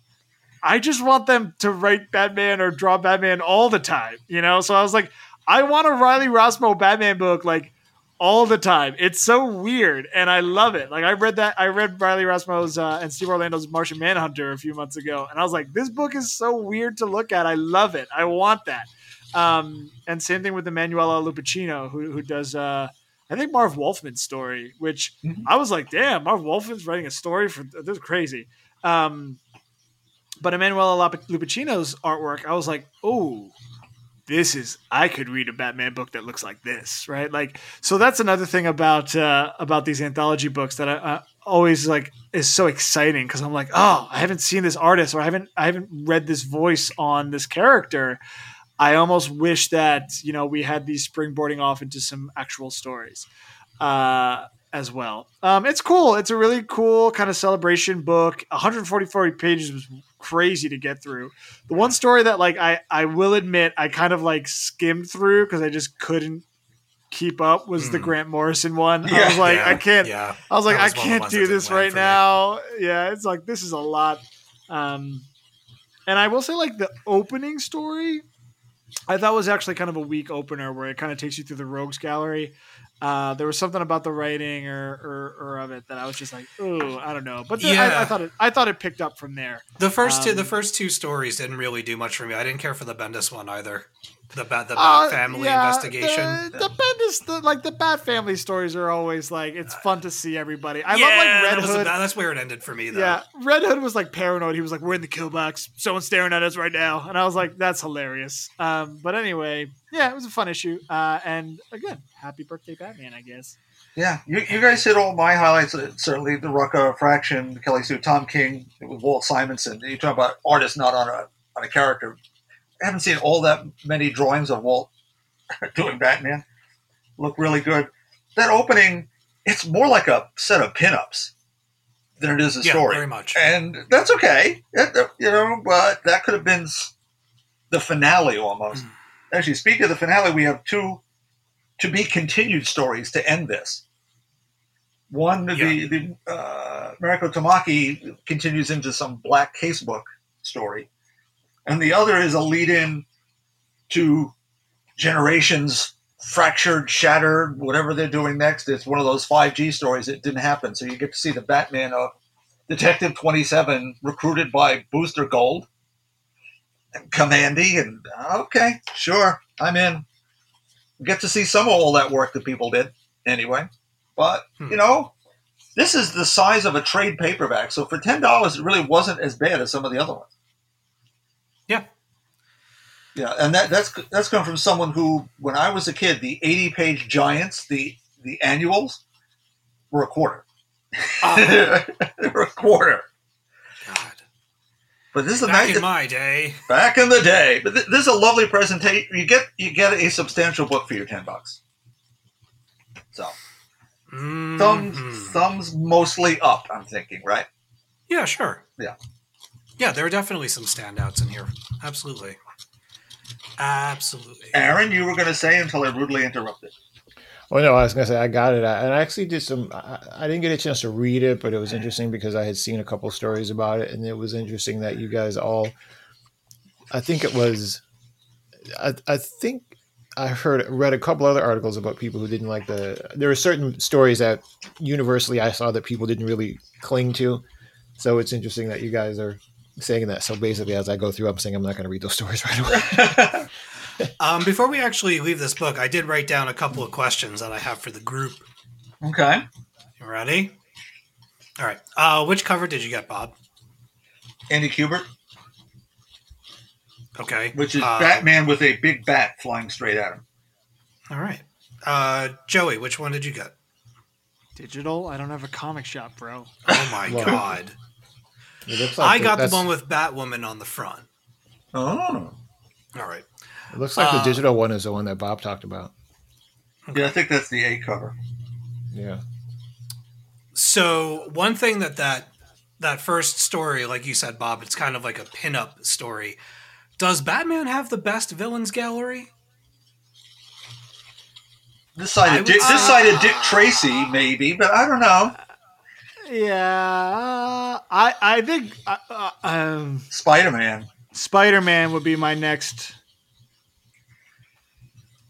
I just want them to write Batman or draw Batman all the time, you know? So I was like, I want a Riley Rossmo Batman book like all the time. It's so weird and I love it. Like I read that I read Riley Rossmo's uh, and Steve Orlando's Martian Manhunter a few months ago and I was like, this book is so weird to look at. I love it. I want that. Um, and same thing with Emanuela Lupacchino, who who does uh, I think Marv Wolfman's story, which Mhm. I was like, damn, Marv Wolfman's writing a story for this is crazy. Um, but Emanuela Lup- Lupacchino's artwork, I was like, oh, this is I could read a Batman book that looks like this, right? Like, so that's another thing about uh, about these anthology books that I, I always like is so exciting because I'm like, oh, I haven't seen this artist or I haven't I haven't read this voice on this character. I almost wish that you know we had these springboarding off into some actual stories uh, as well. Um, it's cool. It's a really cool kind of celebration book. 144 pages was crazy to get through. The one story that like I I will admit I kind of like skimmed through because I just couldn't keep up was the Grant Morrison one. I was like, Yeah, I can't. Yeah. I was like, I was the can't do this right for me. now. Yeah, it's like this is a lot. Um, and I will say, like the opening story, I thought was actually kind of a weak opener where it kind of takes you through the rogues gallery. Uh, there was something about the writing or, or, or of it that I was just like, oh, I don't know. But the, I, Yeah. I thought it, I thought it picked up from there. The first two, Um, the first two stories didn't really do much for me. I didn't care for the Bendis one either. The Bat, the Bat Uh, family yeah, investigation. The, the Bendis, the, like the Bat family stories are always like it's fun to see everybody. I yeah, love like that Red was a- Hood. that's where it ended for me, though. Yeah, Red Hood was like paranoid. He was like, "We're in the kill box. Someone's staring at us right now," and I was like, "That's hilarious." Um, but anyway, yeah, it was a fun issue. Uh, and again, happy birthday, Batman! I guess. Yeah, you, you guys hit all my highlights. uh, Certainly the Rucka Fraction, Kelly Sue, Tom King, with Walt Simonson. You talk about artists not on a on a character. I haven't seen all that many drawings of Walt doing Batman. Look really good. That opening, it's more like a set of pinups than it is a Yeah, story. very much. and that's okay. It- you know, but that could have been the finale almost. Mm. Actually, speaking of the finale, we have two to be continued stories to end this. One, the, the uh, Mariko Tamaki continues into some black casebook story, and the other is a lead-in to Generations fractured, shattered, whatever they're doing next. It's one of those 5G stories that didn't happen. So you get to see the Batman of Detective 27 recruited by Booster Gold and Kamandi. And okay, sure, I'm in. Get to see some of all that work that people did anyway. But, Hmm. you know, this is the size of a trade paperback. So for $10, it really wasn't as bad as some of the other ones. Yeah. Yeah, and that, that's that's come from someone who, when I was a kid, the eighty-page giants, the the annuals, were a quarter. Oh, they were a quarter. God. But this is a Back nice in my day. back in the day. But th- this is a lovely presentation. You get you get a substantial book for your ten bucks. So Mhm. thumbs thumbs mostly up. I'm thinking, right? Yeah, sure. Yeah. Yeah, there are definitely some standouts in here. Absolutely. Absolutely. Aaron, you were going to say until I rudely interrupted. Well, no, I was gonna say I got it, I- and I actually did some. I, I didn't get a chance to read it, but it was interesting because I had seen a couple stories about it, and it was interesting that you guys all. I think it was, I, I think I heard read a couple other articles about people who didn't like the. There were certain stories that universally I saw that people didn't really cling to, so it's interesting that you guys are saying that. So basically, as I go through, I'm saying I'm not going to read those stories right away. Um, before we actually leave this book, I did write down a couple of questions that I have for the group. Okay. You ready? All right. Uh, which cover did you get, Bob? Andy Kubert, Okay. which is Uh, Batman with a big bat flying straight at him. All right. Uh, Joey, which one did you get? Digital. I don't have a comic shop, bro. Oh my god! It looks I the- got the one with Batwoman on the front. Oh. All right. It looks like uh, the digital one is the one that Bob talked about. Yeah, I think that's the A cover. Yeah. So one thing that that that first story, like you said, Bob, it's kind of like a pinup story. Does Batman have the best villains gallery? This side I of Dick, would- this side of Dick Tracy, maybe, but I don't know. Yeah, I I think uh, uh, um, Spider Man. Spider Man would be my next.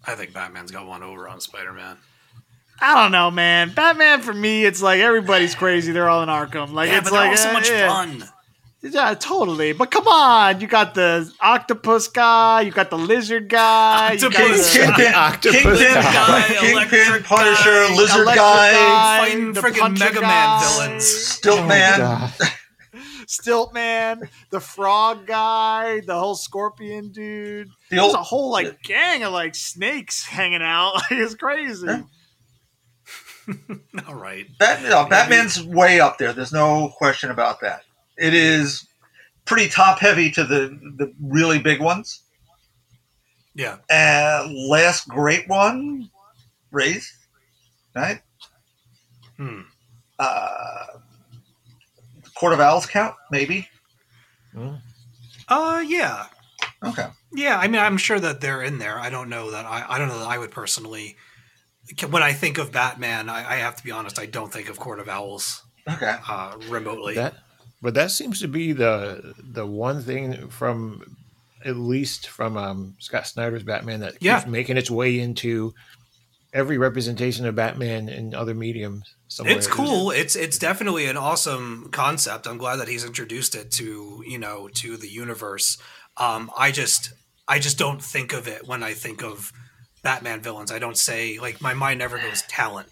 I think Batman's got one over on Spider Man. I don't know, man. Batman for me, it's like everybody's crazy. They're all in Arkham. Like Yeah, it's but like all so uh, much yeah. fun. Yeah, totally. But come on, you got the octopus guy, you got the lizard guy, you got Octopus the Kingpin, Octopus Kingpin, guy, Kingpin, electric Punisher, guy, Lizard guy, guy, Fighting the friggin' puncher Mega Man guy. villains. Stilt oh, Man. Stilt Man, the frog guy, the whole scorpion dude. The There's old, a whole like gang of like snakes hanging out. Like it's crazy. Yeah. All right. Bat, no, Batman's way up there. There's no question about that. It is pretty top heavy to the the really big ones. Yeah. Uh, last great one, Wraith, right? Hmm. Uh, Court of Owls count, maybe. Uh, yeah. Okay. Yeah, I mean, I'm sure that they're in there. I don't know that I, I don't know that I would personally. When I think of Batman, I, I have to be honest. I don't think of Court of Owls Okay. uh, remotely. That, but that seems to be the the one thing from at least from um, Scott Snyder's Batman that keeps making its way into every representation of Batman in other mediums. Somewhere. it's cool. It's it's definitely an awesome concept. I'm glad that he's introduced it to you know to the universe. Um, I just I just don't think of it when I think of Batman villains. I don't say like my mind never goes Talon,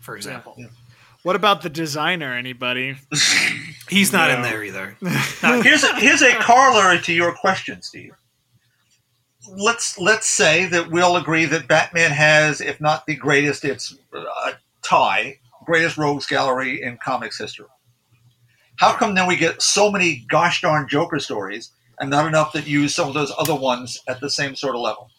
for example. What about the designer? Anybody? He's not in there either. here's a, here's a corollary to your question, Steve. Let's let's say that we'll agree that Batman has, if not the greatest, it's a tie greatest rogues gallery in comics history. How come then we get so many gosh darn Joker stories and not enough that use some of those other ones at the same sort of level?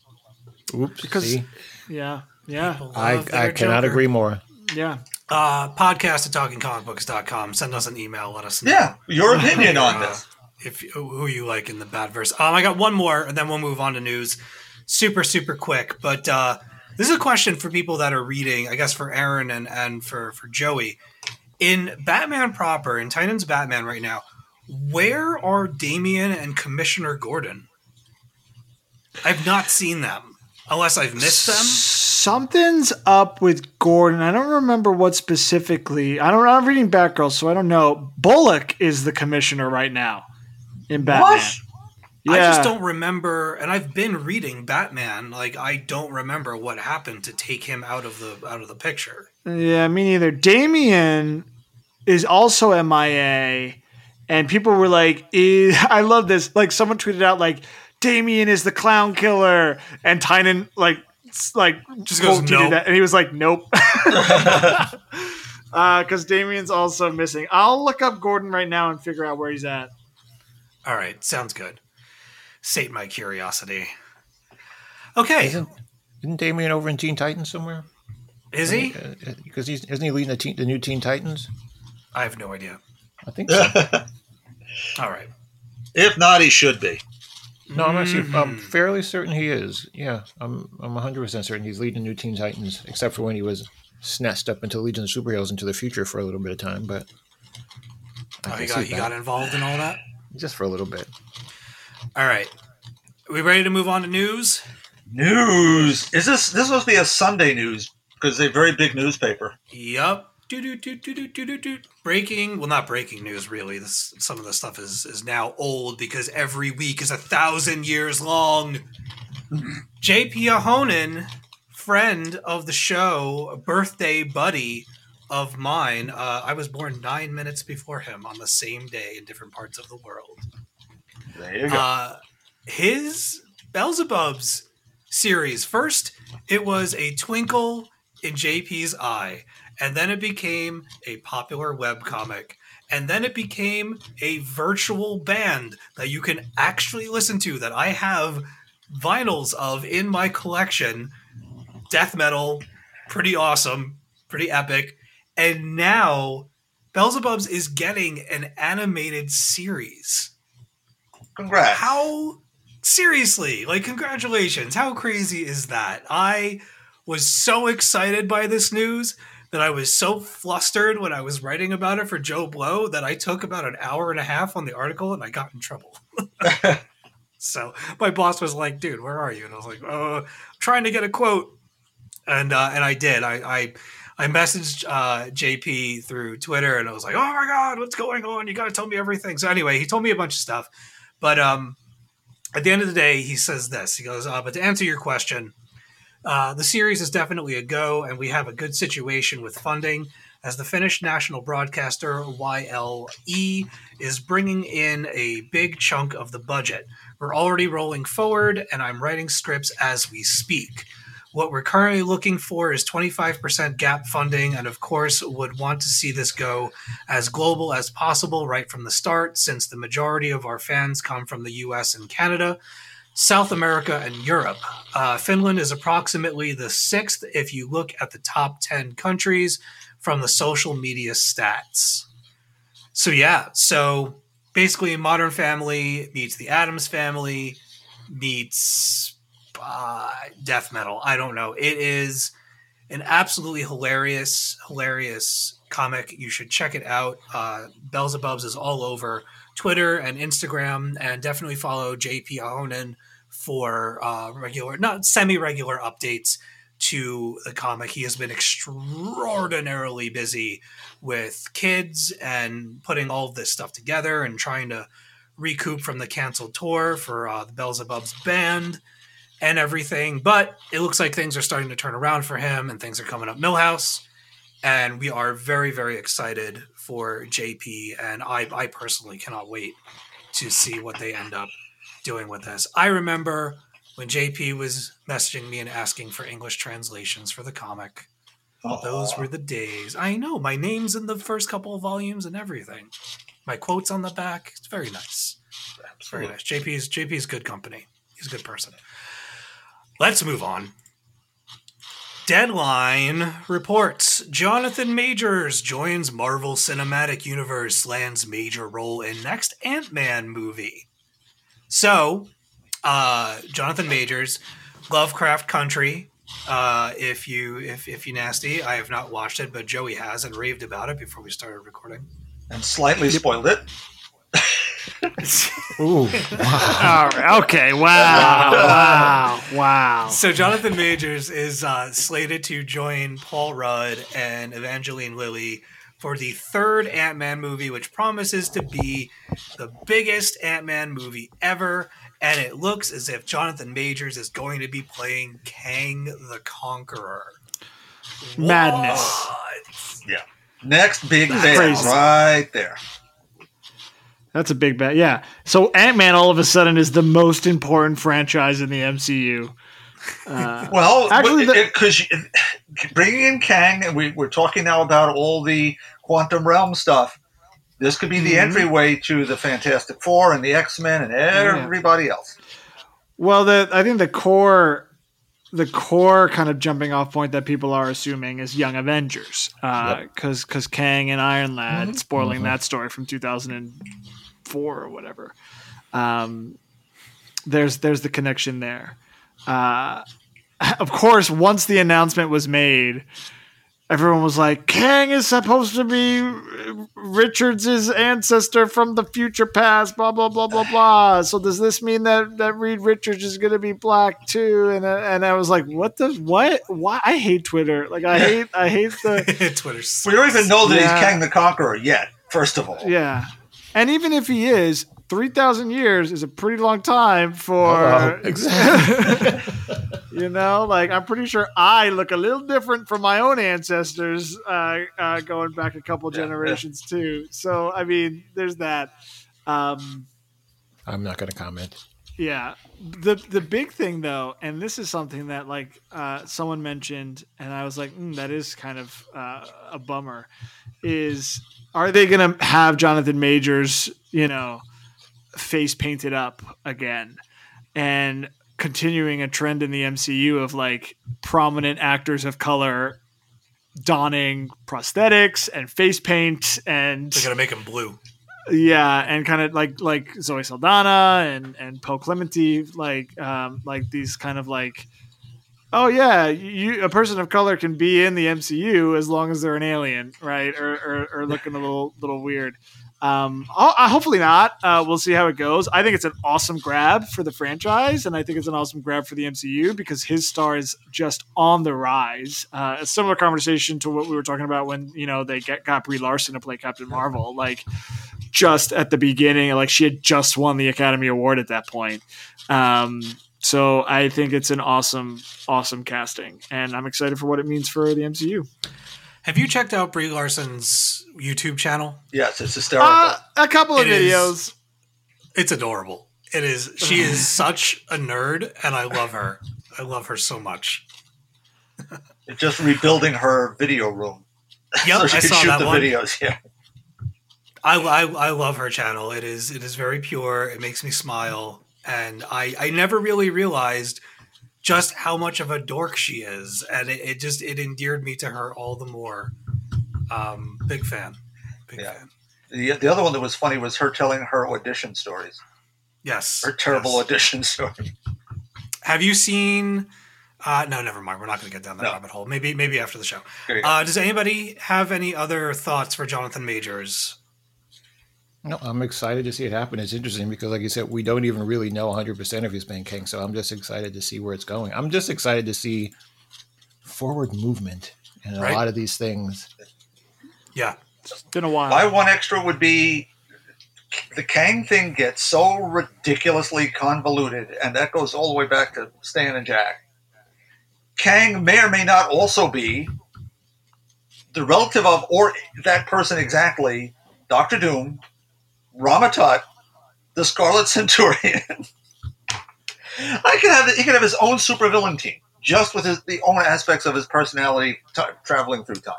Oops. Because- see? Yeah, yeah, I, I cannot Joker. agree more. yeah. Uh, podcast at talkingcomicbooks.com. Send us an email. Let us know. Yeah, your opinion on Uh, this. if who you like in the bad verse. Um, I got one more, and then we'll move on to news. Super, super quick. But uh, this is a question for people that are reading. I guess for Aaron and and for for Joey. In Batman proper, in Titans Batman right now, where are Damian and Commissioner Gordon? I've not seen them, unless I've missed them. Something's up with Gordon. I don't remember what specifically. I don't. I'm reading Batgirl, so I don't know. Bullock is the commissioner right now in Batman. What? Yeah. I just don't remember, and I've been reading Batman. Like I don't remember what happened to take him out of the out of the picture. Yeah, me neither. Damian is also MIA, and people were like, "I love this." Like someone tweeted out, like, "Damian is the clown killer," and Tynion like like Just goes, quote tweeted "Nope." that, and he was like, "Nope." Uh, because Damian's also missing. I'll look up Gordon right now and figure out where he's at. All right, sounds good. Sate my curiosity. Okay, Isn't, isn't Damian over in Teen Titans somewhere? is he? Uh, uh, because he's isn't he leading the, teen, the new Teen Titans? I have no idea. I think so. All right. If not, he should be. No, I'm actually Mm-hmm. I'm fairly certain he is. Yeah, I'm I'm 100 percent certain he's leading New Teen Titans, except for when he was snatched up into Legion of Superheroes into the future for a little bit of time, but I Oh, he got he that. got involved in all that. just for a little bit. All right. we ready to move on to news? News. Is this this must be a Sunday news because they're a very big newspaper. Yup. Do do do do do do do do. Breaking. Well, not breaking news really. This some of the stuff is is now old because every week is a thousand years long. JP Ahonen, friend of the show, birthday buddy of mine. Uh, I was born nine minutes before him on the same day in different parts of the world. There you go. Uh, his Belzebubs series. First, it was a twinkle in JP's eye, and then it became a popular web comic, and then it became a virtual band that you can actually listen to that I have vinyls of in my collection. Death metal, pretty awesome, pretty epic. And now Belzebubs is getting an animated series Congrats. how seriously like congratulations how crazy is that i was so excited by this news that i was so flustered when i was writing about it for joe blow that i took about an hour and a half on the article and i got in trouble so my boss was like dude where are you and i was like uh trying to get a quote and uh and i did i i I messaged uh, JP through Twitter and I was like, "Oh my god, what's going on? You got to tell me everything." So anyway, he told me a bunch of stuff, but um, at the end of the day, he says this. He goes, uh, "But to answer your question, uh, the series is definitely a go, and we have a good situation with funding. as the Finnish national broadcaster YLE is bringing in a big chunk of the budget. We're already rolling forward, and I'm writing scripts as we speak. What we're currently looking for is 25% gap funding, and of course, would want to see this go as global as possible right from the start, since the majority of our fans come from the US and Canada, South America, and Europe. Uh, Finland is approximately the sixth if you look at the top 10 countries from the social media stats. So, yeah, so basically, Modern Family meets the Addams Family meets uh, death metal. I don't know. It is an absolutely hilarious, hilarious comic. You should check it out. Uh, Belzebubs is all over Twitter and Instagram, and definitely follow JP Ahonen for uh, regular, not semi-regular updates to the comic. He has been extraordinarily busy with kids and putting all this stuff together and trying to recoup from the canceled tour for uh, the Belzebubs band and everything. But it looks like things are starting to turn around for him and things are coming up Milhouse. And we are very, very excited for JP. And I, I personally cannot wait to see what they end up doing with this. I remember when JP was messaging me and asking for English translations for the comic. Those were the days. I know my name's in the first couple of volumes and everything. My quotes on the back. It's very nice. It's very nice. JP's JP's good company. He's a good person. Let's move on. Deadline reports Jonathan Majors joins Marvel Cinematic Universe, lands major role in next Ant Man movie. So, uh, Jonathan Majors, Lovecraft Country. Uh, if you if if you nasty, I have not watched it, but Joey has and raved about it before we started recording. and slightly spoiled it. Ooh, All right. Okay. Wow. wow. Wow. So Jonathan Majors is uh, slated to join Paul Rudd and Evangeline Lilly for the third Ant Man movie, which promises to be the biggest Ant Man movie ever. And it looks as if Jonathan Majors is going to be playing Kang the Conqueror. Madness. What? Next big That's thing right there. That's a big bet. Yeah. So Ant Man all of a sudden is the most important franchise in the MCU. Uh, Well, Actually, because bringing in Kang, and we, we're talking now about all the quantum realm stuff. This could be the Mhm. entryway to the Fantastic Four and the X Men and everybody else. well, the I think the core, the core kind of jumping off point that people are assuming is Young Avengers, because because Kang and Iron Lad spoiling that story from 2004 or whatever. Um, there's there's the connection there. Uh, of course, once the announcement was made, everyone was like, "Kang is supposed to be Richards' ancestor from the future past." Blah blah blah blah blah. So does this mean that that Reed Richards is going to be black too? And I- and I was like, "What the what? Why? I hate Twitter. Like I hate I hate the Twitter. We don't even know that Yeah. he's Kang the Conqueror yet. First of all, yeah." And even if he is, three thousand years is a pretty long time for Oh, exactly. You know, like I'm pretty sure I look a little different from my own ancestors, uh, uh, going back a couple Yeah, yeah. generations too. So I mean, there's that. Um, I'm not going to comment. yeah, the the big thing though, and this is something that like uh, someone mentioned, and I was like, mm, that is kind of uh, a bummer. Is are they going to have Jonathan Majors, you know, face painted up again, and continuing a trend in the MCU of like prominent actors of color donning prosthetics and face paint and They're gonna make him blue. yeah, and kind of like like Zoe Saldana and and Pom Klementieff, like um, like these kind of like, oh yeah, you a person of color can be in the MCU as long as they're an alien, right? Or or, or looking a little little weird. Um, hopefully not. Uh, we'll see how it goes. I think it's an awesome grab for the franchise, and I think it's an awesome grab for the MCU because his star is just on the rise. Uh, a similar conversation to what we were talking about when you know they get, got Brie Larson to play Captain Marvel. Like just at the beginning, like she had just won the Academy Award at that point. Um, so I think it's an awesome, awesome casting, and I'm excited for what it means for the MCU. Have you checked out Brie Larson's YouTube channel? Yes, it's hysterical. Uh, a couple of It is- videos. It's adorable. It is. She is such a nerd, and I love her. I love her so much. It's just rebuilding her video room Yep, so she I can saw shoot that the one. videos. Yeah, I, I I love her channel. It is it is very pure. It makes me smile, and I I never really realized just how much of a dork she is, and it, it just it endeared me to her all the more. Um, big fan, big Yeah. fan. the, the other one that was funny was her telling her audition stories, Yes, her terrible yes. audition story. Have you seen? Uh, no, never mind. We're not going to get down that No. rabbit hole. Maybe maybe after the show. There you go. Uh, does anybody have any other thoughts for Jonathan Majors? No, I'm excited to see it happen. It's interesting because, like you said, we don't even really know 100% if he's playing King. So I'm just excited to see where it's going. I'm just excited to see forward movement in a Right. lot of these things. Yeah, It's been a while. My one extra would be the Kang thing gets so ridiculously convoluted, and that goes all the way back to Stan and Jack. Kang may or may not also be the relative of, or that person exactly, Doctor Doom, Rama-Tut, the Scarlet Centurion. I could have he could have his own supervillain team just with his the own aspects of his personality t- traveling through time.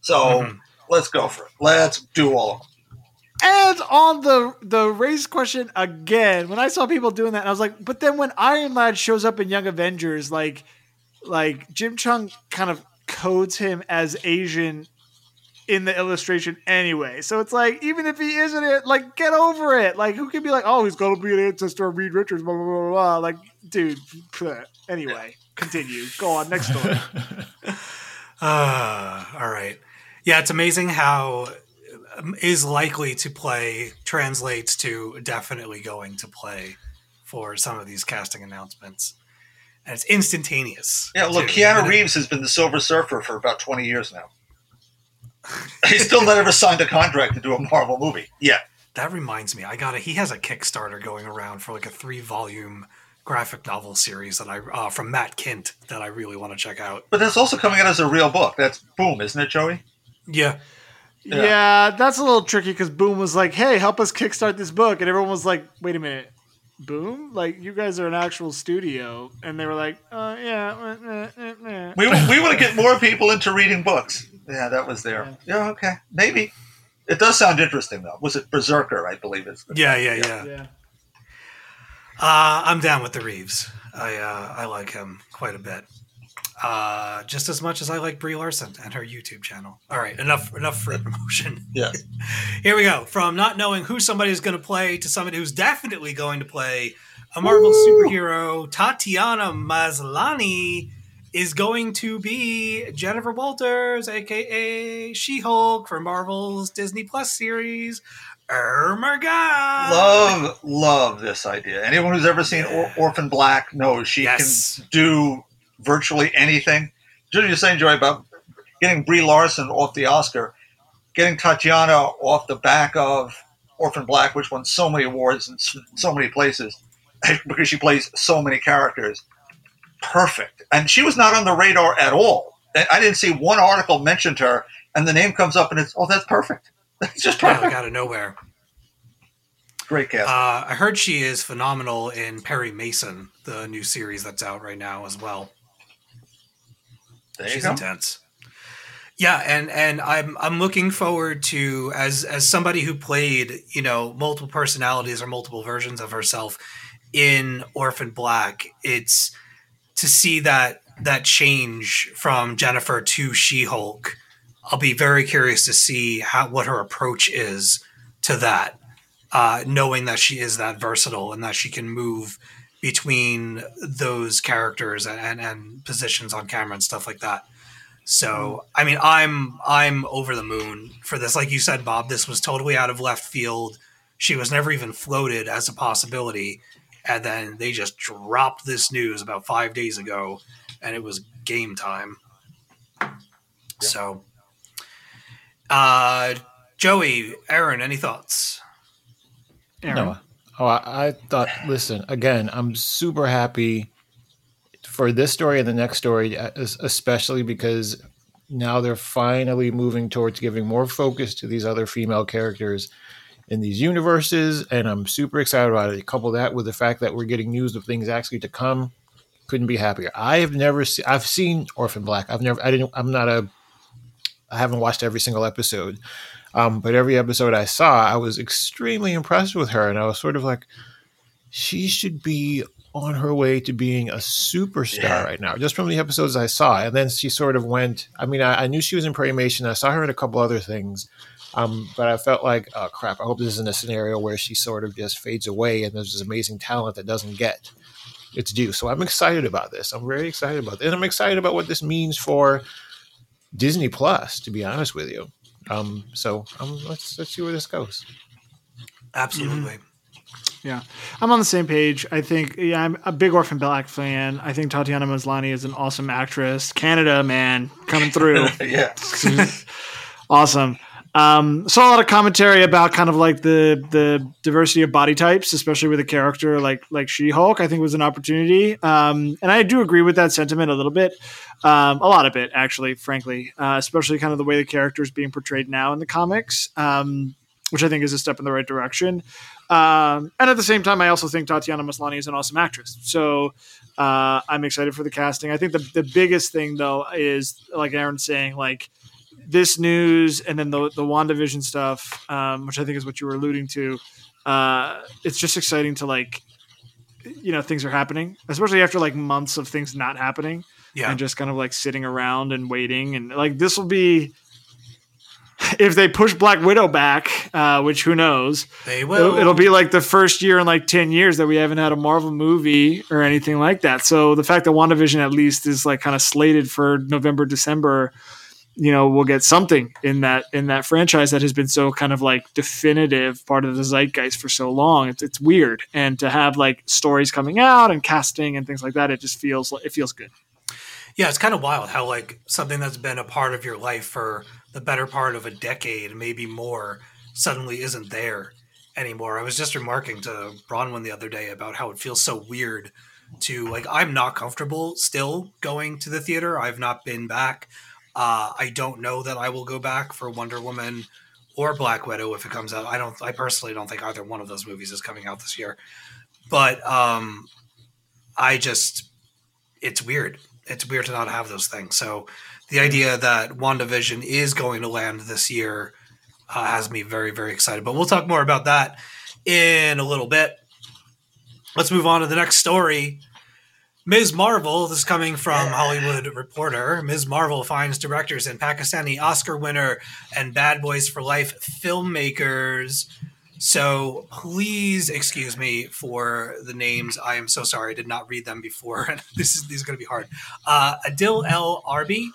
So Mhm. let's go for it. Let's do all of them. And on the the race question again, when I saw people doing that, I was like, but then when Iron Lad shows up in Young Avengers, like like Jim Cheung kind of codes him as Asian in the illustration anyway. So it's like, even if he isn't it, like get over it. Like who can be like, oh, he's gonna be an ancestor of Reed Richards, blah blah blah blah. blah. Like, dude. pfft. Anyway, continue. Go on, next story. Uh, all right. Yeah, it's amazing how um, likely to play translates to definitely going to play for some of these casting announcements. And it's instantaneous. Yeah, look, too. Keanu Reeves has been the Silver Surfer for about 20 years now. He's still not ever signed a contract to do a Marvel movie. Yeah. That reminds me, I got a he has a Kickstarter going around for like a three volume graphic novel series that I uh, from Matt Kindt that I really want to check out. But that's also coming out as a real book. That's boom, isn't it, Joey? Yeah. Yeah. Yeah. that's a little tricky because Boom was like, "Hey, help us kickstart this book," and everyone was like, "Wait a minute, Boom? Like you guys are an actual studio?" And they were like, uh, "Yeah, eh, eh, eh." We, we want to get more people into reading books. Yeah, that was there. Yeah, okay. Maybe. It does sound interesting, though. Was it BRZRKR, I believe it's Yeah, yeah, yeah. yeah." Uh, I'm down with the Reeves. I uh, I like him quite a bit. Uh, just as much as I like Brie Larson and her YouTube channel. All right, enough enough free promotion. Yeah. Here we go. From not knowing who somebody is going to play to somebody who's definitely going to play a Marvel superhero. Tatiana Maslany is going to be Jennifer Walters, aka She-Hulk, for Marvel's Disney Plus series. Oh my god! Love, love this idea. Anyone who's ever seen or- Orphan Black knows she Yes. can do virtually anything. Just you're saying, Joy, about getting Brie Larson off the Oscar, getting Tatiana off the back of Orphan Black, which won so many awards in so many places because she plays so many characters. Perfect. And she was not on the radar at all. I didn't see one article mentioned her, and the name comes up, and it's, oh, that's perfect. That's just perfect. out of nowhere. Great cast. Uh, I heard she is phenomenal in Perry Mason, the new series that's out right now as well. there She's intense. Yeah, and and I'm I'm looking forward to as as somebody who played you know multiple personalities or multiple versions of herself in Orphan Black. It's to see that that change from Jennifer to She Hulk. I'll be very curious to see how what her approach is to that, uh, knowing that she is that versatile and that she can move between those characters and, and, and positions on camera and stuff like that. So, I mean, I'm I'm over the moon for this. Like you said, Bob, this was totally out of left field. She was never even floated as a possibility, and then they just dropped this news about five days ago, and it was game time. So, uh, Joey, Aaron, any thoughts? Aaron? No. Oh, I, I thought. Listen, again, I'm super happy for this story and the next story, especially because now they're finally moving towards giving more focus to these other female characters in these universes, and I'm super excited about it. Couple that with the fact that we're getting news of things actually to come. Couldn't be happier. I have never seen. I've seen Orphan Black. I've never. I didn't. I'm not a. I haven't watched every single episode, um, but every episode I saw, I was extremely impressed with her, and I was sort of like, she should be on her way to being a superstar Yeah. right now, just from the episodes I saw. And then she sort of went. I mean, I, I knew she was in Perry Mason. I saw her in a couple other things, um, but I felt like, oh crap! I hope this isn't a scenario where she sort of just fades away and there's this amazing talent that doesn't get its due. So I'm excited about this. I'm very excited about this, and I'm excited about what this means for Disney Plus. To be honest with you, um, so um, let's let's see where this goes. Absolutely. Yeah, I'm on the same page. I think yeah, I'm a big Orphan Black fan. I think Tatiana Maslany is an awesome actress. Canada, man, coming through. yeah. awesome. Um, saw a lot of commentary about kind of like the the diversity of body types, especially with a character like like She Hulk. I think was an opportunity, um, and I do agree with that sentiment a little bit, um, a lot of it actually, frankly, uh, especially kind of the way the character is being portrayed now in the comics, um, which I think is a step in the right direction. Um, and at the same time, I also think Tatiana Maslany is an awesome actress. So uh, I'm excited for the casting. I think the the biggest thing though is like Aaron's saying, like this news and then the the WandaVision stuff, um, which I think is what you were alluding to. Uh, it's just exciting to like, you know, things are happening, especially after like months of things not happening Yeah. and just kind of like sitting around and waiting. And like this will be if they push Black Widow back, uh, which who knows, They will. it'll, it'll be like the first year in like 10 years that we haven't had a Marvel movie or anything like that. So the fact that WandaVision at least is like kind of slated for November, December, you know, we'll get something in that in that franchise that has been so kind of like definitive part of the zeitgeist for so long. It's it's weird. And to have like stories coming out and casting and things like that, it just feels it feels good. Yeah, it's kind of wild how like something that's been a part of your life for the better part of a decade, maybe more, suddenly isn't there anymore. I was just remarking to Bronwyn the other day about how it feels so weird to like I'm not comfortable still going to the theater. I've not been back. Uh, I don't know that I will go back for Wonder Woman or Black Widow if it comes out. I don't. I personally don't think either one of those movies is coming out this year. But um, I just, it's weird. It's weird to not have those things. So the idea that WandaVision is going to land this year uh, has me very, very excited. But we'll talk more about that in a little bit. Let's move on to the next story. Ms. Marvel, this is coming from Hollywood Reporter. Ms. Marvel finds directors and Pakistani Oscar winner and Bad Boys for Life filmmakers. So please excuse me for the names. I am so sorry. I did not read them before. this is these are going to be hard. Uh, Adil El Arbi,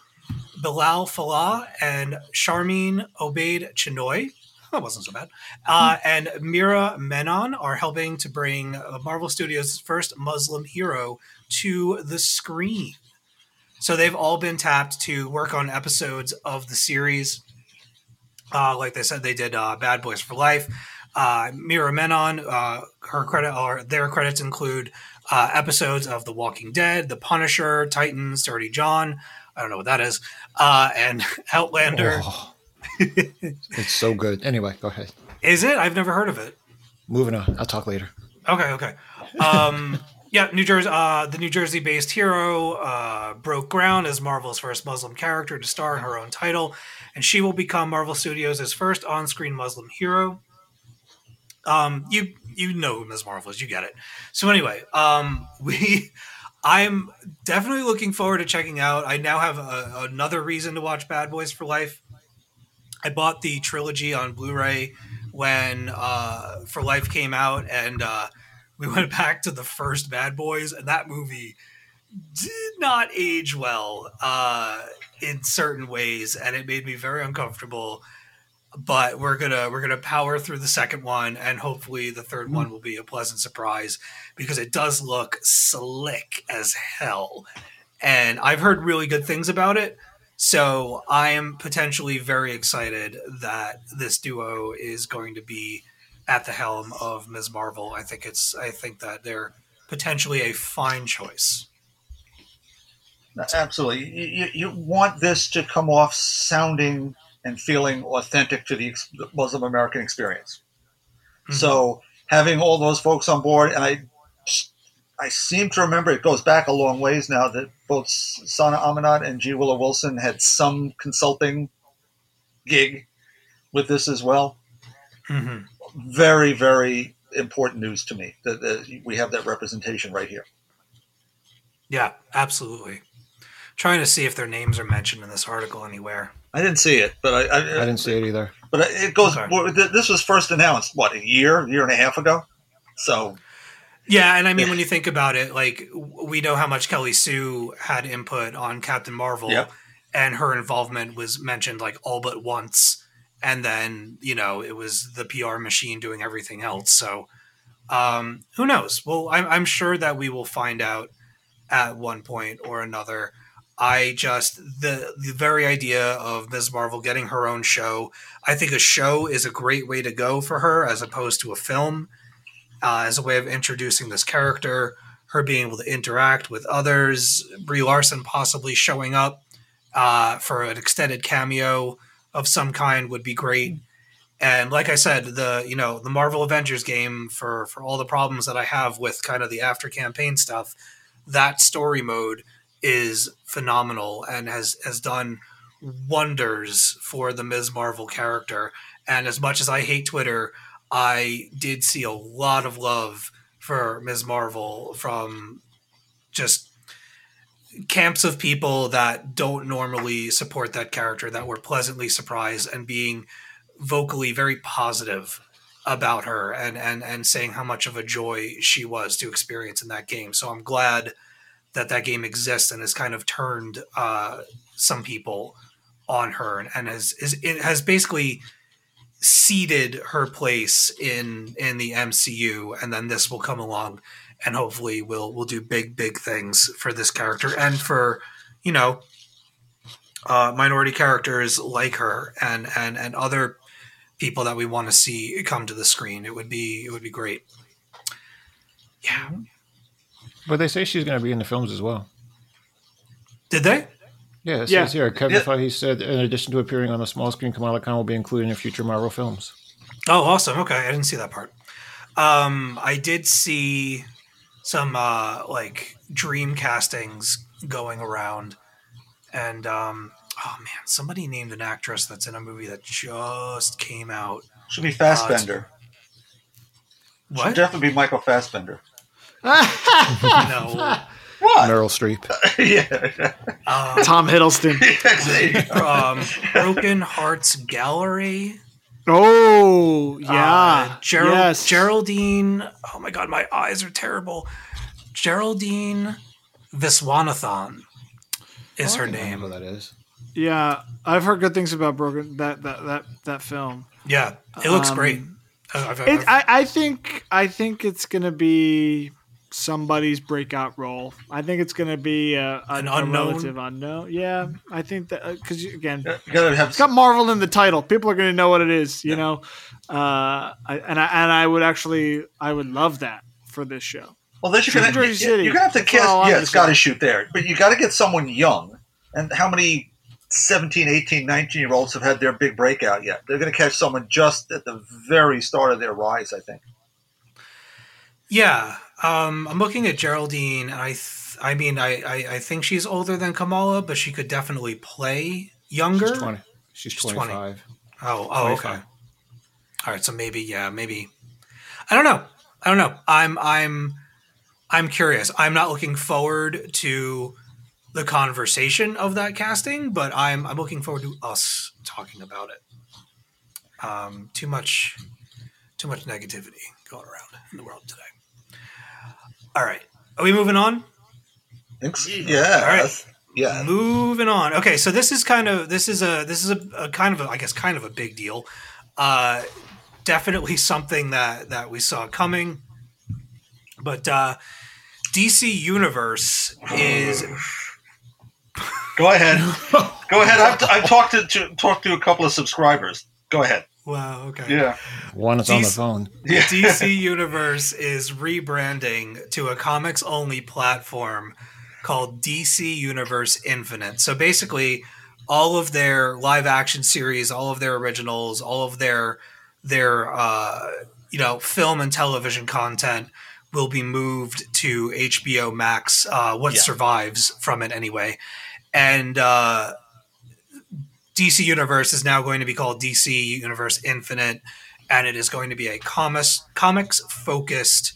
Bilal Falah, and Sharmeen Obaid Chinoy. That wasn't so bad. Uh, and Meera Menon are helping to bring Marvel Studios' first Muslim hero to the screen. So they've all been tapped to work on episodes of the series. Uh, like they said, they did uh, Bad Boys for Life. Uh, Meera Menon, uh, her credit or their credits include uh, episodes of The Walking Dead, The Punisher, Titans, Dirty John. I don't know what that is, uh, and Outlander. Oh, it's so good. Anyway, go ahead. Is it? I've never heard of it. Moving on. I'll talk later. Okay, okay. Um, yeah, New Jersey, uh, the New Jersey-based hero uh, broke ground as Marvel's first Muslim character to star in her own title, and she will become Marvel Studios' first on-screen Muslim hero. Um, you you know who Ms. Marvel is, you get it. So anyway, um, we. I'm definitely looking forward to checking out. I now have a, another reason to watch Bad Boys for Life. I bought the trilogy on Blu-ray when uh, For Life came out, and uh, we went back to the first Bad Boys, and that movie did not age well uh, in certain ways, and it made me very uncomfortable. But we're gonna we're gonna power through the second one, and hopefully the third one will be a pleasant surprise because it does look slick as hell, and I've heard really good things about it. So I am potentially very excited that this duo is going to be at the helm of Ms. Marvel. I think it's I think that they're potentially a fine choice. Absolutely. You, you, want this to come off sounding and feeling authentic to the Muslim American experience. So having all those folks on board, and I, I seem to remember it goes back a long ways now that both Sana Amanat and G. Willow Wilson had some consulting gig with this as well. hmm Very, very important news to me that, that we have that representation right here. Yeah, absolutely. Trying to see if their names are mentioned in this article anywhere. I didn't see it, but I, I, I didn't see it either. But it goes. Okay. This was first announced what a year, year and a half ago. So Yeah, and I mean, when you think about it, like we know how much Kelly Sue had input on Captain Marvel, Yep. and her involvement was mentioned like all but once, and then you know it was the PR machine doing everything else. So um, who knows? Well, I'm, I'm sure that we will find out at one point or another. I just the the very idea of Ms. Marvel getting her own show. I think a show is a great way to go for her as opposed to a film uh, as a way of introducing this character, her being able to interact with others, Brie Larson possibly showing up uh, for an extended cameo of some kind would be great. And like I said, the you know the Marvel Avengers game for for all the problems that I have with kind of the after campaign stuff, that story mode is phenomenal and has has done wonders for the Ms. Marvel character. And as much as I hate Twitter, I did see a lot of love for Ms. Marvel from just camps of people that don't normally support that character that were pleasantly surprised and being vocally very positive about her and and and saying how much of a joy she was to experience in that game. So I'm glad that that game exists and has kind of turned uh, some people on her and, and has is it has basically seeded her place in in the MCU and then this will come along and hopefully we'll we'll do big big things for this character and for you know uh, minority characters like her and and and other people that we want to see come to the screen it would be it would be great yeah But they say she's going to be in the films as well. did they Yeah, it Yeah. says here. Kevin Yeah. Feige said, in addition to appearing on the small screen, Kamala Khan will be included in future Marvel films. Oh, awesome. Okay, I didn't see that part. Um, I did see some uh, like dream castings going around, and um, oh man, somebody named an actress that's in a movie that just came out. should be Fassbender. Should What? definitely be Michael Fassbender. no. What? Meryl Streep. yeah. Um, Tom Hiddleston. There you go. um, Broken Hearts Gallery. Oh yeah, Uh, Gerald, yes. Geraldine. Oh my god, my eyes are terrible. Geraldine Viswanathan is her I don't know name. who that is. Yeah, I've heard good things about Broken that that that that film. Yeah, it looks Um, great. I've- I've- It, I, I think I think it's gonna be somebody's breakout role. I think it's gonna be a, a, An a unknown? relative unknown. Yeah, I think that because again, gotta have it's got Marvel in the title. People are gonna know what it is. You know, uh, I, and I and I would actually I would love that for this show. Well, then you're gonna, you, City. you're gonna have to That's cast. all Yeah, it's got to shoot there, but you got to get someone young. And how many 17, 18, 19 year olds have had their big breakout yet? They're going to catch someone just at the very start of their rise. I think. yeah, um, I'm looking at Geraldine, I, th- I mean, I, I, I think she's older than Kamala, but she could definitely play younger. She's 20. She's, She's 25. Oh, oh, okay. All right, so maybe, yeah, maybe. I don't know. I don't know. I'm, I'm, I'm curious. I'm not looking forward to the conversation of that casting, but I'm, I'm looking forward to us talking about it. Um, too much, too much negativity going around in the world today. All right, are we moving on? Think? Yeah. All right. Yeah. Moving on. Okay, so this is kind of this is a this is a, a kind of a, I guess kind of a big deal. Uh, definitely something that that we saw coming. But uh, DC Universe is Go ahead. Go ahead. I've, I've talked to, to talked to a couple of subscribers. Go ahead. Wow. Okay. Yeah. One is on the phone. Yeah. DC Universe is rebranding to a comics only platform called DC Universe Infinite. So basically, all of their live action series, all of their originals, all of their their uh, you know film and television content will be moved to HBO Max. Uh, what Yeah. survives from it anyway, and uh, DC Universe is now going to be called DC Universe Infinite, and it is going to be a comics comics focused,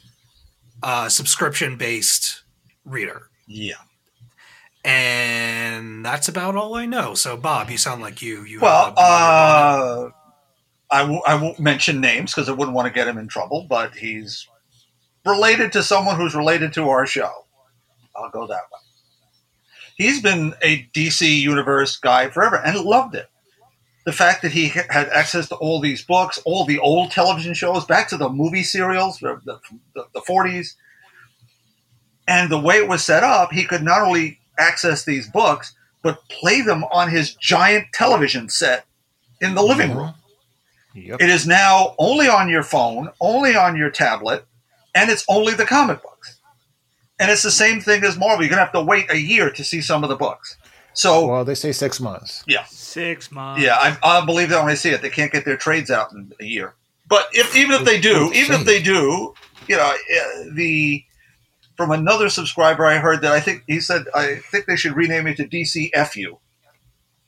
uh, subscription based reader. Yeah. And that's about all I know. So, Bob, you sound like you. you Well, have a- uh, I w- I won't mention names because I wouldn't want to get him in trouble, but he's related to someone who's related to our show. I'll go that way. He's been a DC Universe guy forever and loved it. The fact that he had access to all these books, all the old television shows, back to the movie serials, the, the, the, the 40s, and the way it was set up, he could not only access these books, but play them on his giant television set in the living room. Mm-hmm. Yep. It is now only on your phone, only on your tablet, and it's only the comic books. And it's the same thing as Marvel. You're going to have to wait a year to see some of the books. So, Well, they say six months. Yeah, Six months. yeah, I, I'll believe that when I see it. They can't get their trades out in a year. But if even if they do, even if they do, you know, uh, the from another subscriber, I heard that I think he said I think they should rename it to DCFU.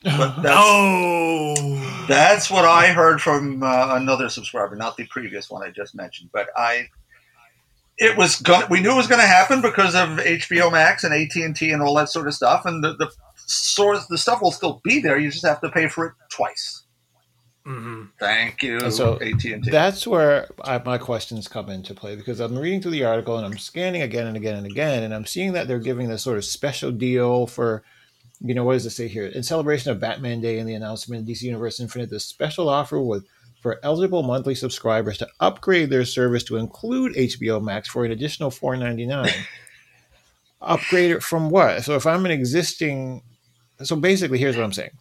But that's, oh, That's what I heard from uh, another subscriber, not the previous one I just mentioned. But I, it was going. We knew it was going to happen because of HBO Max and AT and T and all that sort of stuff. And the the source, the stuff will still be there. You just have to pay for it twice. Mhm. Thank you, And so AT and T. That's where I, my questions come into play because I'm reading through the article and I'm scanning again and again and again, and I'm seeing that they're giving this sort of special deal for, you know, what does it say here? In celebration of Batman Day and the announcement of DC Universe Infinite, this special offer with for eligible monthly subscribers to upgrade their service to include HBO Max for an additional $4.99. upgrade it from what? So if I'm an existing, so basically, here's what I'm saying.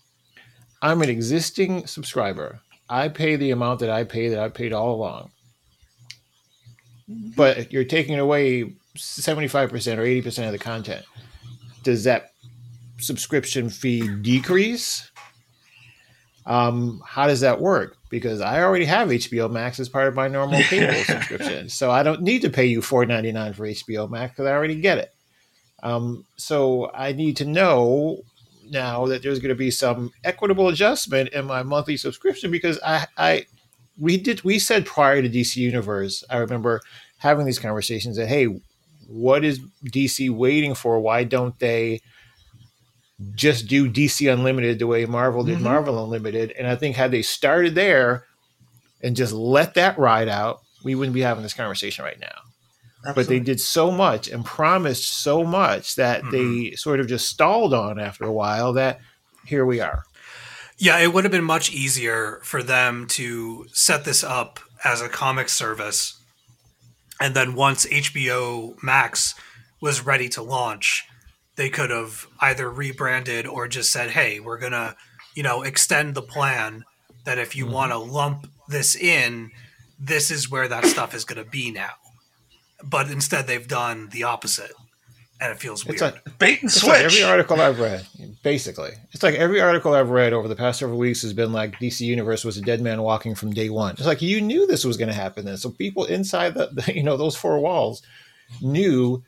I'm an existing subscriber. I pay the amount that I pay that I paid all along. But you're taking away 75% or 80% of the content. Does that subscription fee decrease? Um, how does that work? Because I already have HBO Max as part of my normal cable subscription. So I don't need to pay you $4.99 for HBO Max because I already get it. Um, so I need to know now that there's going to be some equitable adjustment in my monthly subscription because I, I we did we said prior to DC Universe, I remember having these conversations that hey, what is DC waiting for? Why don't they just do DC Unlimited the way Marvel did Mhm. Marvel Unlimited? And I think had they started there and just let that ride out, we wouldn't be having this conversation right now but they did so much and promised so much that they sort of just stalled on after a while that here we are. Yeah, it would have been much easier for them to set this up as a comic service. And then once HBO Max was ready to launch, they could have either rebranded or just said, hey, we're going to, you know, extend the plan that if you mm-hmm. want to lump this in, this is where that stuff is going to be now. But instead, they've done the opposite. And it feels weird. It's like, bait and it's like switch. every article I've read, basically. It's like every article I've read over the past several weeks has been like DC Universe was a dead man walking from day one. It's like you knew this was going to happen then. So people inside the, the, you know, those four walls knew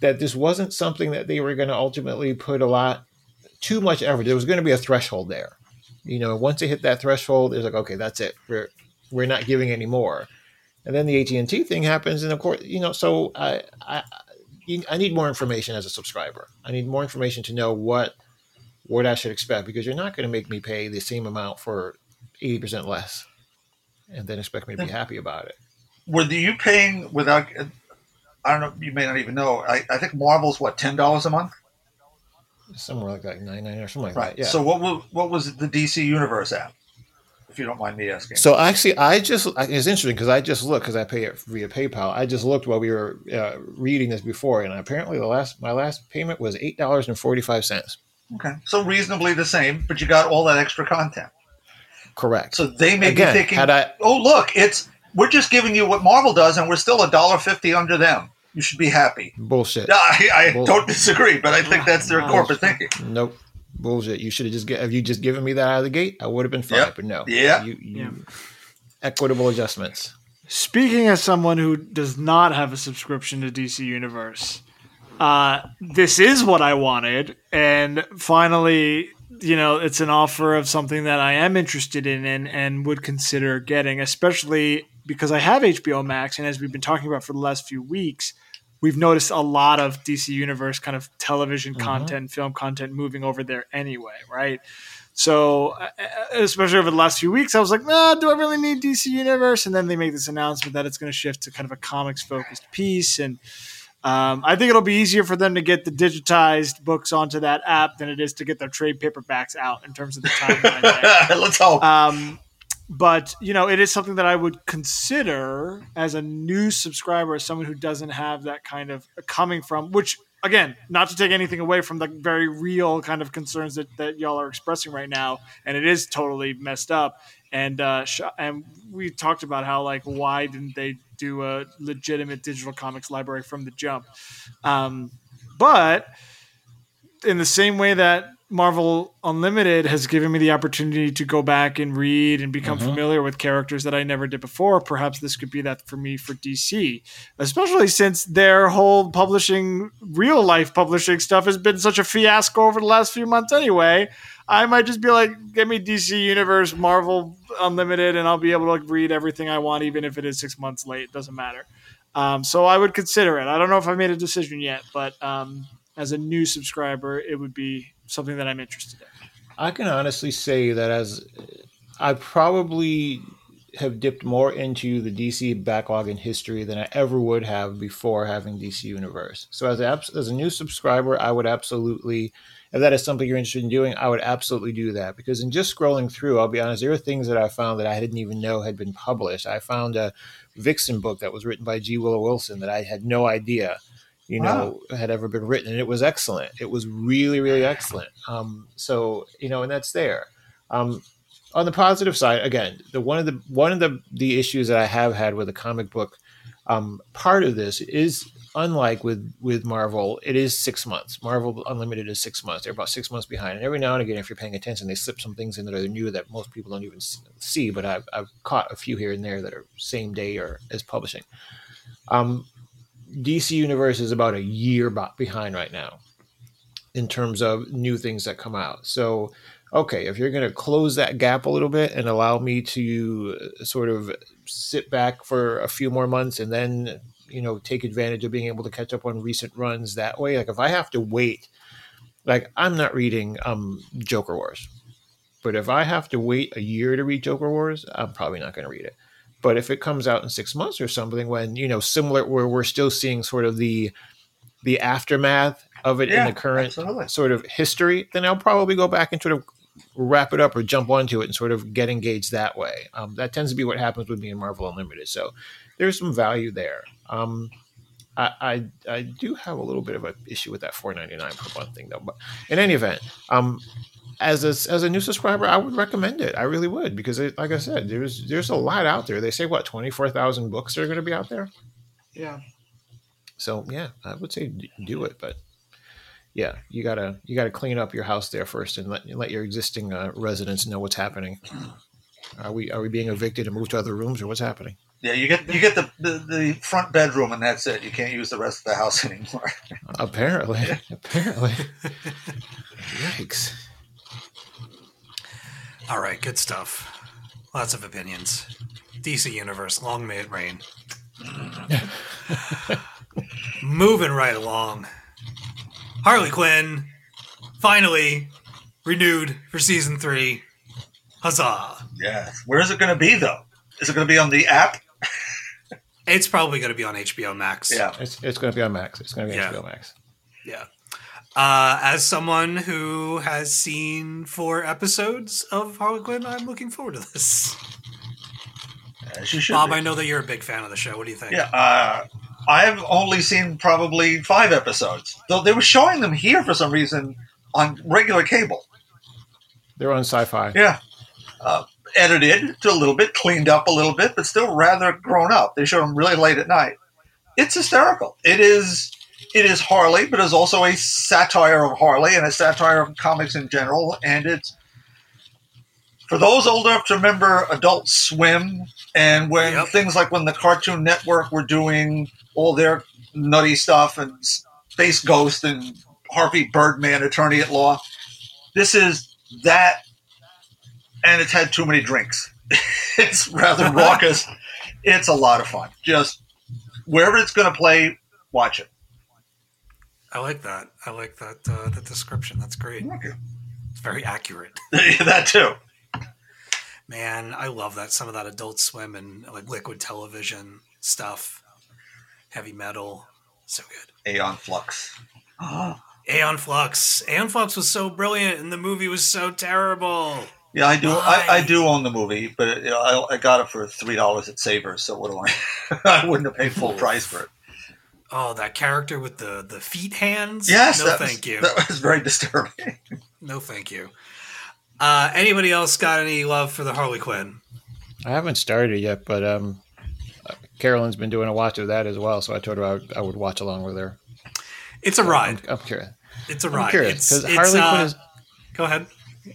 that this wasn't something that they were going to ultimately put a lot, too much effort. There was going to be a threshold there. You know, once they hit that threshold, it's like, okay, that's it. We're, we're not giving any more. And then the AT&T thing happens. And of course, you know, so I, I, I need more information as a subscriber. I need more information to know what what I should expect because you're not going to make me pay the same amount for eighty percent less, and then expect me to be happy about it. Were you paying without? I don't know. You may not even know. I, I think Marvel's what ten dollars a month, Somewhere like that, nine nine or something like right? that. Yeah. So what was what was the DC Universe app? If you don't mind me asking. So actually, I just it's interesting because I just looked because I pay it via PayPal. I just looked while we were uh, reading this before, and apparently the last my last payment was eight dollars and forty five cents. okay, so reasonably the same, but you got all that extra content. Correct. So they may Again, be thinking, I "Oh, look, it's we're just giving you what Marvel does, and we're still a dollar fifty under them." You should be happy. Bullshit. I, I Bull- don't disagree, but I think that's their corporate thinking. Nope. Bullshit. You should have just get, if you just given me that out of the gate, I would have been fine. Yep. But no. Yeah. You, you, Yeah. Equitable adjustments. Speaking as someone who does not have a subscription to DC Universe, uh, this is what I wanted, and finally, you know, it's an offer of something that I am interested in and, and would consider getting, especially because I have HBO Max, and as we've been talking about for the last few weeks, we've noticed a lot of DC Universe kind of television content, film content moving over there anyway, right? So, uh, especially over the last few weeks, I was like, nah, do I really need DC Universe? And then they make this announcement that it's going to shift to kind of a comics focused piece. And um, I think it'll be easier for them to get the digitized books onto that app than it is to get their trade paperbacks out in terms of the timeline. Let's hope. Um, but you know, it is something that I would consider as a new subscriber, as someone who doesn't have that kind of coming from. Which, again, not to take anything away from the very real kind of concerns that, that y'all are expressing right now, and it is totally messed up. And uh, and we talked about how like why didn't they do a legitimate digital comics library from the jump? Um, but in the same way that Marvel Unlimited has given me the opportunity to go back and read and become familiar with characters that I never did before, perhaps this could be that for me for DC, especially since their whole publishing, real life publishing stuff has been such a fiasco over the last few months anyway. I might just be like, give me DC Universe, Marvel Unlimited, and I'll be able to like, read everything I want, even if it is six months late. It doesn't matter. Um, so I would consider it. I don't know if I made a decision yet, but um, as a new subscriber, it would be something that I'm interested in. I can honestly say that as I probably have dipped more into the DC backlog in history than I ever would have before having DC Universe. So as a, as a new subscriber, I would absolutely, if that is something you're interested in doing, I would absolutely do that because in just scrolling through, I'll be honest, there are things that I found that I didn't even know had been published. I found a Vixen book that was written by G. Willow Wilson that I had no idea you know had ever been written and it was excellent. It was really really excellent. Um, so you know and that's there. Um, on the positive side again the one of the one of the the issues that i have had with a comic book um, part of this is unlike with with marvel it is six months. Marvel unlimited is six months. They're about six months behind. And every now and again if you're paying attention they slip some things in that are new that most people don't even see but i've, I've caught a few here and there that are same day or as publishing. Um, DC Universe is about a year behind right now in terms of new things that come out. So, okay, if you're going to close that gap a little bit and allow me to uh, sort of sit back for a few more months and then, you know, take advantage of being able to catch up on recent runs that way, like if I have to wait, like I'm not reading um Joker Wars. But if I have to wait a year to read Joker Wars, I'm probably not going to read it. But if it comes out in six months or something, when you know, similar, where we're still seeing sort of the the aftermath of it Yeah, in the current absolutely. sort of history, then I'll probably go back and sort of wrap it up or jump onto it and sort of get engaged that way. Um, that tends to be what happens with me in Marvel Unlimited. So there's some value there. Um, I, I I do have a little bit of an issue with that 4.99 per month thing though. But in any event, um, as a, as a new subscriber, I would recommend it. I really would because, it, like I said, there's there's a lot out there. They say what 24,000 books are going to be out there. Yeah. So yeah, I would say do it, but yeah, you gotta you gotta clean up your house there first and let let your existing uh, residents know what's happening. Are we are we being evicted and moved to other rooms or what's happening? Yeah, you get you get the, the, the front bedroom and that's it. You can't use the rest of the house anymore. Apparently, apparently. Yikes! All right, good stuff. Lots of opinions. DC Universe, long may it reign. Moving right along. Harley Quinn, finally renewed for season three. Huzzah! yeah. Where is it going to be though? Is it going to be on the app? It's probably going to be on HBO Max. Yeah. It's it's going to be on Max. It's going to be Yeah. HBO Max. Yeah. Uh, as someone who has seen four episodes of Harley Quinn, I'm looking forward to this. As you should. Bob, be. I know that you're a big fan of the show. What do you think? Yeah, uh, I've only seen probably five episodes. Though they were showing them here for some reason on regular cable. They're on Sci-Fi. Yeah. Uh, edited to a little bit, cleaned up a little bit, but still rather grown up. They showed them really late at night. it's hysterical. It is it is Harley, but it's also a satire of Harley and a satire of comics in general. And it's for those old enough to remember Adult Swim and when Yep. things like when the Cartoon Network were doing all their nutty stuff and Space Ghost and Harvey Birdman, Attorney at Law. This is that, and it's had too many drinks. it's rather raucous. It's a lot of fun. Just wherever it's going to play, watch it. I like that. I like that uh, the description. That's great. Okay. It's very accurate. that too. Man, I love that some of that Adult Swim and like Liquid Television stuff, heavy metal, so good. Aeon Flux. Oh. Aeon Flux. Aeon Flux was so brilliant, and the movie was so terrible. Yeah, I do. I, I do own the movie, but you know, I, I got it for three dollars at Savers. So what do I? I wouldn't have paid full price for it. Oh, that character with the the feet hands. Yes, no, that was- thank you. That was very disturbing. No, thank you. Uh, anybody else got any love for the Harley Quinn? I haven't started yet, but um, Carolyn's been doing a watch of that as well, so I told her I would, I would watch along with her. It's a ride. I'm curious. It's a I'm ride. curious It's, because it's, Harley uh, Quinn is. Go ahead.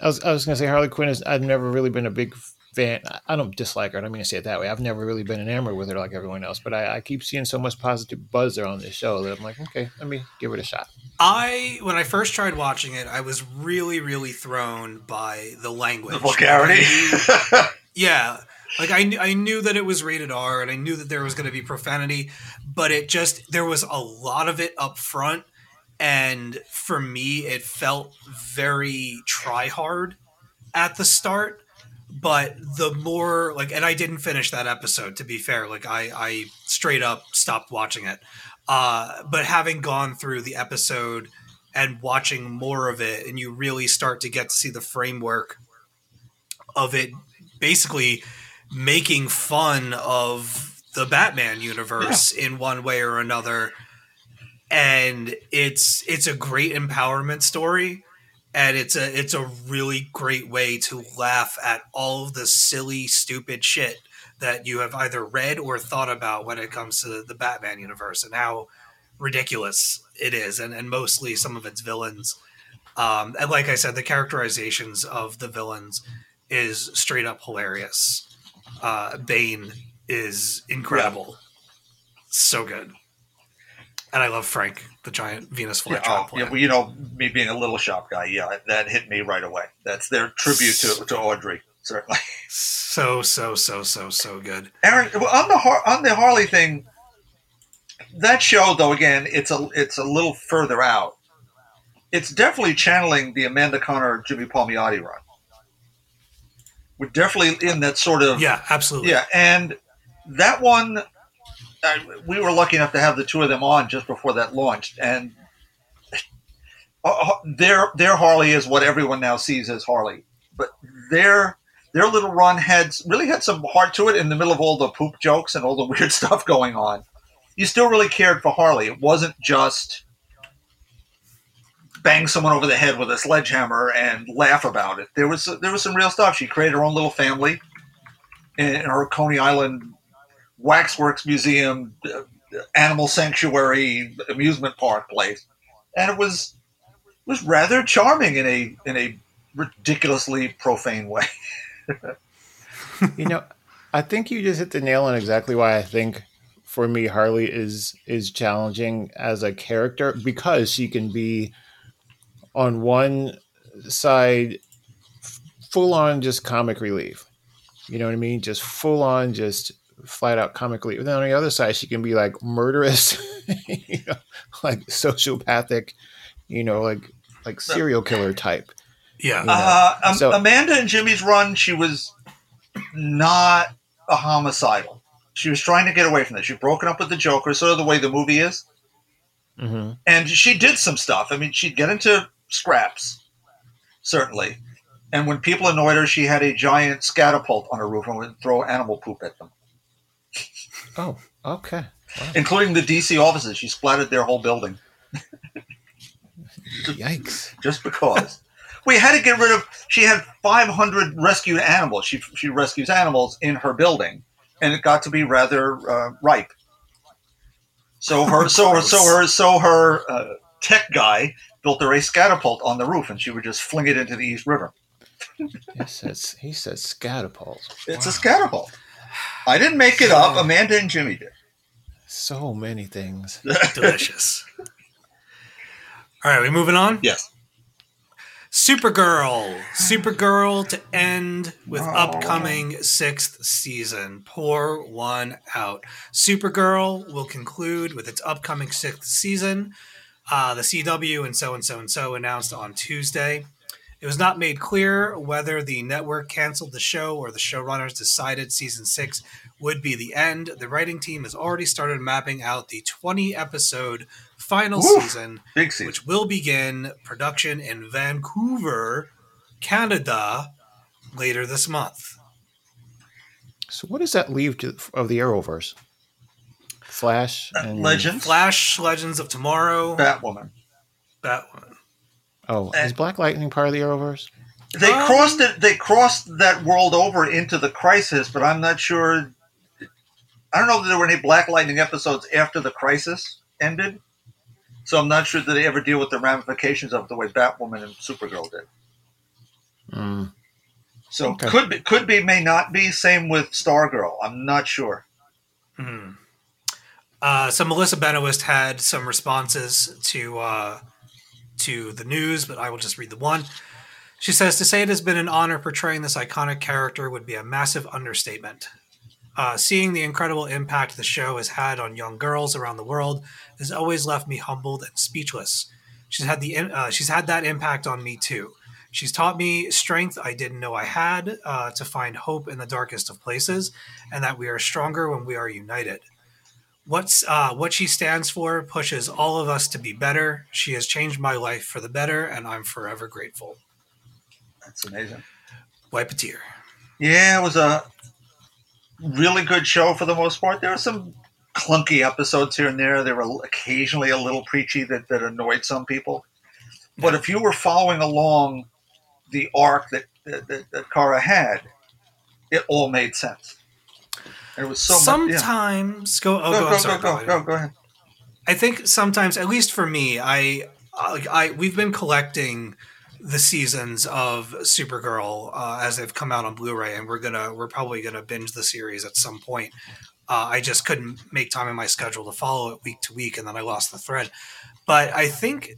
I was, I was going to say Harley Quinn is. I've never really been a big fan. I don't dislike her. I don't mean to say it that way. I've never really been enamored with her like everyone else. But I, I keep seeing so much positive buzz around this show that I'm like, okay, let me give it a shot. I when I first tried watching it, I was really, really thrown by the language. The vulgarity. Yeah, like I, kn- I knew that it was rated R, and I knew that there was going to be profanity, but it just there was a lot of it up front, and for me, it felt very try hard at the start. But the more like, and I didn't finish that episode. To be fair, like I, I straight up stopped watching it. Uh, but having gone through the episode and watching more of it, and you really start to get to see the framework of it basically making fun of the Batman universe in one way or another. And it's it's a great empowerment story and it's a it's a really great way to laugh at all of the silly stupid shit that you have either read or thought about when it comes to the Batman universe and how ridiculous it is and, and mostly some of its villains. Um, and like I said the characterizations of the villains is straight up hilarious. Uh, Bane is incredible, so good, and I love Frank, the giant Venus Yeah, flytrap oh, plant. yeah, well, you know, me being a little shop guy, yeah, that hit me right away. That's their tribute to, to Audrey, certainly. so so so so so good. Aaron, well, on the Har- on the Harley thing, that show though, again, it's a it's a little further out. It's definitely channeling the Amanda Conner Jimmy Palmiotti run. We're definitely in that sort of Yeah, absolutely. yeah, and that one, we were lucky enough to have the two of them on just before that launched, and uh, their their Harley is what everyone now sees as Harley, but their their little run had really had some heart to it in the middle of all the poop jokes and all the weird stuff going on. You still really cared for Harley. It wasn't just bang someone over the head with a sledgehammer and laugh about it. There was there was some real stuff. She created her own little family in her Coney Island Waxworks Museum, animal sanctuary, amusement park place, and it was was rather charming in a in a ridiculously profane way. you know, I think you just hit the nail on exactly why I think for me Harley is is challenging as a character because she can be on one side full on just comic relief. You know what I mean? Just full on just flat out comically. But then on the other side she can be like murderous, you know, like sociopathic, you know, like like serial killer type. Yeah. Yeah. Uh, Am- So- Amanda and Jimmy's run, she was not a homicidal. She was trying to get away from this. She'd broken up with the Joker, sort of the way the movie is. hmm and she did some stuff. I mean, she'd get into scraps, certainly. And when people annoyed her, she had a giant scatapult on her roof and would throw animal poop at them, Oh, okay. including the DC offices. She splattered their whole building Yikes. just because. we had to get rid of. She had 500 rescued animals. She she rescues animals in her building, and it got to be rather uh, ripe. So her, so her, so her, so her uh, tech guy built her a scatapult on the roof, and she would just fling it into the East River. He says he says scatapult. It's a scatapult. I didn't make it up. Amanda and Jimmy did. So many things. Delicious. All right, we moving on. Yes. Supergirl. Supergirl to end with upcoming sixth season. Pour one out. Supergirl will conclude with its upcoming sixth season. Uh, the CW and so and so and so announced on Tuesday. It was not made clear whether the network canceled the show or the showrunners decided season six would be the end. The writing team has already started mapping out the 20 episode final Woof. season season. which will begin production in Vancouver, Canada, later this month. So what does that leave to, of the Arrowverse? Flash and Legend. Flash, Legends of Tomorrow, Batwoman. Batwoman. Oh, is Black Lightning part of the Arrowverse? They Um, crossed it. They crossed that world over into the Crisis, but I'm not sure. I don't know if there were any Black Lightning episodes after the Crisis ended, so I'm not sure that they ever deal with the ramifications of it the way Batwoman and Supergirl did. Mm. So Okay. could be, could be, may not be. Same with Stargirl. I'm not sure. Mhm. Uh, so Melissa Benoist had some responses to uh, to the news, but I will just read the one. She says to say it has been an honor portraying this iconic character would be a massive understatement. Uh, seeing the incredible impact the show has had on young girls around the world has always left me humbled and speechless. She's had the uh, she's had that impact on me too. She's taught me strength I didn't know I had uh, to find hope in the darkest of places, and that we are stronger when we are united. What's uh, what she stands for pushes all of us to be better. She has changed my life for the better, and I'm forever grateful. That's amazing. Wipe a tear. Yeah, it was a really good show for the most part. There were some clunky episodes here and there. They were occasionally a little preachy that, that annoyed some people. But if you were following along the arc that, that, that, that Kara had, it all made sense. There was so much. Yeah. sometimes go. Oh, Go, go, go, sorry, go, go, go, go ahead. I think sometimes, at least for me, I, I, I we've been collecting the seasons of Supergirl uh, as they've come out on Blu-ray, and we're gonna we're probably gonna binge the series at some point. Uh, I just couldn't make time in my schedule to follow it week to week, and then I lost the thread. But I think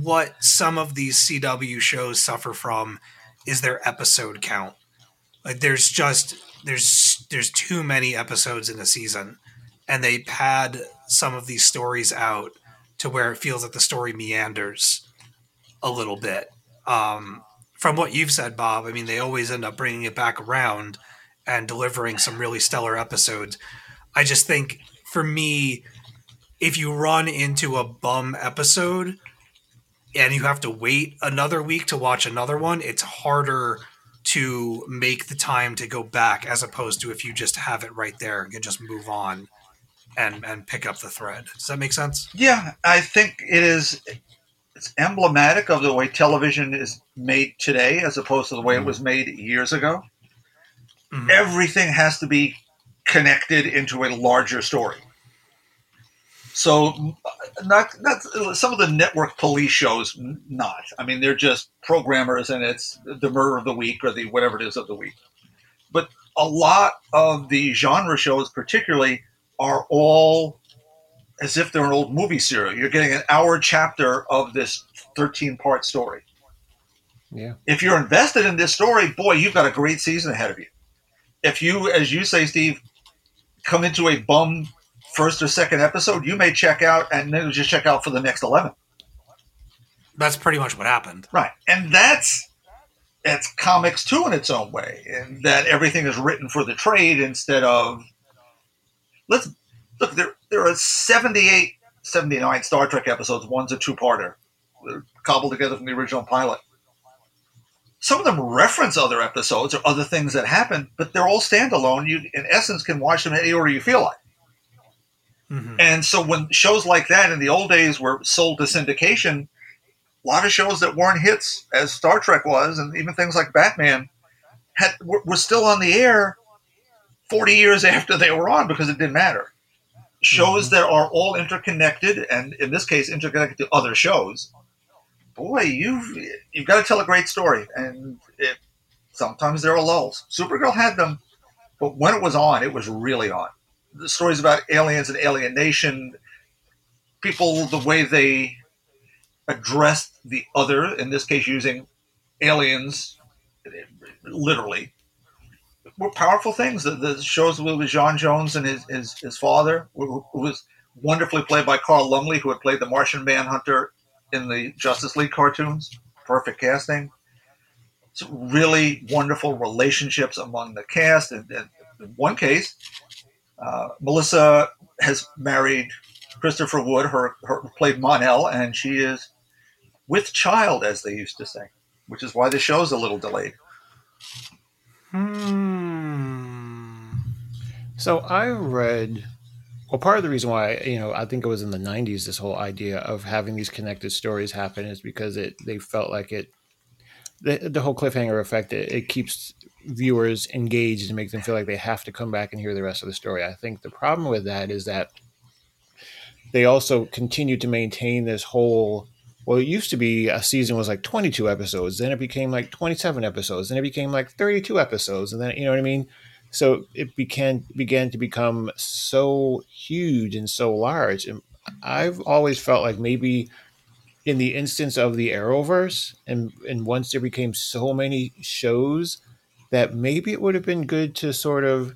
what some of these CW shows suffer from is their episode count. Like there's just there's there's too many episodes in a season, and they pad some of these stories out to where it feels like the story meanders a little bit. Um, from what you've said, Bob, I mean, they always end up bringing it back around and delivering some really stellar episodes. I just think for me, if you run into a bum episode and you have to wait another week to watch another one, it's harder to make the time to go back as opposed to if you just have it right there and can just move on and and pick up the thread. Does that make sense? Yeah, I think it is. It's emblematic of the way television is made today, as opposed to the way it was made years ago. Mhm. Everything has to be connected into a larger story. So, not not some of the network police shows. Not. I mean, they're just programmers, and it's the murder of the week or the whatever it is of the week. But a lot of the genre shows, particularly, are all as if they're an old movie serial. You're getting an hour chapter of this 13 part story. Yeah. If you're invested in this story, boy, you've got a great season ahead of you. If you, as you say, Steve, come into a bum first or second episode, you may check out and then just check out for the next 11. That's pretty much what happened. Right. And that's it's comics too in its own way. And that everything is written for the trade instead of let's look there there are 78 79 Star Trek episodes, one's a two-parter. They're cobbled together from the original pilot. Some of them reference other episodes or other things that happen, but they're all standalone. You in essence can watch them in any order you feel like. Mhm. And so when shows like that in the old days were sold to syndication, a lot of shows that weren't hits, as Star Trek was, and even things like Batman, had were, were still on the air forty years after they were on because it didn't matter. shows that are all interconnected, and in this case, interconnected to other shows. Boy, you've you've got to tell a great story, and it, sometimes there are lulls. Supergirl had them, but when it was on, it was really on. The stories about aliens and alienation, people, the way they addressed the other, in this case, using aliens, literally, were powerful things. The, the shows with J'onn J'onzz and his, his, his father, who, was wonderfully played by Carl Lumbly, who had played the Martian Manhunter in the Justice League cartoons. Perfect casting. It's really wonderful relationships among the cast. And, and in one case, uh, Melissa has married Christopher Wood, her, her played Mon-El, and she is with child, as they used to say, which is why the show's a little delayed. Hmm. So I read. Well, part of the reason why you know I think it was in the '90s. This whole idea of having these connected stories happen is because it they felt like it. The, the whole cliffhanger effect it, it keeps viewers engaged and make them feel like they have to come back and hear the rest of the story. I think the problem with that is that they also continue to maintain this whole well it used to be a season was like 22 episodes then it became like 27 episodes then it became like 32 episodes and then you know what i mean so it began began to become so huge and so large and i've always felt like maybe in the instance of the arrowverse and and once there became so many shows that maybe it would have been good to sort of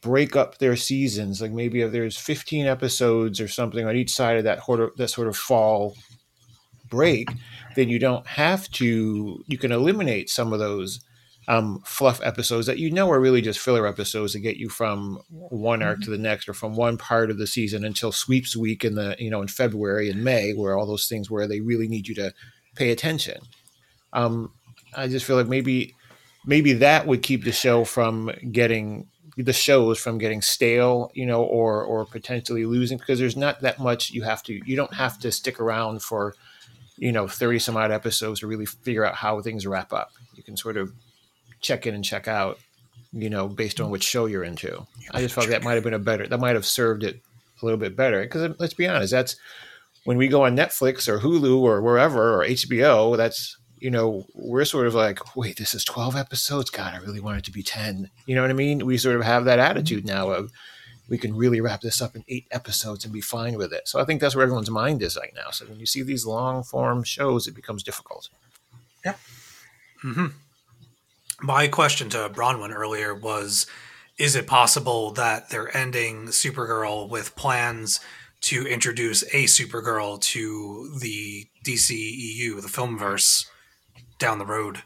break up their seasons. Like maybe if there's 15 episodes or something on each side of that sort of that sort of fall break then you don't have to you can eliminate some of those um, fluff episodes that you know are really just filler episodes to get you from one arc to the next or from one part of the season until sweeps week in the you know in february and may where all those things where they really need you to pay attention. Um, i just feel like maybe maybe that would keep the show from getting the shows from getting stale, you know, or or potentially losing because there's not that much you have to you don't have to stick around for you know 30 some odd episodes to really figure out how things wrap up. You can sort of check in and check out, you know, based on which show you're into. I just felt that might have been a better that might have served it a little bit better because let's be honest, that's when we go on Netflix or Hulu or wherever or HBO, that's you know, we're sort of like, wait, this is 12 episodes. God, I really want it to be 10. You know what I mean? We sort of have that mm-hmm. attitude now of we can really wrap this up in eight episodes and be fine with it. So I think that's where everyone's mind is right now. So when you see these long form shows, it becomes difficult. Yeah. Mm-hmm. My question to Bronwyn earlier was Is it possible that they're ending Supergirl with plans to introduce a Supergirl to the DCEU, the filmverse, down the road?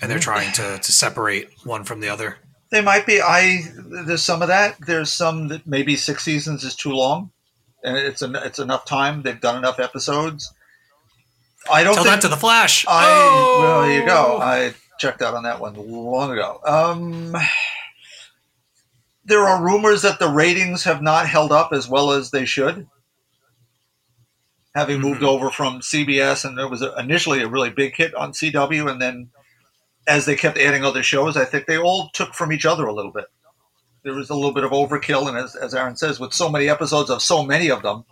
And they're trying to, to separate one from the other. They might be. I there's some of that. There's some that maybe six seasons is too long, and it's en- it's enough time. They've done enough episodes. I don't Tell that to the Flash. I Oh! well, there you go. I checked out on that one long ago. Um, there are rumors that the ratings have not held up as well as they should, having moved mm-hmm. over from CBS, and there was a, initially a really big hit on CW, and then as they kept adding other shows, I think they all took from each other a little bit. There was a little bit of overkill, and as, as Aaron says, with so many episodes of so many of them,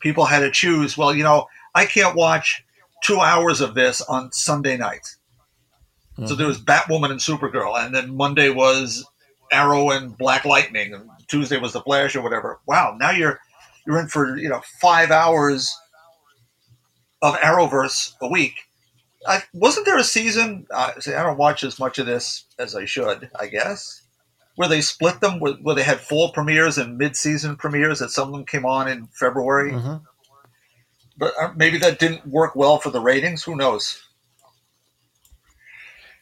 people had to choose. Well, you know, I can't watch two hours of this on Sunday nights. So mm-hmm. there was Batwoman and Supergirl, and then Monday was Arrow and Black Lightning, and Tuesday was the Flash or whatever. Wow, now you're you're in for you know five hours of Arrowverse a week. I, wasn't there a season? Uh, see, I don't watch as much of this as I should, I guess. Where they split them, where, where they had fall premieres and mid-season premieres. That some of them came on in February, Mhm. but uh, maybe that didn't work well for the ratings. Who knows?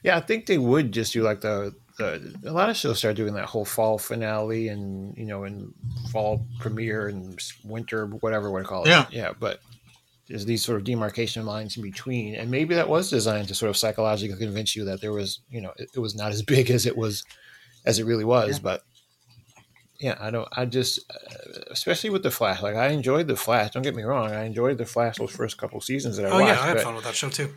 Yeah, I think they would just do like the, the a lot of shows start doing that whole fall finale and you know and fall premiere and winter whatever we call it. Yeah. yeah. But there's these sort of demarcation lines in between, and maybe that was designed to sort of psychologically convince you that there was you know it, it was not as big as it was as it really was. But yeah, I don't. I just, especially with the Flash. Like I enjoyed the Flash. Don't get me wrong. I enjoyed the Flash those first couple seasons that I Oh watched. yeah, I had fun with that show too.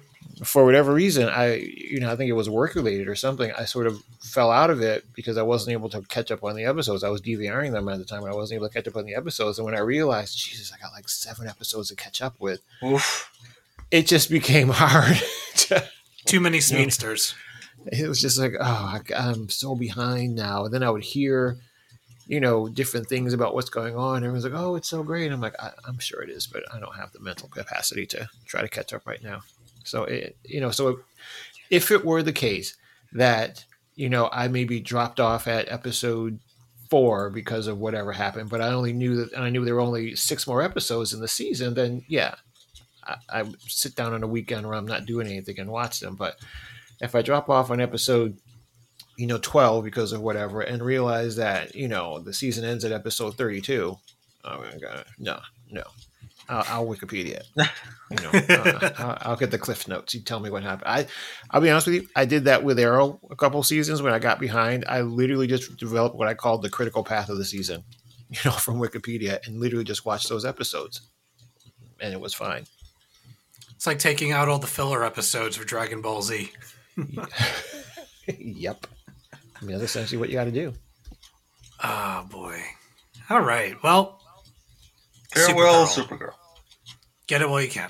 for whatever reason, I, you know, I think it was work related or something. I sort of fell out of it because I wasn't able to catch up on the episodes. I was DVRing them at the time, and I wasn't able to catch up on the episodes. And when I realized, Jesus, I got like seven episodes to catch up with, Oof. it just became hard. to, Too many speedsters. it was just like, oh, I, I'm so behind now. And then I would hear, you know, different things about what's going on. Everyone's like, oh, it's so great. I'm like, I, I'm sure it is, but I don't have the mental capacity to try to catch up right now. So, it, you know, so if it were the case that, you know, I maybe dropped off at episode four because of whatever happened, but I only knew that, and I knew there were only six more episodes in the season, then yeah, I, I sit down on a weekend where I'm not doing anything and watch them. But if I drop off on episode, you know, 12 because of whatever, and realize that, you know, the season ends at episode 32, oh my God, no, no. I'll, I'll Wikipedia. it. You know, uh, I'll, I'll get the cliff notes. You tell me what happened. I, I'll be honest with you. I did that with Arrow a couple seasons when I got behind. I literally just developed what I called the critical path of the season, you know, from Wikipedia, and literally just watched those episodes, and it was fine. It's like taking out all the filler episodes of Dragon Ball Z. yep. I mean, that's essentially what you got to do. Oh boy. All right. Well, Farewell, Supergirl. Supergirl. get it while you can.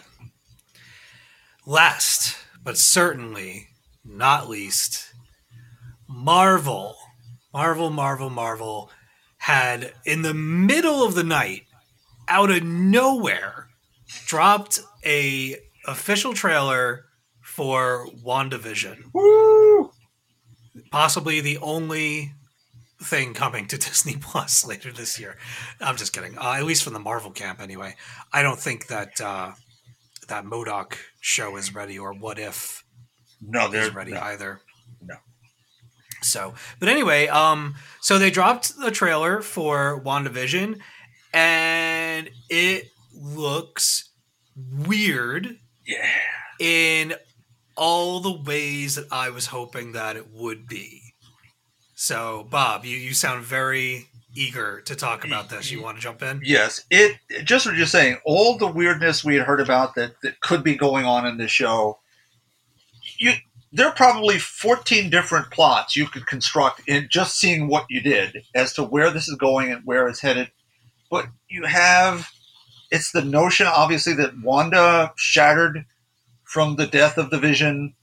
Last, but certainly not least, Marvel. Marvel, Marvel, Marvel had in the middle of the night, out of nowhere, dropped a official trailer for WandaVision. Woo! Possibly the only thing coming to Disney Plus later this year. I'm just kidding. Uh, at least from the Marvel camp, anyway. I don't think that uh, that MODOK show is ready, or What If No, they're ready no. either. No. So, but anyway, um, so they dropped the trailer for WandaVision, and it looks weird Yeah. in all the ways that I was hoping that it would be. So, Bob, you, you sound very eager to talk about this. You want to jump in? Yes, it just what you're saying. All the weirdness we had heard about that that could be going on in the show. You there are probably 14 different plots you could construct in just seeing what you did as to where this is going and where it's headed. But you have it's the notion obviously that Wanda shattered from the death of the Vision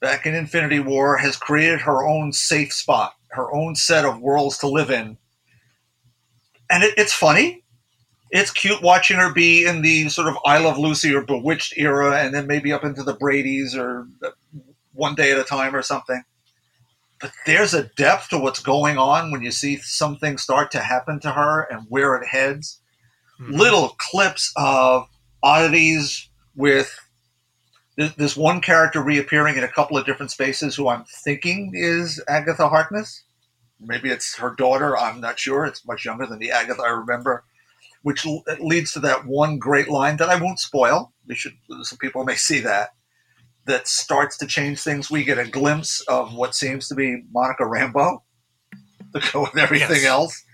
back in Infinity War has created her own safe spot, her own set of worlds to live in. And it, it's funny it's cute watching her be in the sort of I Love Lucy or Bewitched era, and then maybe up into the Brady's or One Day at a Time or something. But there's a depth to what's going on when you see something start to happen to her and where it heads. Mhm. Little clips of oddities with th- this one character reappearing in a couple of different spaces who I'm thinking is Agatha Harkness. Maybe it's her daughter. I'm not sure. It's much younger than the Agatha I remember which l- leads to that one great line that I won't spoil. We should, some people may see that. That starts to change things. We get a glimpse of what seems to be Monica Rambeau to go with everything Yes. else.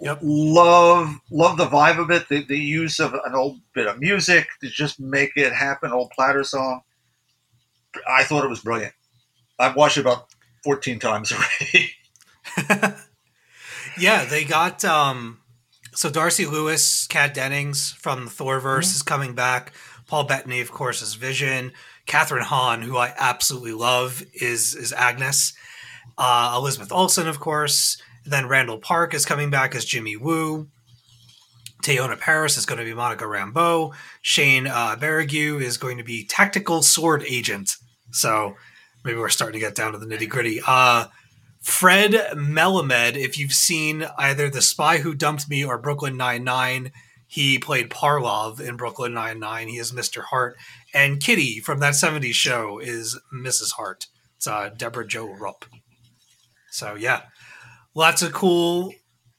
Yep. Love, love the vibe of it. The, the use of an old bit of music to just make it happen. Old platter song. I thought it was brilliant. I've watched it about fourteen times already. yeah, they got um so Darcy Lewis, Kat Dennings from the Thorverse Mm-hmm. is coming back. Paul Bettany, of course, is Vision. Kathryn Hahn, who I absolutely love, is is Agnes. Uh, Elizabeth Olsen, of course. Then Randall Park is coming back as Jimmy Woo. Teyonah Parris is going to be Monica Rambeau. Shane uh, is going to be Tactical Sword Agent. So maybe we're starting to get down to the nitty gritty. Uh, Fred Melamed, if you've seen either The Spy Who Dumped Me or Brooklyn Nine-Nine, he played Parlov in Brooklyn Nine-Nine. He is Mr. Hart. And Kitty from that 70s show is Mrs. Hart. It's uh, Debra Jo Rupp. So, yeah, lots of cool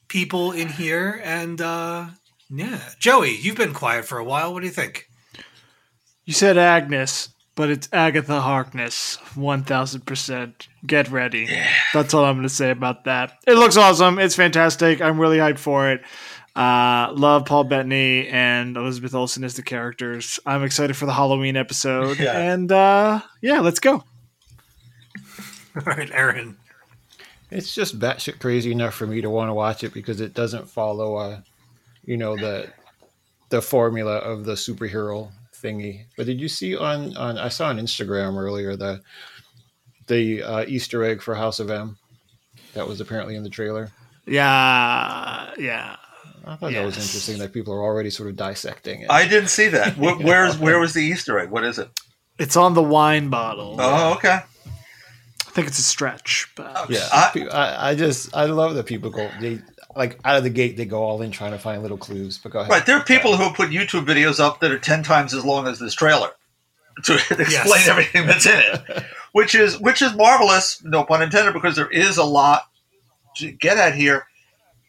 people in here. And, uh, yeah. Joey, you've been quiet for a while. What do you think? You said Agnes. but it's Agatha Harkness, one thousand percent. Get ready. That's all I'm going to say about that. It looks awesome. It's fantastic. I'm really hyped for it. Uh, love Paul Bettany and Elizabeth Olsen as the characters. I'm excited for the Halloween episode. Yeah. And uh, yeah, let's go. All right, Aaron. It's just batshit crazy enough for me to want to watch it because it doesn't follow, uh, you know, the the formula of the superhero thingy. But did you see on on I saw on Instagram earlier the the uh, Easter egg for House of M that was apparently in the trailer. Yeah, yeah. I thought that was interesting that people are already sort of dissecting it. I didn't see that. Wh- Where's where was the Easter egg? What is it? It's on the wine bottle. Oh, okay. I think it's a stretch, but oh, yeah, I- I, I just I love that people go they like out of the gate they go all in trying to find little clues. But go ahead. Right, there are people who put YouTube videos up that are ten times as long as this trailer to explain Yes. everything that's in it, which is which is marvelous. No pun intended, because there is a lot to get at here.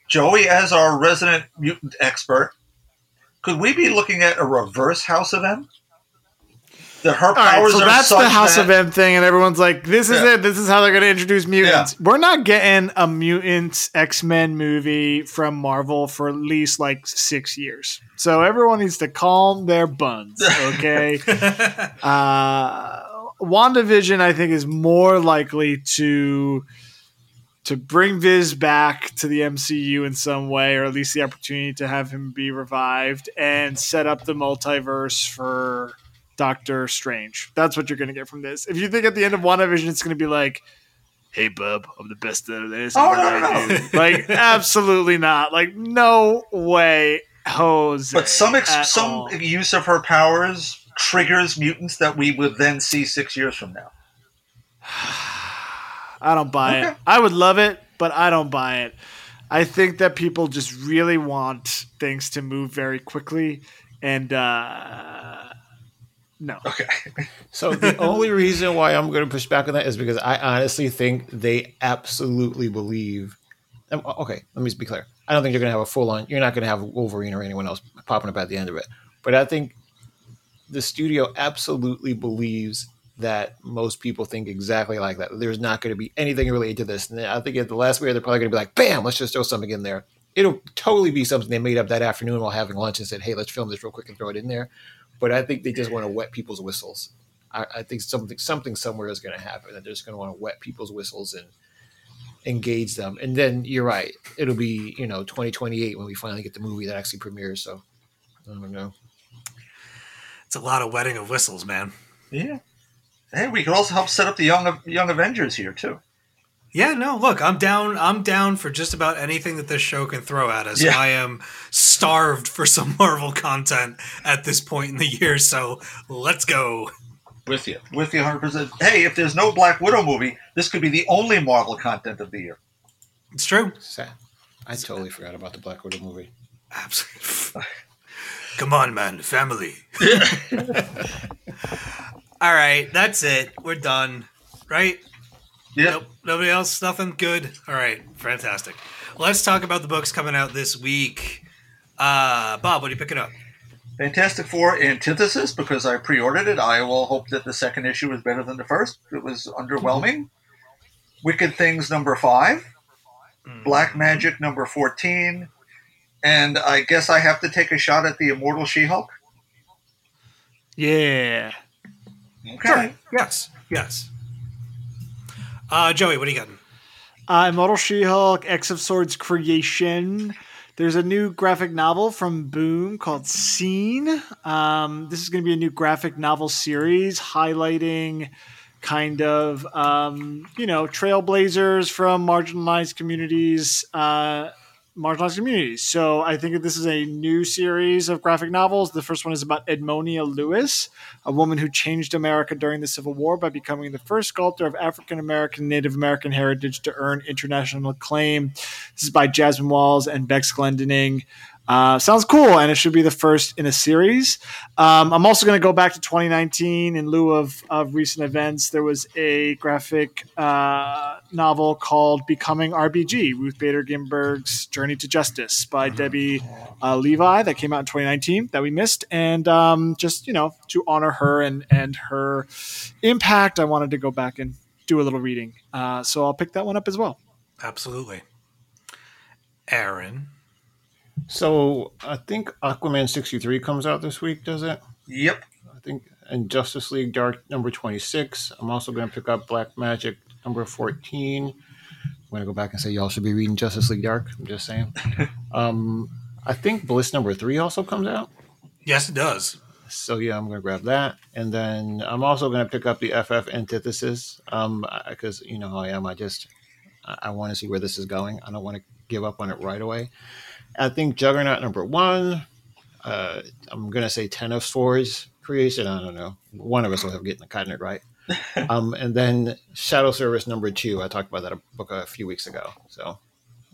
Joey, as our resident mutant expert, could we be looking at a reverse House of M? That her All right, powers so that's the House that, of M thing, and everyone's like, "This is Yeah. it. This is how they're going to introduce mutants." We're not getting a mutants X Men movie from Marvel for at least like six years. So everyone needs to calm their buns, okay? uh, WandaVision, I think, is more likely to to bring Viz back to the MCU in some way, or at least the opportunity to have him be revived and set up the multiverse for Doctor Strange. That's what you're going to get from this. If you think at the end of WandaVision, it's going to be like, hey, bub, I'm the best at this. Oh, no, no, no. Like, absolutely not. Like, no way, Jose. But some ex- some all. use of her powers triggers mutants that we would then see six years from now. I don't buy it. I would love it, but I don't buy it. I think that people just really want things to move very quickly, and uh, no. Okay. So the only reason why I'm going to push back on that is because I honestly think they absolutely believe. um, Okay, let me just be clear. I don't think you're going to have a full on. You're not going to have Wolverine or anyone else popping up at the end of it. But I think the studio absolutely believes that most people think exactly like that. There's not going to be anything related to this. And I think at the last year they're probably going to be like, "Bam, let's just throw something in there." It'll totally be something they made up that afternoon while having lunch and said, "Hey, let's film this real quick and throw it in there." But I think they just want to wet people's whistles. I, I think something something somewhere is going to happen that they're just going to want to wet people's whistles and engage them. And then you're right, it'll be you know 2028 when we finally get the movie that actually premieres. So I don't know. It's a lot of wetting of whistles, man. Yeah. Hey, we could also help set up the young young Avengers here too. Yeah, no, look, I'm down. I'm down for just about anything that this show can throw at us. Yeah. I am starved for some Marvel content at this point in the year, so let's go. With you. With you 100%. Hey, if there's no Black Widow movie, this could be the only Marvel content of the year. It's true. Sad. I totally forgot about the Black Widow movie. Absolutely. Come on, man, family. All right, that's it. We're done. Right? Yeah. Nope. Nobody else? Nothing? Good. All right. Fantastic. Let's talk about the books coming out this week. Uh, Bob, what are you picking up? Fantastic Four Antithesis, because I pre ordered it. I will hope that the second issue is better than the first. It was underwhelming. Wicked Things number five. Black Magic number 14. And I guess I have to take a shot at the Immortal She Hulk. Yeah. Okay. Yes. Yes. Uh, Joey, what do you got? Uh, Immortal She-Hulk, X of Swords creation. There's a new graphic novel from Boom called Seen. Um, this is going to be a new graphic novel series highlighting kind of, um, you know, trailblazers from marginalized communities, uh, marginalized communities. So I think that this is a new series of graphic novels. The first one is about Edmonia Lewis, a woman who changed America during the Civil War by becoming the first sculptor of African American, Native American heritage to earn international acclaim. This is by Jasmine Walls and Bex Glendining. Uh, sounds cool, and it should be the first in a series. Um, I'm also going to go back to 2019 in lieu of, of recent events. There was a graphic uh, novel called Becoming RBG, Ruth Bader Ginsburg's Journey to Justice by Debbie uh, Levy, that came out in 2019 that we missed. And um, just, you know, to honor her and, and her impact, I wanted to go back and do a little reading. Uh, so I'll pick that one up as well. Absolutely. Aaron. So I think Aquaman 63 comes out this week, does it? Yep. I think, and Justice League Dark number 26. I'm also going to pick up Black Magic number 14. I'm going to go back and say y'all should be reading Justice League Dark. I'm just saying. um, I think Bliss number three also comes out. Yes, it does. So yeah, I'm going to grab that, and then I'm also going to pick up the FF Antithesis um, because you know how I am. I just I, I want to see where this is going. I don't want to give up on it right away. I think Juggernaut number one. Uh, I'm going to say Ten of Swords creation. I don't know. One of us will have gotten the it right. um, and then Shadow Service number two. I talked about that a book a few weeks ago. So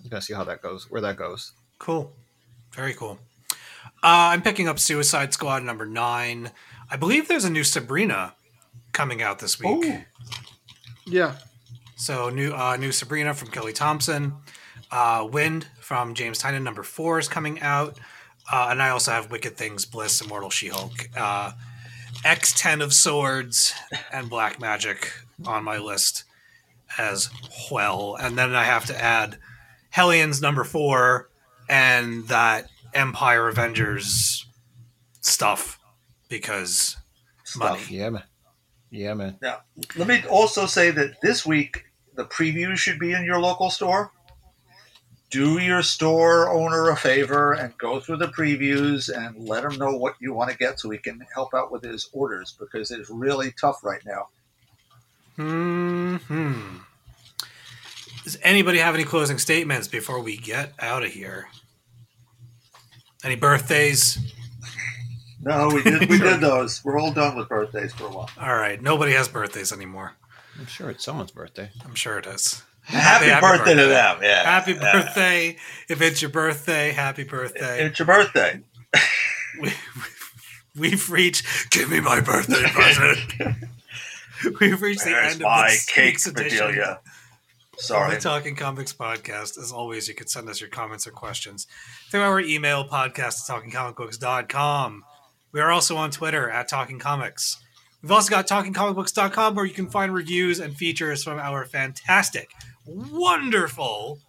I'm going to see how that goes, where that goes. Cool. Very cool. Uh, I'm picking up Suicide Squad number nine. I believe there's a new Sabrina coming out this week. Yeah. So new uh, new Sabrina from Kelly Thompson. Uh, Wynd from James Tynion number four is coming out. Uh, and I also have Wicked Things, Bliss, Immortal She Hulk, uh, X10 of Swords, and Black Magic on my list as well. And then I have to add Hellions number four and that Empire Avengers stuff because money. Yeah, man. Yeah, man. Now, let me also say that this week the previews should be in your local store. Do your store owner a favor and go through the previews and let him know what you want to get so he can help out with his orders because it's really tough right now. Hmm. Does anybody have any closing statements before we get out of here? Any birthdays? No, we did we did those. We're all done with birthdays for a while. All right, nobody has birthdays anymore. I'm sure it's someone's birthday. I'm sure it is. Happy, happy birthday, to them! Yeah, Happy Yeah. birthday! If it's your birthday, happy birthday. It's your birthday. we, we've reached. Give me my birthday present. we've reached the There's end my of this cake, week's edition Sorry. the Talking Comics podcast. As always, you can send us your comments or questions through our email podcast at talkingcomicbooks.com. We are also on Twitter at Talking Comics. We've also got talkingcomicbooks.com where you can find reviews and features from our fantastic, wonderful,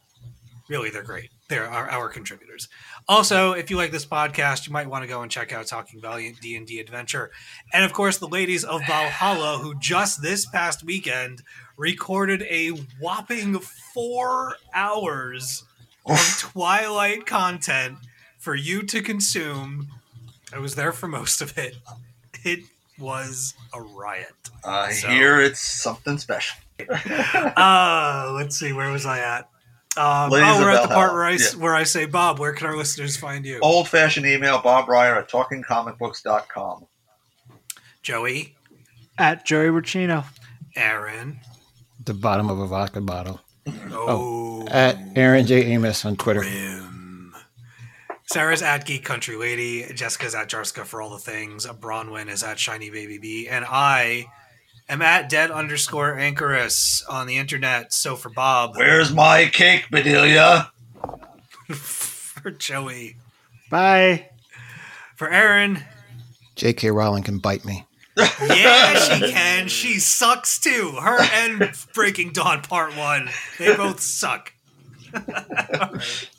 really, they're great. They're our, our contributors. Also, if you like this podcast, you might want to go and check out Talking Valiant D&D Adventure. And of course, the ladies of Valhalla, who just this past weekend recorded a whopping four hours of Twilight content for you to consume. I was there for most of it. It was a riot. I So- hear it's something special. Uh, let's see, where was I at? Um, Ladies oh, we're at the part Valhalla, where I, s- yeah. where I say, Bob, where can our listeners find you? Old fashioned email, Bob Reyer at talkingcomicbooks.com. Joey, At Joey Braccino. Aaron. The bottom of a vodka bottle. Oh, At Aaron J. Amos on Twitter. Rim. Sarah's at Geek Country Lady. Jessica's at Jarska for all the things. Bronwyn is at Shiny Baby B. And I am at dead underscore anchorus on the internet. So for Bob, Where's my cake, Bedelia? for Joey, Bye. for Aaron. J.K. Rowling can bite me. Yeah, she can. She sucks too. Her and Breaking Dawn Part One. They both suck. Alright.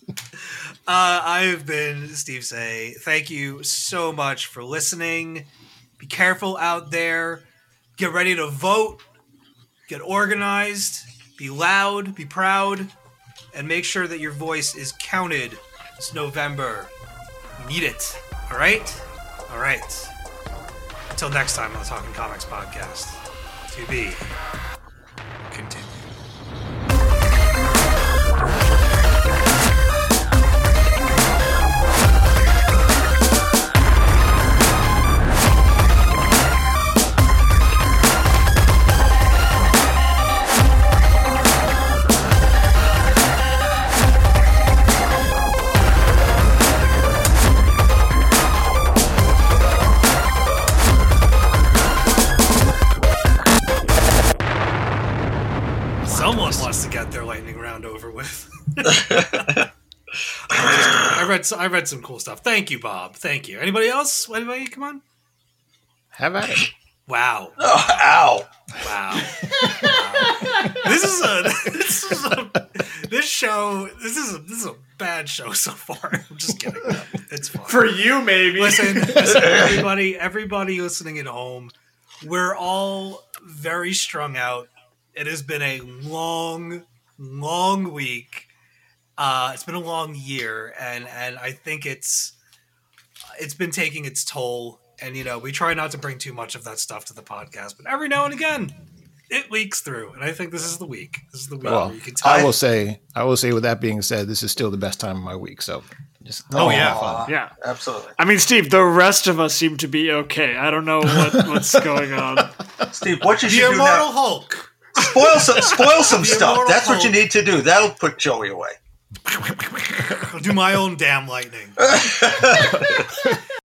Uh, I've been Steve Seigh. Thank you so much for listening. Be careful out there. Get ready to vote. Get organized. Be loud. Be proud. And make sure that your voice is counted this November. Need it. All right? All right. Until next time on the Talking Comics podcast. To be continued. I read s- I read some cool stuff. Thank you, Bob. Thank you. Anybody else? Anybody? Come on. Have at it. Wow. Oh, ow. Wow. Wow. This is a this is a this show this is a this is a bad show so far. I'm just kidding. It's fine. For you, maybe. listen, listen, everybody, everybody listening at home, we're all very strung out. It has been a long, long week. Uh, it's been a long year, and and I think it's it's been taking its toll. And you know, we try not to bring too much of that stuff to the podcast, but every now and again, it leaks through. And I think this is the week. This is the week Well, where you can tell. I will say, I will say. With that being said, this is still the best time of my week. So, just Oh, yeah. Aw, Yeah. Absolutely. I mean, Steve, the rest of us seem to be okay. I don't know what, what's going on. Steve, what you the should do now? Hulk. Spoil some, spoil some stuff. Immortal That's what you need to do. That'll put Joey away. I'll do my own damn lightning.